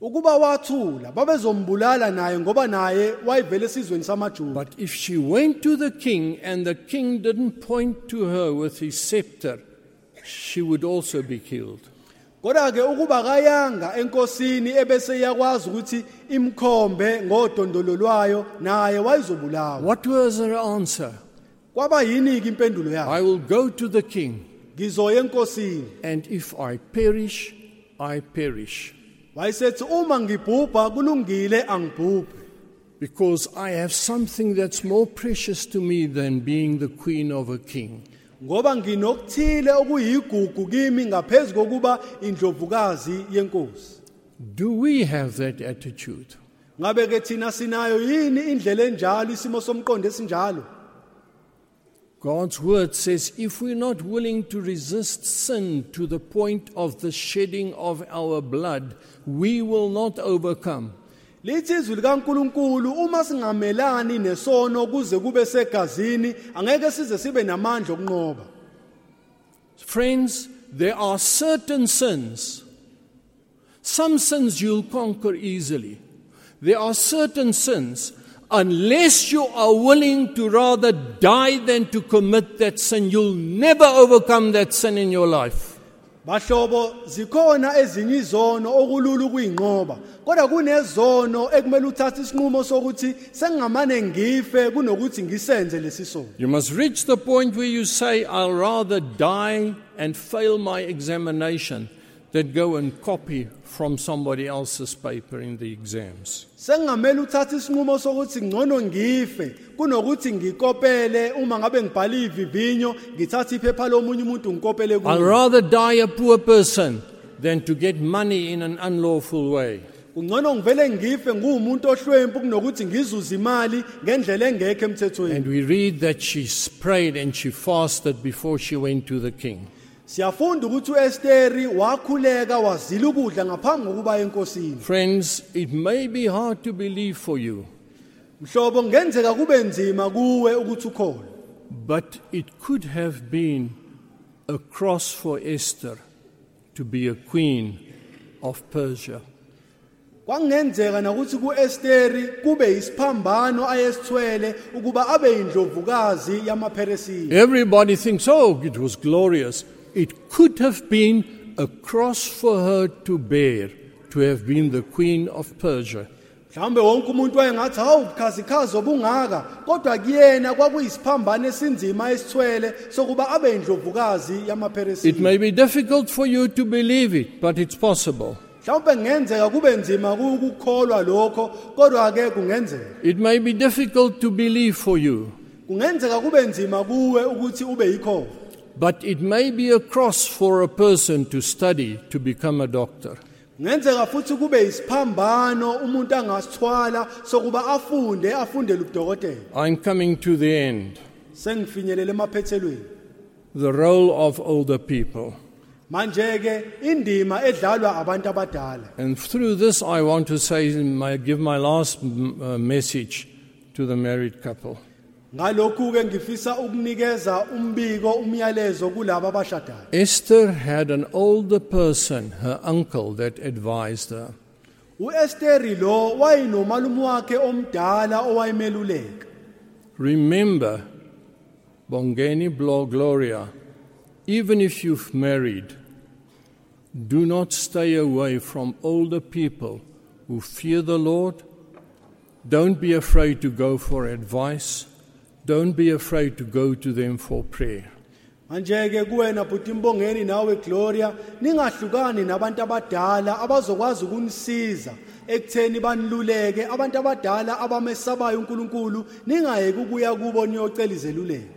Ukuba wathula babezombulala naye ngoba naye wayevele esizweni samajuda But if she went to the king and the king didn't point to her with his scepter, she would also be killed. kodwa ke ukuba kayanga enkosini ebese iyakwazi ukuthi imkhombe ngodondolo lwayo naye wayizobulawa What was her answer? kwaba yini ke impendulo yakhe I will go to the king, ngizoya enkosini and if I perish, I perish. Wayesethi uma ngibhubha kulungile angibhubhe Because I have something that's more precious to me than being the queen of a king. ngoba nginokuthile okuyigugu kimi ngaphezulu kokuba indlovukazi yenkosi Do we have that attitude? ngabe ke thina sinayo yini indlela enjalo isimo somqondo esinjalo God's word says if we're not willing to resist sin to the point of the shedding of our blood, we will not overcome. lithi izwi likaNkuluNkulu uma singamelani nesono kuze kube segazini angeke size sibe namandla okunqoba Friends, there are certain sins. Some sins you'll conquer easily. There are certain sins, unless you are willing to rather die than to commit that sin, you'll never overcome that sin in your life. Bahlobo zikhona ezinye izono okulula ukuyinqoba kodwa kunezono ekumele uthathe isinqumo sokuthi sengingamane ngife kunokuthi ngisenze lesisono You must reach the point where you say, I'll rather die and fail my examination than go and copy from somebody else's paper in the exams. uthathe isinqumo sokuthi ngcono ngife kunokuthi ngikopele uma ngabe ngibhala ivivinyo ngithathe iphepha lomunye umuntu ngikopele I'd kulo rather die a poor person than to get money in an unlawful way. kungcono ngivele ngife nguwumuntu ohlwempu kunokuthi ngizuze imali ngendlela engekho emthethweni And we read that she prayed and she fasted before she went to the king. Siyafunda ukuthi uEsteri wakhuleka wazila ukudla ngaphambi kokuba enkosini Friends, it may be hard to believe for you, mhlobo ngenzeka kube nzima kuwe ukuthi ukholwe but it could have been a cross for Esther to be a queen of Persia. kwangenzeka nakuthi kuEsteri kube isiphambano ayesithwele ukuba abe indlovukazi yamaPheresiya Everybody thinks, oh, it was glorious. It could have been a cross for her to bear to have been the queen of Persia. mhlawumbe wonke umuntu wayengathi hawu bukhazikhazi obungaka. Kodwa kuyena kwakuyisiphambano esinzima esithwele sokuba abe indlovukazi It may be difficult for you to believe it, but it's possible. mhlawumbe kungenzeka kube nzima kuwe ukukholwa lokho kodwa ke kungenzeka. It may be difficult to believe for you, kungenzeka kube nzima kuwe ukuthi ube but it may be a cross for a person to study to become a doctor. kungenzeka futhi kube isiphambano umuntu angasithwala sokuba afunde afundele ubudokotela I'm coming to the end. sengifinyelele emaphethelweni The role of older people. manje ke indima edlalwa abantu abadala And through this, I want to say, my, give my last uh, message to the married couple. Ngalokhu ke ngifisa ukunikeza umbiko umyalezo kulabo abashadayo Esther had an older person, her uncle, that advised her. uEsteri lo wayinomalume wakhe omdala owayemeluleka Remember, Bongeni Blo Gloria, even if you've married, do not stay away from older people who fear the Lord. Don't be afraid to go for advice. Don't be afraid to go to them for prayer. manje ke kuwena bhuti imbongeni nawe Gloria ningahlukani nabantu abadala abazokwazi ukunisiza ekutheni baniluleke abantu abadala abamesabayo uNkulunkulu ningayeki ukuya kubo niyocela izeluleko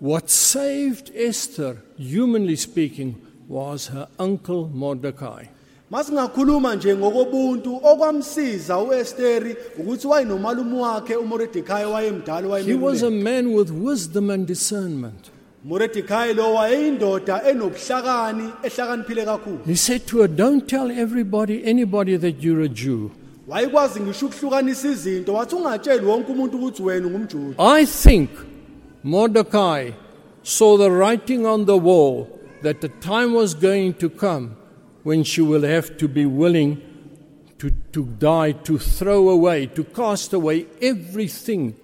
What saved Esther, humanly speaking, was her uncle Mordecai. Masingakhuluma nje ngokobuntu okwamsiza uEsteri ukuthi wayinomalume wakhe uMordecai wayemdala He was a man with wisdom and discernment. Mordecai lo wayeyindoda enobuhlakani ehlakaniphile kakhulu He said to her, Don't tell everybody, anybody that you're a Jew. wayekwazi ngisho ukuhlukanisa izinto wathi ungatsheli wonke umuntu ukuthi wena ungumjuda I think Mordecai saw the writing on the wall that the time was going to come when she will have to be willing to, to die, to throw away, to cast away everything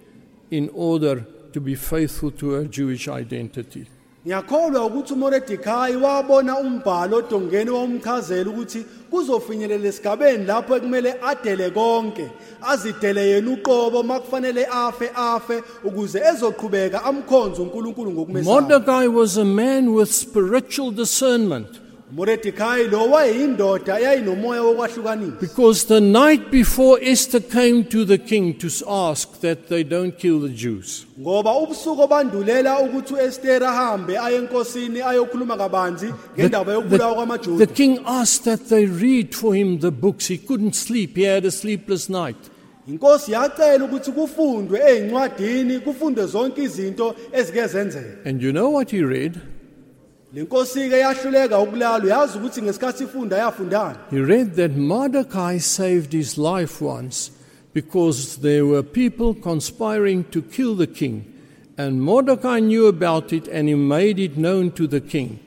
in order to be faithful to her Jewish identity. ngiyakholwa ukuthi wabona umbhalo odongeni wawumchazela ukuthi kuzofinyelela esigabeni lapho ekumele adele konke azidele yena uqobo makufanele afe afe ukuze ezoqhubeka amkhonze uNkulunkulu ngokumesaba Mordecai was a man with spiritual discernment. Mordecai lo wayeyindoda eyayinomoya wokwahlukanisa Because the night before Esther came to the king to ask that they don't kill the Jews, ngoba ubusuku obandulela ukuthi uEsther ahambe aye enkosini ayokhuluma kabanzi ngendaba yokubulawa the king asked that they read for him the books. He couldn't sleep, he had a sleepless night. inkosi yacela ukuthi kufundwe ezincwadini kufundwe zonke izinto ezike zenzeka And you know what he read? He read that Mordecai saved his life once because there were people conspiring to kill the king. And Mordecai knew about it and he made it known to the king.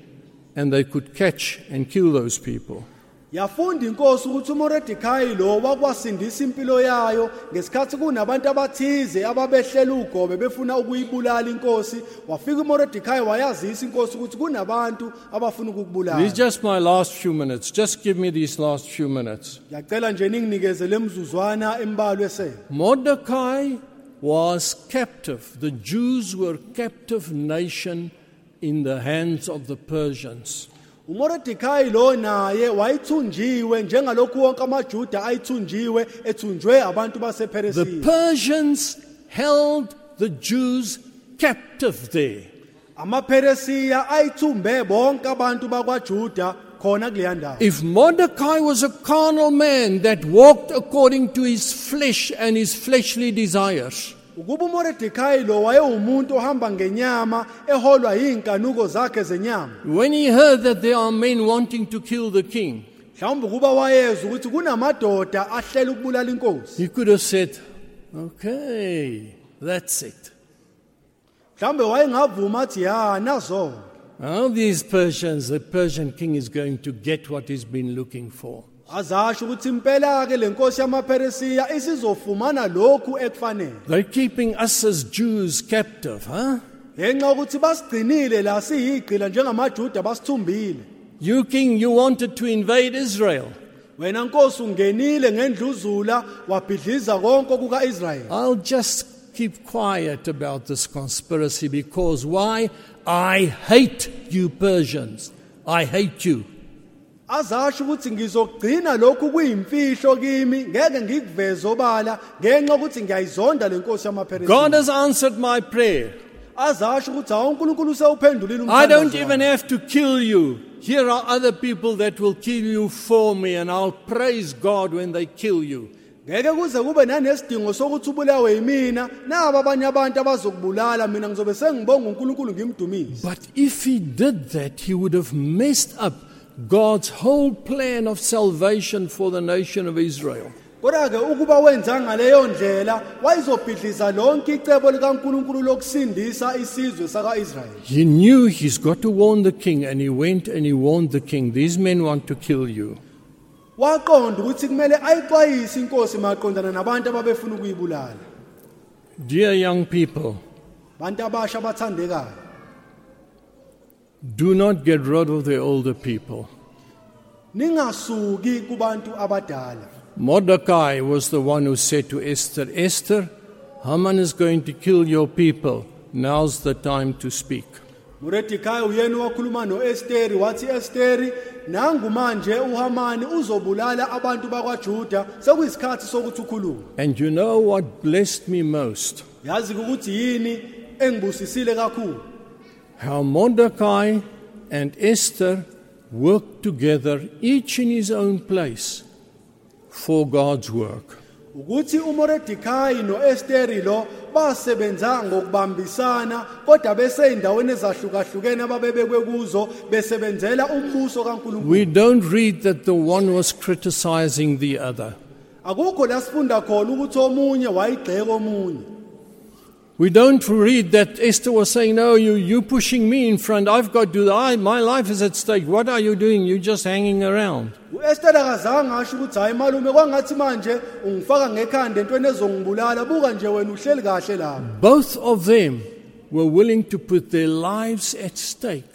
And they could catch and kill those people. Yafunda inkosi ukuthi uMordecai lo wakwasindisa impilo yayo ngesikhathi kunabantu abathize ababehlela ugobe befuna ukuyibulala inkosi wafika uMordecai wayazisa inkosi ukuthi kunabantu abafuna This is just my last few minutes. Just give me these last few minutes. ngiyacela nje ninginikeze lemzuzwana embalwa esele Mordecai was captive. The Jews were captive nation in the hands of the Persians. Lo naye wayithunjiwe njengalokhu wonke amaJuda ayithunjiwe ethunjwe abantu The Persians held the Jews captive there. amaPersia ayithumbe bonke abantu bakwaJuda khona kuleya ndawo If Mordecai was a carnal man that walked according to his flesh and his fleshly desires, ukuba uMordecai lo wayewumuntu ohamba ngenyama eholwa yinkanuko zakhe zenyama when he heard that there are men wanting to kill the king, mhlawumbe ukuba wayezwa ukuthi kunamadoda ahlela ukubulala inkosi he could have said, Okay, that's it. mhlawumbe wayengavuma athi ya nazo Now, these Persians, the Persian king is going to get what he's been looking for. Azasho ukuthi impela ke lenkosi isizofumana lokhu ekufanele They're keeping us as Jews captive, huh? ngenxa ukuthi basigcinile la siyigqila njengamaJuda basithumbile You, king, you wanted to invade Israel. wena nkosi ungenile ngendluzula wabhidliza konke kukaIsrayeli I'll just keep quiet about this conspiracy because why? I hate you, Persians. I hate you. Azasho ukuthi ngizogcina lokhu kuyimfihlo kimi ngeke ngikuveze obala ngenxa ukuthi ngiyayizonda lenkosi God has answered my prayer. azasho ukuthi hawu uNkulunkulu usewuphendulile I don't even have to kill you. Here are other people that will kill you for me, and I'll praise God when they kill you. ngeke kuze kube nanesidingo sokuthi ubulawe yimina nabo abanye abantu abazokubulala mina ngizobe sengibonga uNkulunkulu ngimdumise But if he did that, he would have messed up God's whole plan of salvation for the nation of Israel. kodwa ke ukuba wenza ngaleyo ndlela wayizobhidliza lonke icebo likaNkulunkulu lokusindisa isizwe saka-Israyeli He knew he's got to warn the king, and he went and he warned the king. These men want to kill you. waqonda ukuthi kumele ayixwayise inkosi maqondana nabantu ababefuna ukuyibulala Dear young people, bantu abasha abathandekayo do not get rid of the older people. ningasuki kubantu abadala Mordecai was the one who said to Esther, Esther, Haman is going to kill your people. Now's the time to speak. Mordecai uyena owakhuluma noEsteri wathi Esteri nangu manje uHamani uzobulala abantu bakwaJuda sekuyisikhathi sokuthi ukhulume And you know what blessed me most? yazi ukuthi yini engibusisile kakhulu How Mordecai and Esther worked together, each in his own place, for God's work. ukuthi noEsteri lo basebenza ngokubambisana kodwa beseyindaweni ezahlukahlukene ababebekwe kuzo besebenzela umbuso kaNkulunkulu We don't read that the one was criticizing the other. akukho la sifunda khona ukuthi omunye wayigxeka omunye We don't read that Esther was saying, No, you, you're pushing me in front. I've got to, I, my life is at stake. What are you doing? You're just hanging around. u-esther akazange asho ukuthi hhayi malume kwangathi manje ungifaka ngekhanda entweni ezongibulala buka nje wena uhleli kahle lapho Both of them were willing to put their lives at stake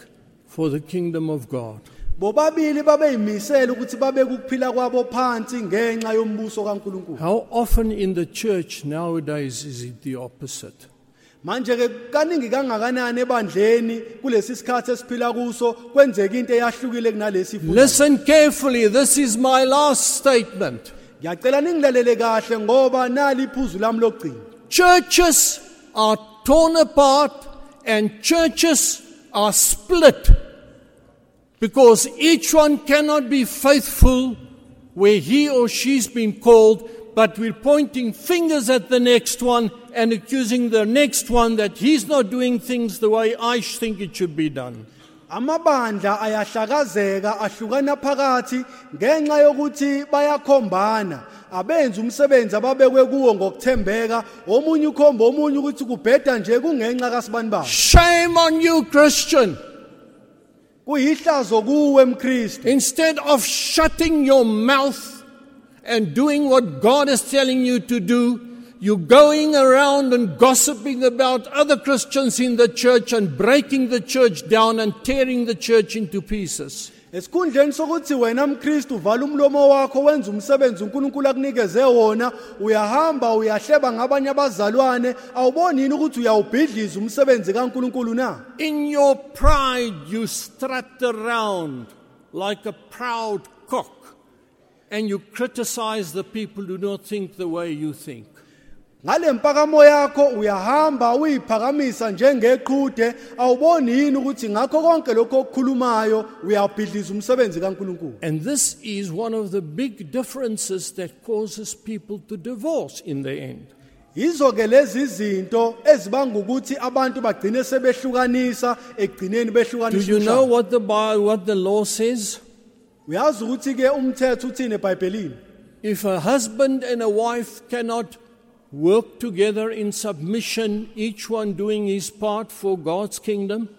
for the kingdom of God. bobabili babeyimisele ukuthi babeke ukuphila kwabo phansi ngenxa yombuso kankulunkulu How often in the church nowadays is it the opposite? Manje ke kaningi kangakanani ebandleni kulesi sikhathi esiphila kuso kwenzeka into eyahlukile kunalesi Listen carefully. This is my last statement. ngiyacela ningilalele kahle ngoba nali iphuzu lami lokugcina Churches are torn apart and churches are split because each one cannot be faithful where he or she's been called, but we're pointing fingers at the next one and accusing the next one that he's not doing things the way I think it should be done. amabandla ayahlakazeka ahlukana phakathi ngenxa yokuthi bayakhombana umsebenzi ababekwe kuwo ngokuthembeka omunye ukhomba omunye ukuthi kubheda nje kungenxa kasibani babo Shame on you, Christian. kuyihlazo kuwe mkristu Instead of shutting your mouth and doing what God is telling you to do, you're going around and gossiping about other Christians in the church and breaking the church down and tearing the church into pieces. esikhundleni sokuthi wena mkristu uvala umlomo wakho wenza umsebenzi unkulunkulu akunikeze wona uyahamba uyahleba ngabanye abazalwane awuboni yini ukuthi uyawubhidliza umsebenzi kankulunkulu na In your pride, you strut around like a proud cock and you criticize the people who don't think the way you think. Ngale mpakamo yakho uyahamba uyiphakamisa njengeqhude awuboni yini ukuthi ngakho konke lokho okukhulumayo uyabhidliza umsebenzi kankulunkulu And this is one of the big differences that causes people to divorce in the end. yizo ke lezi zinto ezibanga ukuthi abantu bagcine sebehlukanisa Do behlukanisa you know what the what the law says? uyazi ukuthi ke umthetho uthini ebhayibhelini If a husband and a wife cannot work together in submission, each one doing his part for God's kingdom,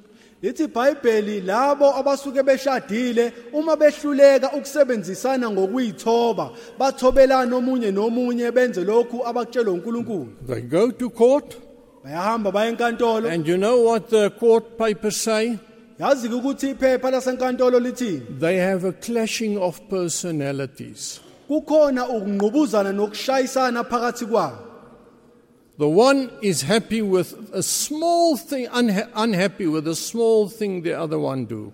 lithi ibhayibheli labo abasuke beshadile uma behluleka ukusebenzisana ngokuyithoba bathobelana omunye nomunye benze lokhu abakutshelwe uNkulunkulu they go to court, bayahamba baye enkantolo and you know what the court papers say? yazi ke ukuthi iphepha lasenkantolo lithini They have a clashing of personalities. kukhona ukungqubuzana nokushayisana phakathi kwabo The one is happy with a small thing, unha- unhappy with a small thing the other one do.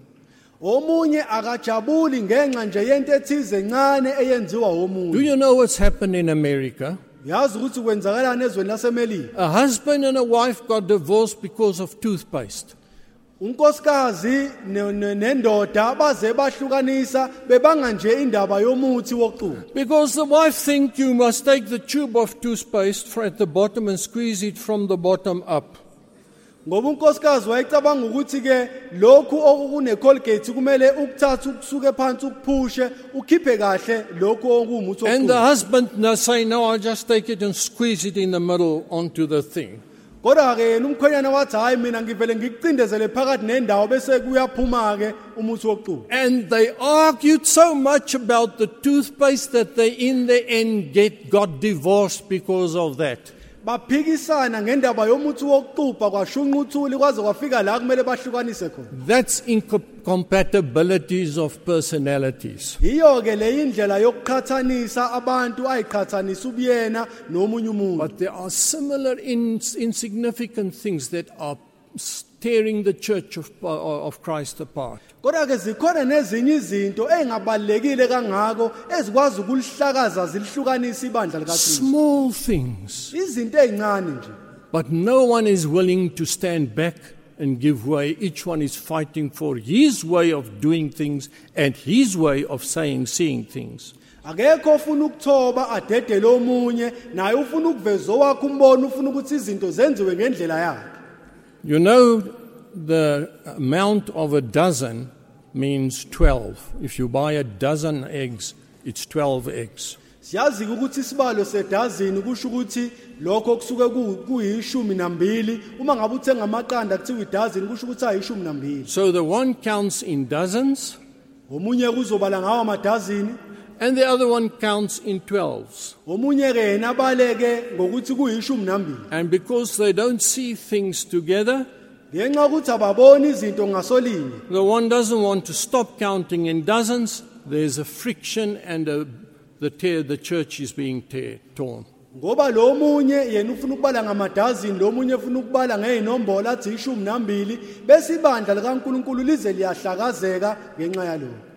omunye akajabuli ngenxa nje yento ethize encane eyenziwa Do omunye you know what's happened in America? yazi ukuthi kwenzakalani ezweni lasemelika A husband and a wife got divorced because of toothpaste. Unkosikazi ne- ne- nendoda baze bahlukanisa bebanga nje indaba yomuthi Because the wife thinks you must take the tube of toothpaste at the bottom and squeeze it from the bottom up. ngoba unkosikazi wayecabanga ukuthi ke lokhu okune-colgate kumele ukuthathe ukusuke phansi ukuphushe ukhiphe kahle lokhu And the husband now say, No, I'll just take it and squeeze it in the middle onto the thing. Kodwa-ke yena umkhwenyana wathi hhayi mina ngivele ngikucindezele phakathi nendawo bese kuyaphuma-ke umuthi And they argued so much about the toothpaste that they, in the end, get got divorced because of that. Baphikisana ngendaba yomuthi wokuxubha kwashunquthuli kwaze kwafika la kumele bahlukanise khona That's incompatibilities of personalities. yiyo-ke le indlela yokuqhathanisa abantu ayiqhathanisa ubuyena nomunye umuntu But there are similar in, insignificant things that are tearing the church of, uh, of Christ apart. zikhona nezinye izinto ey'ngabalulekile kangako ezikwazi ukulihlakaza zilihlukanisa ibandla likakristu Small things. izinto ey'ncane nje But no one is willing to stand back and give way. Each one is fighting for his way of doing things and his way of saying, seeing things. akekho ofuna ukuthoba adedele omunye naye ufuna ukuveza owakhe umbono ufuna ukuthi izinto zenziwe ngendlela yakhe You know, the amount of a dozen means 12. If you buy a dozen eggs, it's 12 eggs. siyazi ukuthi isibalo sedazini kusho ukuthi lokho kusuke ku- kuyishumi nambili uma ngabe uthenga amaqanda kuthiwa idazini kusho ukuthi ayishumi nambili So the one counts in dozens, omunye kuzobala ngawo amadazini and the other one counts in twelves. omunye ke yena abaleke ngokuthi kuyishumi nambili And because they don't see things together, ngenxa yokuthi ababoni izinto ngasolinye the one doesn't want to stop counting in dozens. There's a friction and a, the tear, the church is being tear, torn. ngoba lo munye yena ufuna ukubala ngamadazini lo munye ufuna ukubala ngeyinombolo athi ishumi nambili bese ibandla likaNkuluNkulu lize liyahlakazeka ngenxa yalokho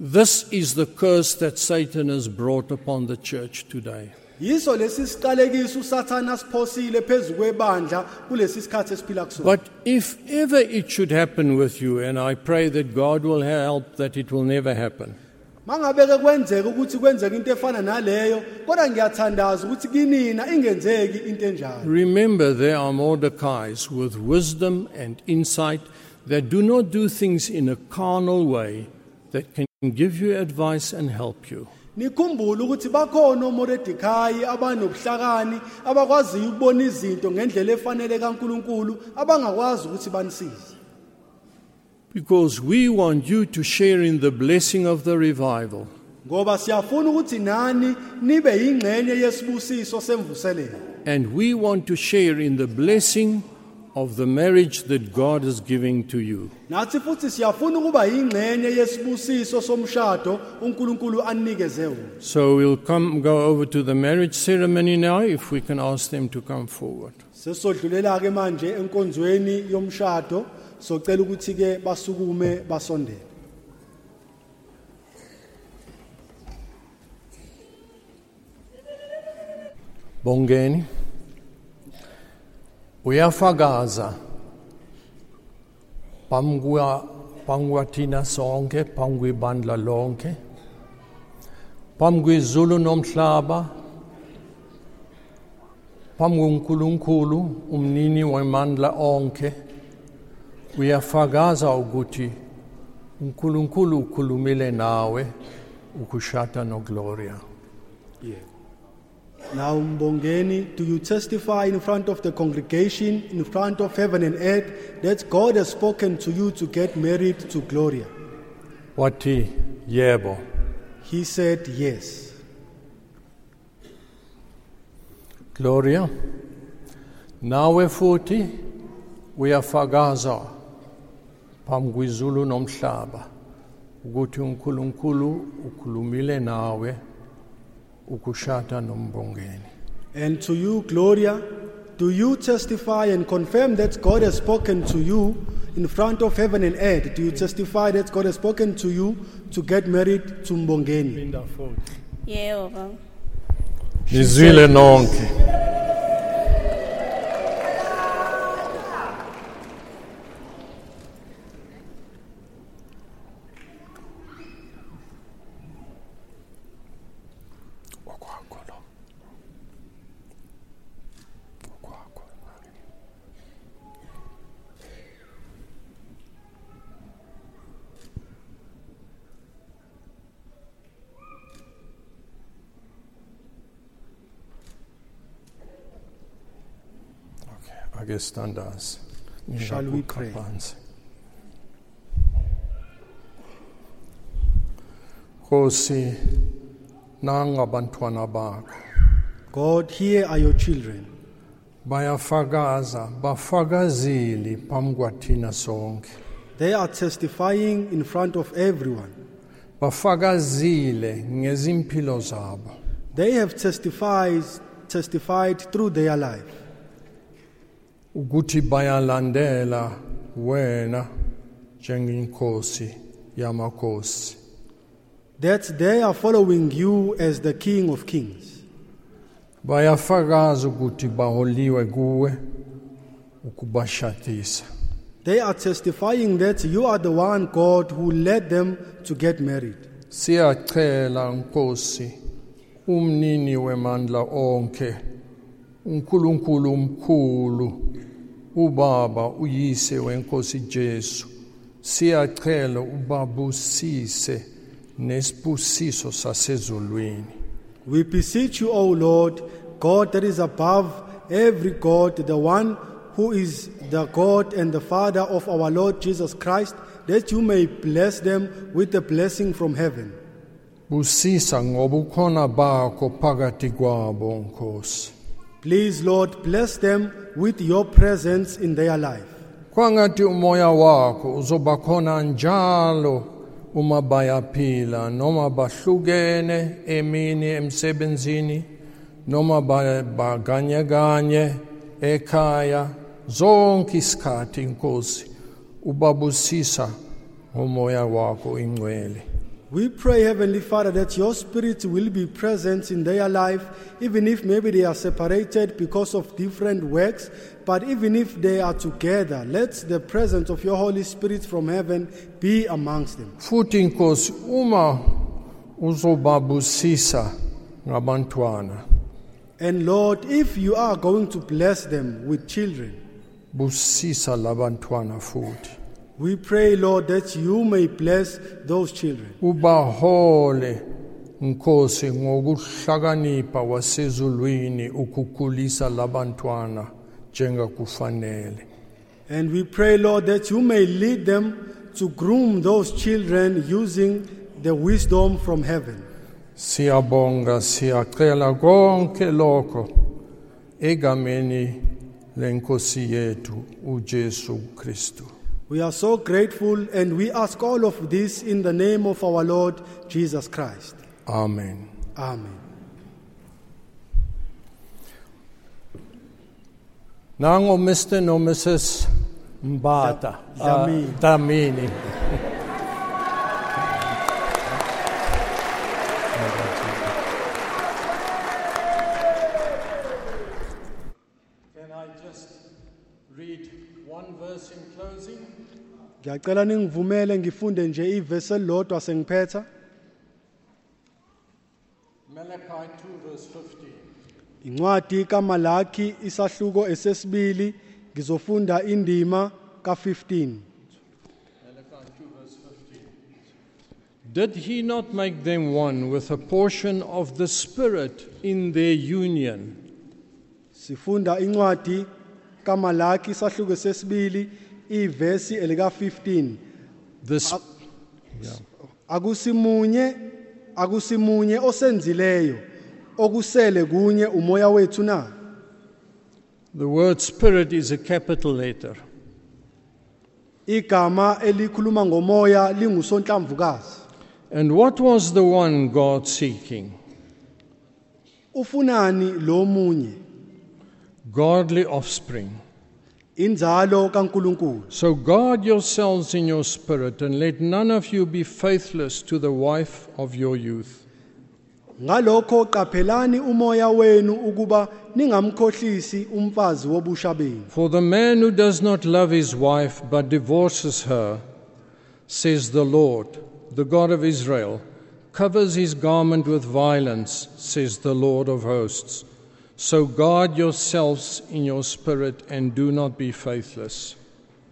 This is the curse that Satan has brought upon the church today. yiso lesi siqalekiso usathana asiphosile phezulu kwebandla kulesi sikhathi esiphila kusona. But if ever it should happen with you, and I pray that God will help that it will never happen, mangabe kwenzeka ukuthi kwenzeka into efana naleyo kodwa ngiyathandaza ukuthi kinina ingenzeki into enjalo. Remember there are Mordecais with wisdom and insight that do not do things in a carnal way, that can give you advice and help you. nikhumbule ukuthi bakhona oMordekhai abanobuhlakani abakwaziyo ukubona izinto ngendlela efanele kaNkuluNkulu abangakwazi ukuthi banisize Because we want you to share in the blessing of the revival. ngoba siyafuna ukuthi nani nibe yingxenye yesibusiso semvuselelo And we want to share in the blessing of the marriage that God is giving to you. nathi futhi siyafuna ukuba yingxenye yesibusiso somshado uNkulunkulu anikeze wona So we'll come go over to the marriage ceremony now if we can ask them to come forward. sesodlulela ke manje enkonzweni yomshado socela ukuthi ke basukume basondele Bongeni. Uyafakaza pamgwa pangwathina sonke pangwibandla lonke. Pamgwizulu nomhlaba. Pamgunkulunkulu umnini wemandla onke. Uyafakaza ukuthi uNkulunkulu ukhulumile nawe ukushata noGloria Now, Mbongeni, do you testify in front of the congregation, in front of heaven and earth, that God has spoken to you to get married to Gloria? wathi yebo He said, Yes. Gloria, nawe futhi uyafakaza phambi kwizulu nomhlaba ukuthi uNkulunkulu ukhulumile nawe ukushada nombongeni. And to you, Gloria, do you testify and confirm that God has spoken to you in front of heaven and earth? Do you testify that God has spoken to you to get married to Mbongeni? Yebo baba. Nizwile nonke. Standards Shall we pray? phansi Nkosi nangabantwana bakho God, here are your children. bayafakaza bafakazile phambi kwathina sonke They are testifying in front of everyone. bafakazile ngezimpilo zabo They have testified, testified through their life ukuthi bayalandela wena njengenkosi yamakhosi that they are following you as the King of Kings. bayafakaza ukuthi baholiwe kuwe ukubashadisa They are testifying that you are the one God who led them to get married. siyacela nkosi umnini wemandla onke uNkulunkulu omkhulu ubaba uyise wenkosi Jesu. Siyacela ubabusise nesibusiso sasezulwini. We beseech you, O Lord, God that is above every God, the one who is the God and the Father of our Lord Jesus Christ, that you may bless them with a blessing from heaven. busisa ngoba ukhona bakho phakathi kwabo nkosi Please, Lord, bless them with your presence in their life. kwangathi umoya wakho uzoba khona njalo uma bayaphila noma bahlukene emini emsebenzini noma ba- baganye kanye ekhaya zonke isikhathi inkosi ubabusisa ngomoya wakho ingcwele We pray, Heavenly Father, that your Spirit will be present in their life, even if maybe they are separated because of different works, but even if they are together, let the presence of your Holy Spirit from heaven be amongst them. futhi inkosi uma uzobabusisa ngabantwana And Lord, if you are going to bless them with children, busisa labantwana futhi we pray, Lord, that you may bless those children. ubahole nkosi ngokuhlakanipha wasezulwini ukukhulisa labantwana njengakufanele And we pray, Lord, that you may lead them to groom those children using the wisdom from heaven. siyabonga siyacela konke lokho egameni lenkosi yethu uJesu Kristu We are so grateful and we ask all of this in the name of our Lord Jesus Christ. amen Amen. nango Mr no Mrs Mbatha uh, Dlamini. Ngiyacela ningivumele ngifunde nje ivesi elilodwa sengiphetha. Malachi 2 verse 15 Incwadi kaMalaki isahluko esesibili ngizofunda indima ka15. Malachi 2 verse 15 Did he not make them one with a portion of the Spirit in their union? Sifunda incwadi kaMalaki isahluko sesibili ivesi elika15. This yeah. Akusimunye akusimunye osenzileyo okusele kunye umoya wethu na. The word spirit is a capital letter. Igama elikhuluma ngomoya lingusonhlamvukazi. And what was the one God seeking? Ufunani lo munye Godly offspring. Inzalo kaNkuluNkulu. So guard yourselves in your spirit, and let none of you be faithless to the wife of your youth. Ngalokho qaphelani umoya wenu ukuba ningamkhohlisi umfazi wobusha benu. For the man who does not love his wife but divorces her, says the Lord, the God of Israel, covers his garment with violence, says the Lord of hosts. So guard yourselves in your spirit and do not be faithless.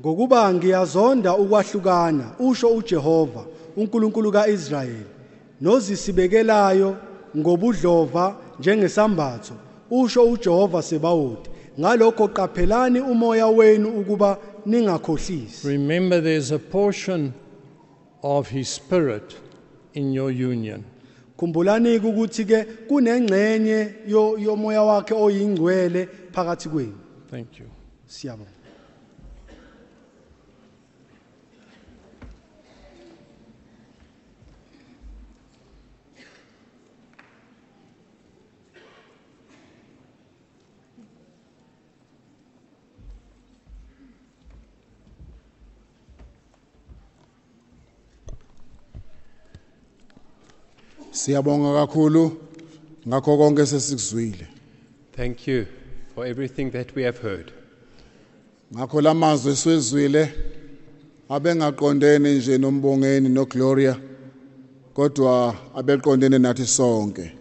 Ngokuba ngiyazonda ukwahlukana usho uJehova uNkulunkulu kaIsrayeli nozisibekelayo ngobudlova njengesambatho usho uJehova Sebawoti ngalokho qaphelani umoya wenu ukuba ningakhohlisi Remember, there's a portion of his spirit in your union. Khumbulani ukuthi ke kunengcenye yo- yomoya wakhe oyingcwele phakathi kwenu Thank you. siyabonga Siyabonga kakhulu ngakho konke sesikuzwile. Thank you for everything that we have heard. Ngakho lamazwi esizwile abengaqondene nje nombongeni noGloria kodwa abeqondene nathi sonke.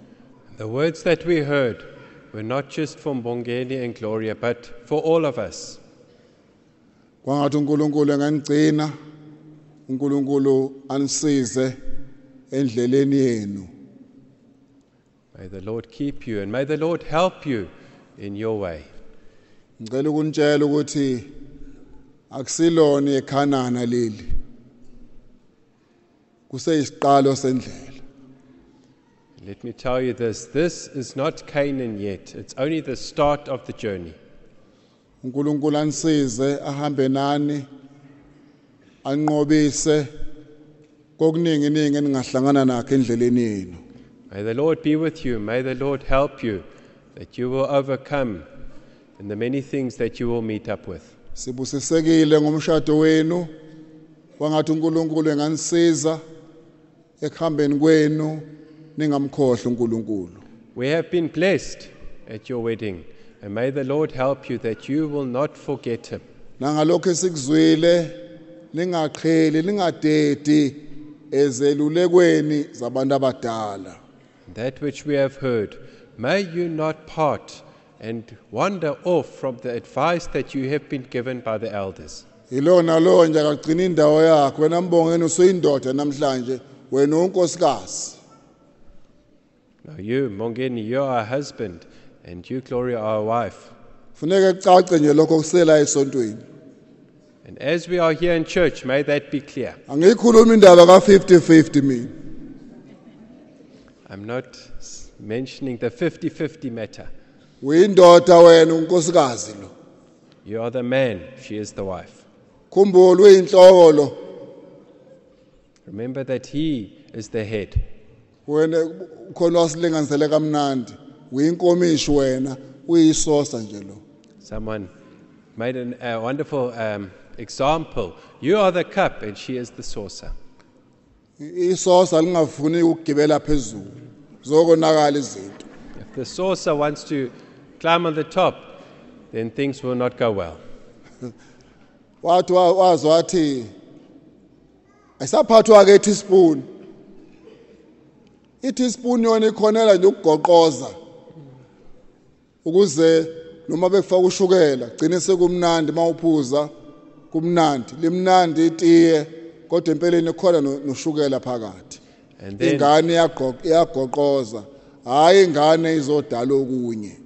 The words that we heard were not just from Bongeni and Gloria, but for all of us. Kwangathi uNkulunkulu engangigcina uNkulunkulu anisize endleleni yenu. May the Lord keep you and may the Lord help you in your way. ngicela ukunitshela ukuthi akusilona ekhanana leli kuseyisiqalo sendlela Let me tell you this this is not Canaan yet, it's only the start of the journey. uNkulunkulu anisize ahambe nani anqobise kokuningi ningi eningahlangana nakho endleleni yenu May the Lord be with you. May the Lord help you that you will overcome in the many things that you will meet up with. sibusisekile ngomshado wenu wangathi uNkulunkulu enganisiza ekuhambeni kwenu uNkulunkulu We have been blessed at your wedding, and may the Lord help you that you will not forget him. nangalokho esikuzwile lingaqheli lingadedi ezelulekweni zabantu abadala That which we have heard, may you not part and wander off from the advice that you have been given by the elders. yilona nje akagcina indawo yakho wena mbongeni usuyindoda namhlanje wena unkosikazi Now, you, Mbongeni, you are a husband, and you, Gloria, are a wife. funeka kucace nje lokho kusela esontweni And as we are here in church, may that be clear. angiyikhuluma indaba ka50-50 mina I'm not s- mentioning the 50 50 matter. uyindoda wena unkosikazi lo You are the man, she is the wife. khumbula uyinhloko lo Remember that he is the head. wena ukhona wasilinganisele kamnandi uyinkomishi wena uyisosa nje lo Someone made an, a wonderful um, example. You are the cup, and she is the saucer. isosa lingafuni ukugibela phezulu zokonakala izinto If the saucer wants to climb on the top, then things will not go well. wathi wa- wazi wathi ayisaphathwa ke teaspoon i-teaspoon yona ikhonela nje ukugoqoza ukuze noma bekufaka ushukela gcine sekumnandi mawuphuza kumnandi limnandi itiye kodwa empeleni khona no- noshukela phakathi And then, ingane iyagoqoza hayi ingane izodala okunye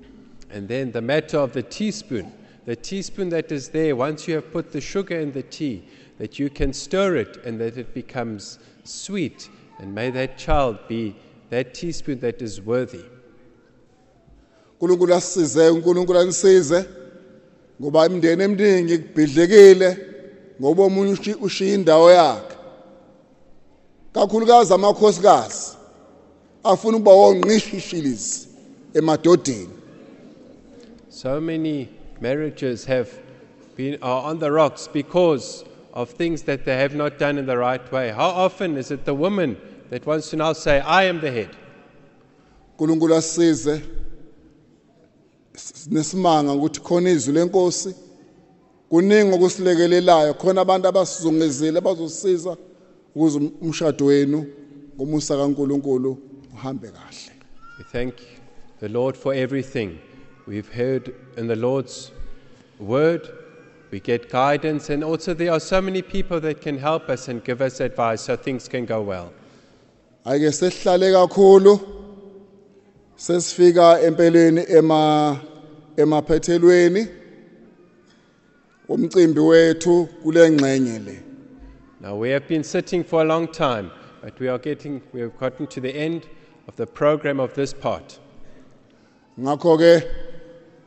and then the matter of the teaspoon. The teaspoon that is there, once you have put the sugar in the tea, that you can stir it and that it becomes sweet. And may that child be that teaspoon that is worthy. uNkulunkulu asisize uNkulunkulu anisize ngoba imndeni eminingi kubhidlekile ngoba omunye ushiya indawo yakhe kakhulukazi amakhosikazi afuna ukuba wonqishishilizi emadodeni So many marriages have been are on the rocks because of things that they have not done in the right way. How often is it the woman that wants to now say, I am the head? uNkulunkulu asisize nesimanga ukuthi khona izwi lenkosi kuningi okusilekelelayo khona abantu abasizungezile abazosiza ukuze um-, umshado wenu ngomusa kaNkulunkulu uhambe kahle We thank the Lord for everything. We've heard in the Lord's word, we get guidance, and also there are so many people that can help us and give us advice so things can go well. ayike sesihlale kakhulu sesifika empeleni ema emaphethelweni umcimbi wethu kule ngxenye le Now, we have been sitting for a long time, but we are getting, we have gotten to the end of the program of this part. ngakho ke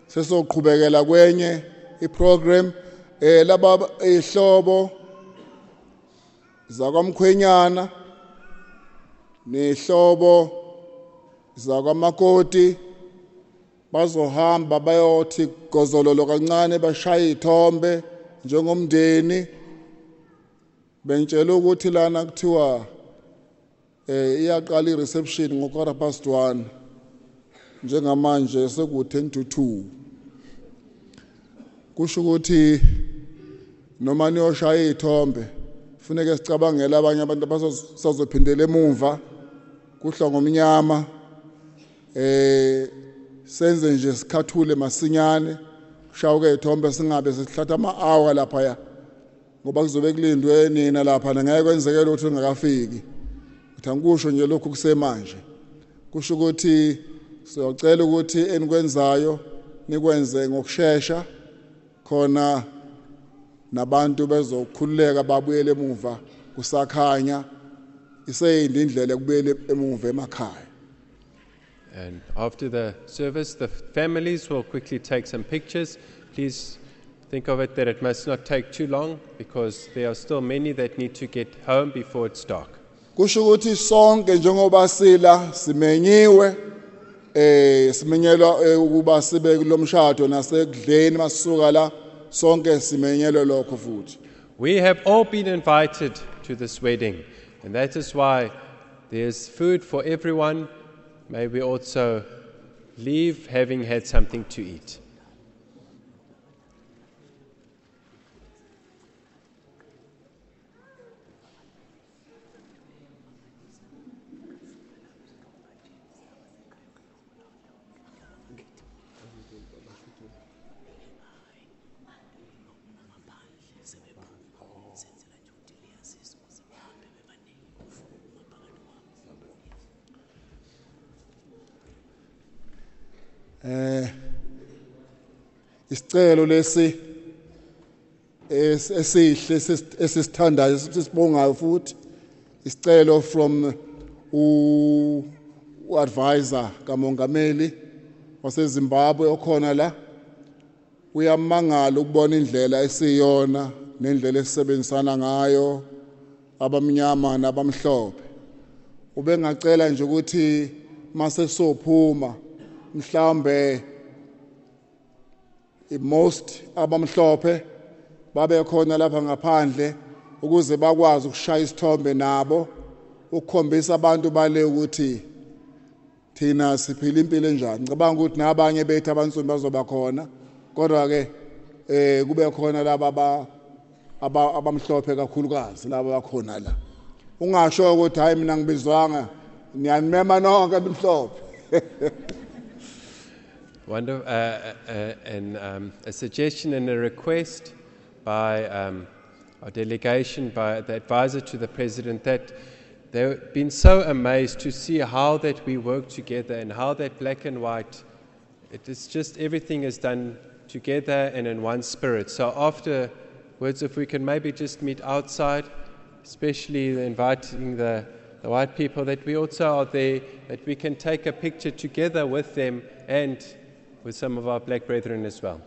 sesoqhubekela kwenye iprogram eh laba ihlobo zakwamkhwenyana nehlobo zakwamakoti bazohamba bayothi gozololo kancane bashaya ithombe njengomndeni. Bentshela ukuthi lana kuthiwa eh iyaqala ireception ngokora past 1 njengamanje seku 10 to 2 kusho ukuthi noma niyoshaya ithombe kufuneka sicabangele abanye abantu abasazophindela emuva kuhla ngomnyama. Eh senze nje sikhathule masinyane. Shawuke ithombe singabe sesihlatha ama-hour laphaya ngoba kuzobe kulindwe nina lapha ngeke kwenzeke lutho ngakafiki ngithi angikusho nje lokhu kusemanje. Kusho ukuthi siyocela ukuthi enikwenzayo nikwenze ngokusheshsha khona nabantu bezokhululeka babuyele emuva kusakhanya iseyindi indlela kubuyele emuva emakhaya. And after the service, the families will quickly take some pictures. Please think of it that it must not take too long because there are still many that need to get home before it's dark. kusho ukuthi sonke njengoba sila simenyiwe eh simenyelwa eh, ukuba sibe kulomshado nasekudleni masisuka la sonke simenyelwe lokho futhi We have all been invited to this wedding, and that is why there's food for everyone. May we also leave having had something to eat. Eh isicelo lesi es- esihle esis- esisithandayo sisibongayo futhi isicelo from u advisor kamongameli waseZimbabwe okhona la. Uyamangala ukubona indlela esiyona nendlela esisebenzisana ngayo abamnyama nabamhlophe. Ubengacela nje ukuthi mase sophuma mhlambe most abamhlophe babe khona lapha ngaphandle ukuze bakwazi ukushaya isithombe nabo ukukhombisa abantu bale ukuthi thina siphila impilo enjani. Ngicabanga ukuthi nabanye bethu abansundu bazoba khona kodwa ke eh kube khona laba aba- aba- abamhlophe kakhulukazi laba bakhona la. Ungasho ukuthi hayi mina ngibizwanga niyanimema nonke abamhlophe. Of, uh, uh, uh, um, a suggestion and a request by um, our delegation, by the advisor to the president, that they've been so amazed to see how that we work together and how that black and white, it is just everything is done together and in one spirit. So afterwards, if we can maybe just meet outside, especially inviting the, the white people, that we also are there, that we can take a picture together with them and with some of our black brethren as well.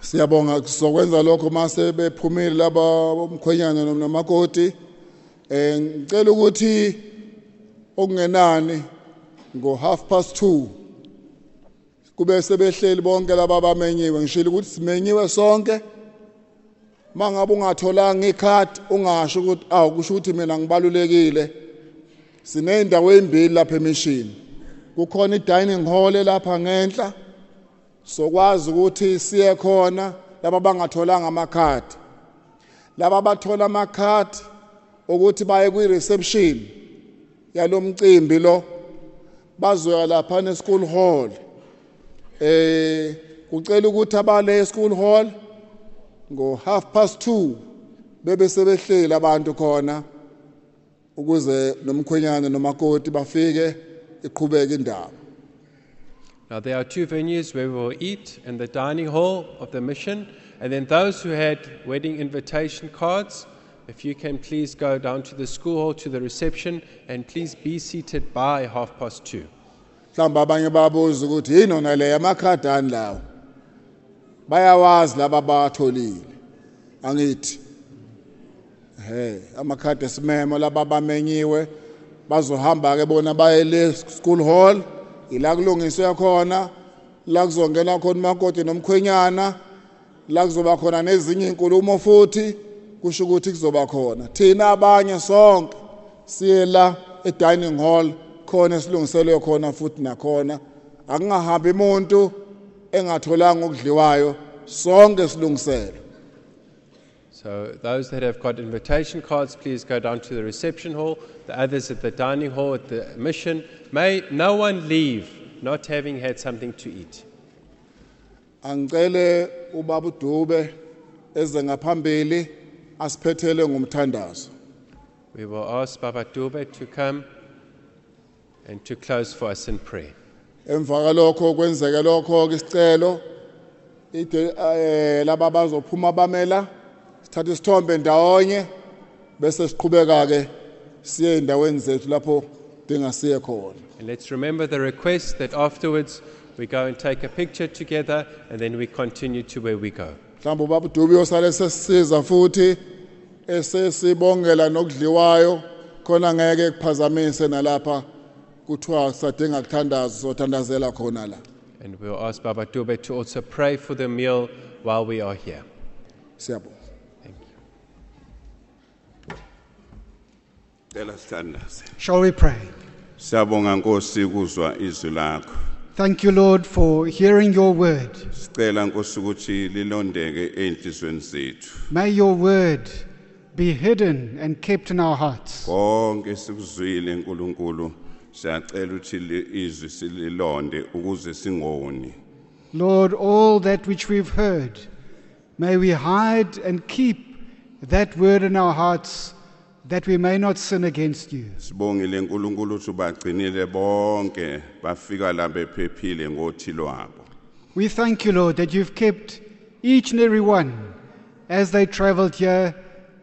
siyabonga sizokwenza lokho mase bephumile laba umkhwenyana noma namakoti. Eh ngicela ukuthi okungenani ngo half past 2 kube sebehleli bonke laba bamenyiwe. Ngishilo ukuthi simenyiwe sonke. Mangabe ungatholanga ikhadi ungasho ukuthi awu kusho ukuthi mina ngibalulekile. Sineyindawo ezimbili lapha emishini. Kukhona i-dining hall lapha ngenhla. Sokwazi ukuthi siye khona laba bangatholanga amakhadi. Laba bathola amakhadi ukuthi baye kwi-reception yalomcimbi lo bazoya lapha ne-school hall. Eh kucela ukuthi abale e-school hall ngo half past 2 bebe sebehleli abantu khona ukuze nomkhwenyana nomakoti bafike. Indaba. Now, there are two venues where we will eat in the dining hall of the mission, and then those who had wedding invitation cards, if you can please go down to the school hall to the reception and please be seated by half past two. abanye babuza ukuthi yini ona le amakhadi ani lawo? Bayawazi laba batholile angithi he amakhadi esimemo laba bamenyiwe bazohamba ke bona baye le school hall ila kulungiswe khona la kuzongena khona umakoti nomkhwenyana la kuzoba khona nezinye inkulumo futhi kusho ukuthi kuzoba khona. Thina abanye sonke siye la e-dining hall khona esilungiselwe khona futhi nakhona. Akungahambi umuntu engatholanga okudliwayo sonke silungiselwe So, those that have got invitation cards, please go down to the reception hall. The others at the dining hall at the mission. May no one leave not having had something to eat. angicele ubaba uDube eze ngaphambili asiphethele ngomthandazo We will ask Baba Dube to come and to close for us in prayer. emva kalokho kwenzeke lokho ke isicelo ide eh laba bazophuma bamela sithatha isithombe ndawonye bese siqhubeka ke siye endaweni zethu lapho khona And let's remember the request that afterwards we go and take a picture together and then we continue to where we go. mhlawumbe ubaba udubi osale sesisiza futhi esesibongela nokudliwayo khona ngeke kuphazamise nalapha kuthiwa sadinga kuthandaza sothandazela khona la And we'll ask Baba Dube to also pray for the meal while we are here. siyabonga Sithandaze. Shall we pray? Siyabonga Nkosi kuzwa izwi lakho. Thank you, Lord, for hearing your word. Sicela Nkosi ukuthi lilondeke enhlizweni zethu. May your word be hidden and kept in our hearts. Konke sikuzwile uNkulunkulu siyacela ukuthi li- izwi sililonde ukuze singoni. Lord, all that which we've heard, may we hide and keep that word in our hearts that we may not sin against you. Sibongile uNkulunkulu ukuthi ubagcinile bonke bafika la bephephile ngothi lwabo. We thank you, Lord, that you've kept each and every one as they traveled here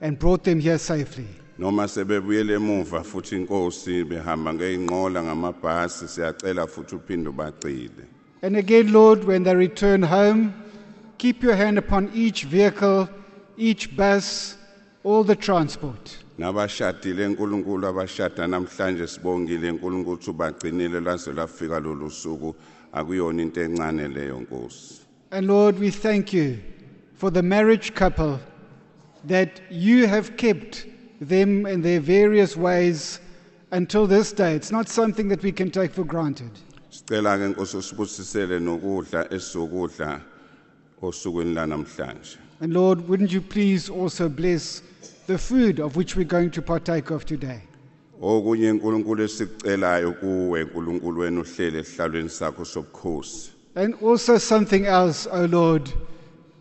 and brought them here safely. Noma sebebuyele emuva futhi inkosi behamba ngeinqola ngamabhasi siyacela futhi uphinde ubagcile. And again, Lord, when they return home, keep your hand upon each vehicle, each bus, all the transport. Nabashadile enkulunkulu abashada namhlanje sibongile ukuthi ubagcinile laze lafika lolu suku akuyona into encane leyo nkosi And Lord, we thank you for the marriage couple that you have kept them in their various ways until this day. It's not something that we can take for granted. sicela ke nkosi usibusisele nokudla esizokudla osukwini lanamhlanje And Lord, wouldn't you please also bless the food of which we're going to partake of today? okunye esikucelayo kuwe wena uhlele esihlalweni sakho sobukhosi And also something else, O Lord,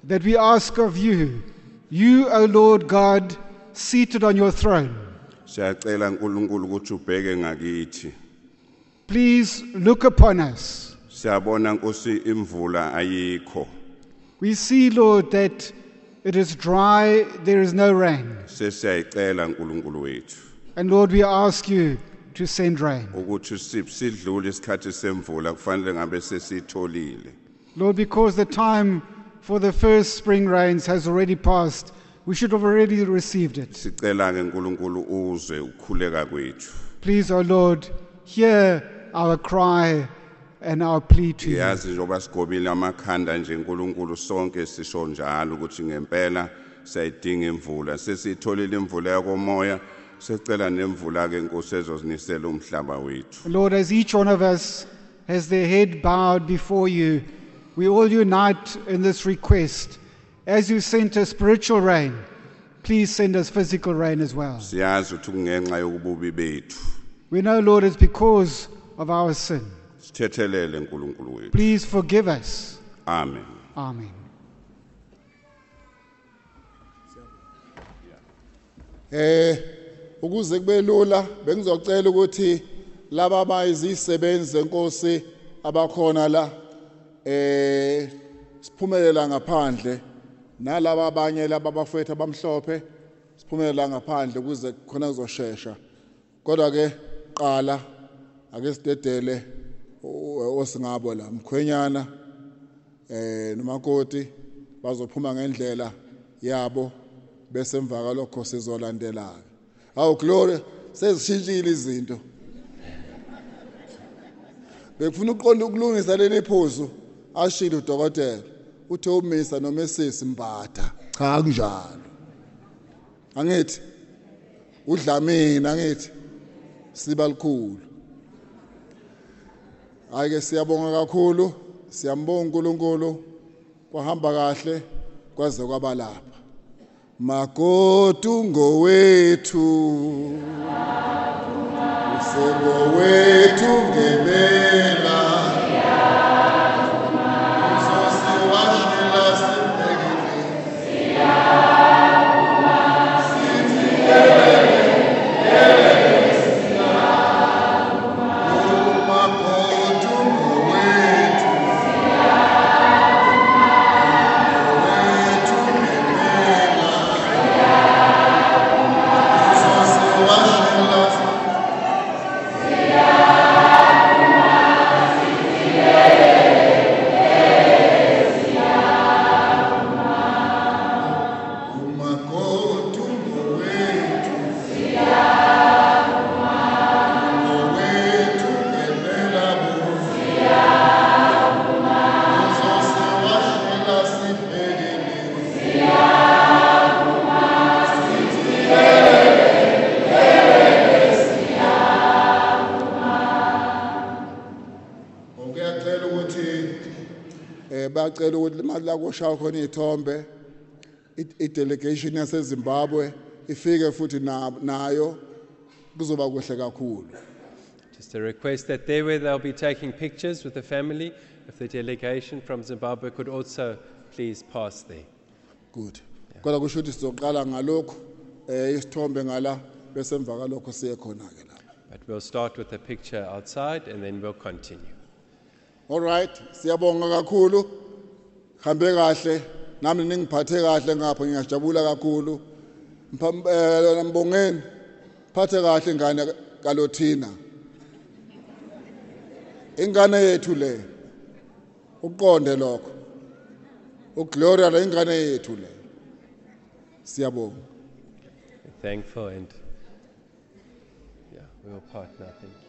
that we ask of you. You, O Lord God, seated on your throne, siyacela ukuthi ubheke ngakithi please look upon us. siyabona nkosi imvula ayikho We see, Lord, that it is dry, there is no rain. sesiyayicela unkulunkulu wethu And Lord, we ask you to send rain. ukuthi si- sidlule isikhathi semvula kufanele ngabe sesitholile Lord, because the time for the first spring rains has already passed, we should have already received it. sicela ke uNkulunkulu uzwe ukukhuleka kwethu Please, O Lord, hear our cry and our plea to you. yazi njengoba sigobile amakhanda nje uNkulunkulu sonke sisho njalo ukuthi ngempela siyayidinga imvula sesitholile imvula yakomoya secela nemvula ke inkosi ezozinisela umhlaba wethu Lord, as each one of us has their head bowed before you, we all unite in this request. As you sent us spiritual rain, please send us physical rain as well. siyazi ukuthi kungenxa yokububi bethu We know, Lord, it's because of our sin. Sithethelele uNkulunkulu wethu Please forgive us. amen Amen. eh ukuze kube lula bengizocela ukuthi laba abayizisebenzi zenkosi abakhona la eh siphumelela ngaphandle nalabo abanye laba abafethu abamhlophe siphumelela ngaphandle ukuze khona kuzoshesha kodwa ke qala ake sidedele osingabo la mkhwenyana eh nomakoti bazophuma ngendlela yabo bese emva kalokho sizolandelayo awu glory sezishintshile izinto. Bekufuna uqonda ukulungisa leli phuzu ashilo udokotela. Uthe umisa noma esisi mbatha cha kunjalo. Angithi udlamini angithi siba likhulu. Hayi ke siyabonga kakhulu siyambonga uNkulunkulu kwahamba kahle kwaze kwaba lapha. Magodu ngowethu usengowethu ngempela bayacela ukuthi manje la kushawa khona i-delegation yaseZimbabwe ifike futhi nayo kuzoba kuhle kakhulu Just a request that there where they'll be taking pictures with the family, if the delegation from Zimbabwe could also please pass there. good kodwa kusho ukuthi sizoqala ngalokhu eh isithombe ngala bese emva kalokho siye khona ke la But we'll start with the picture outside and then we'll continue. all right siyabonga kakhulu hambe kahle nami ningiphathe kahle ngapha ngiyajabula kakhulu eh, mbongeni phathe kahle ingane kalothina ingane yethu le uqonde lokho ugloria le ingane yethu le siyabonga thankful and yeah, we'll partner. Thank you.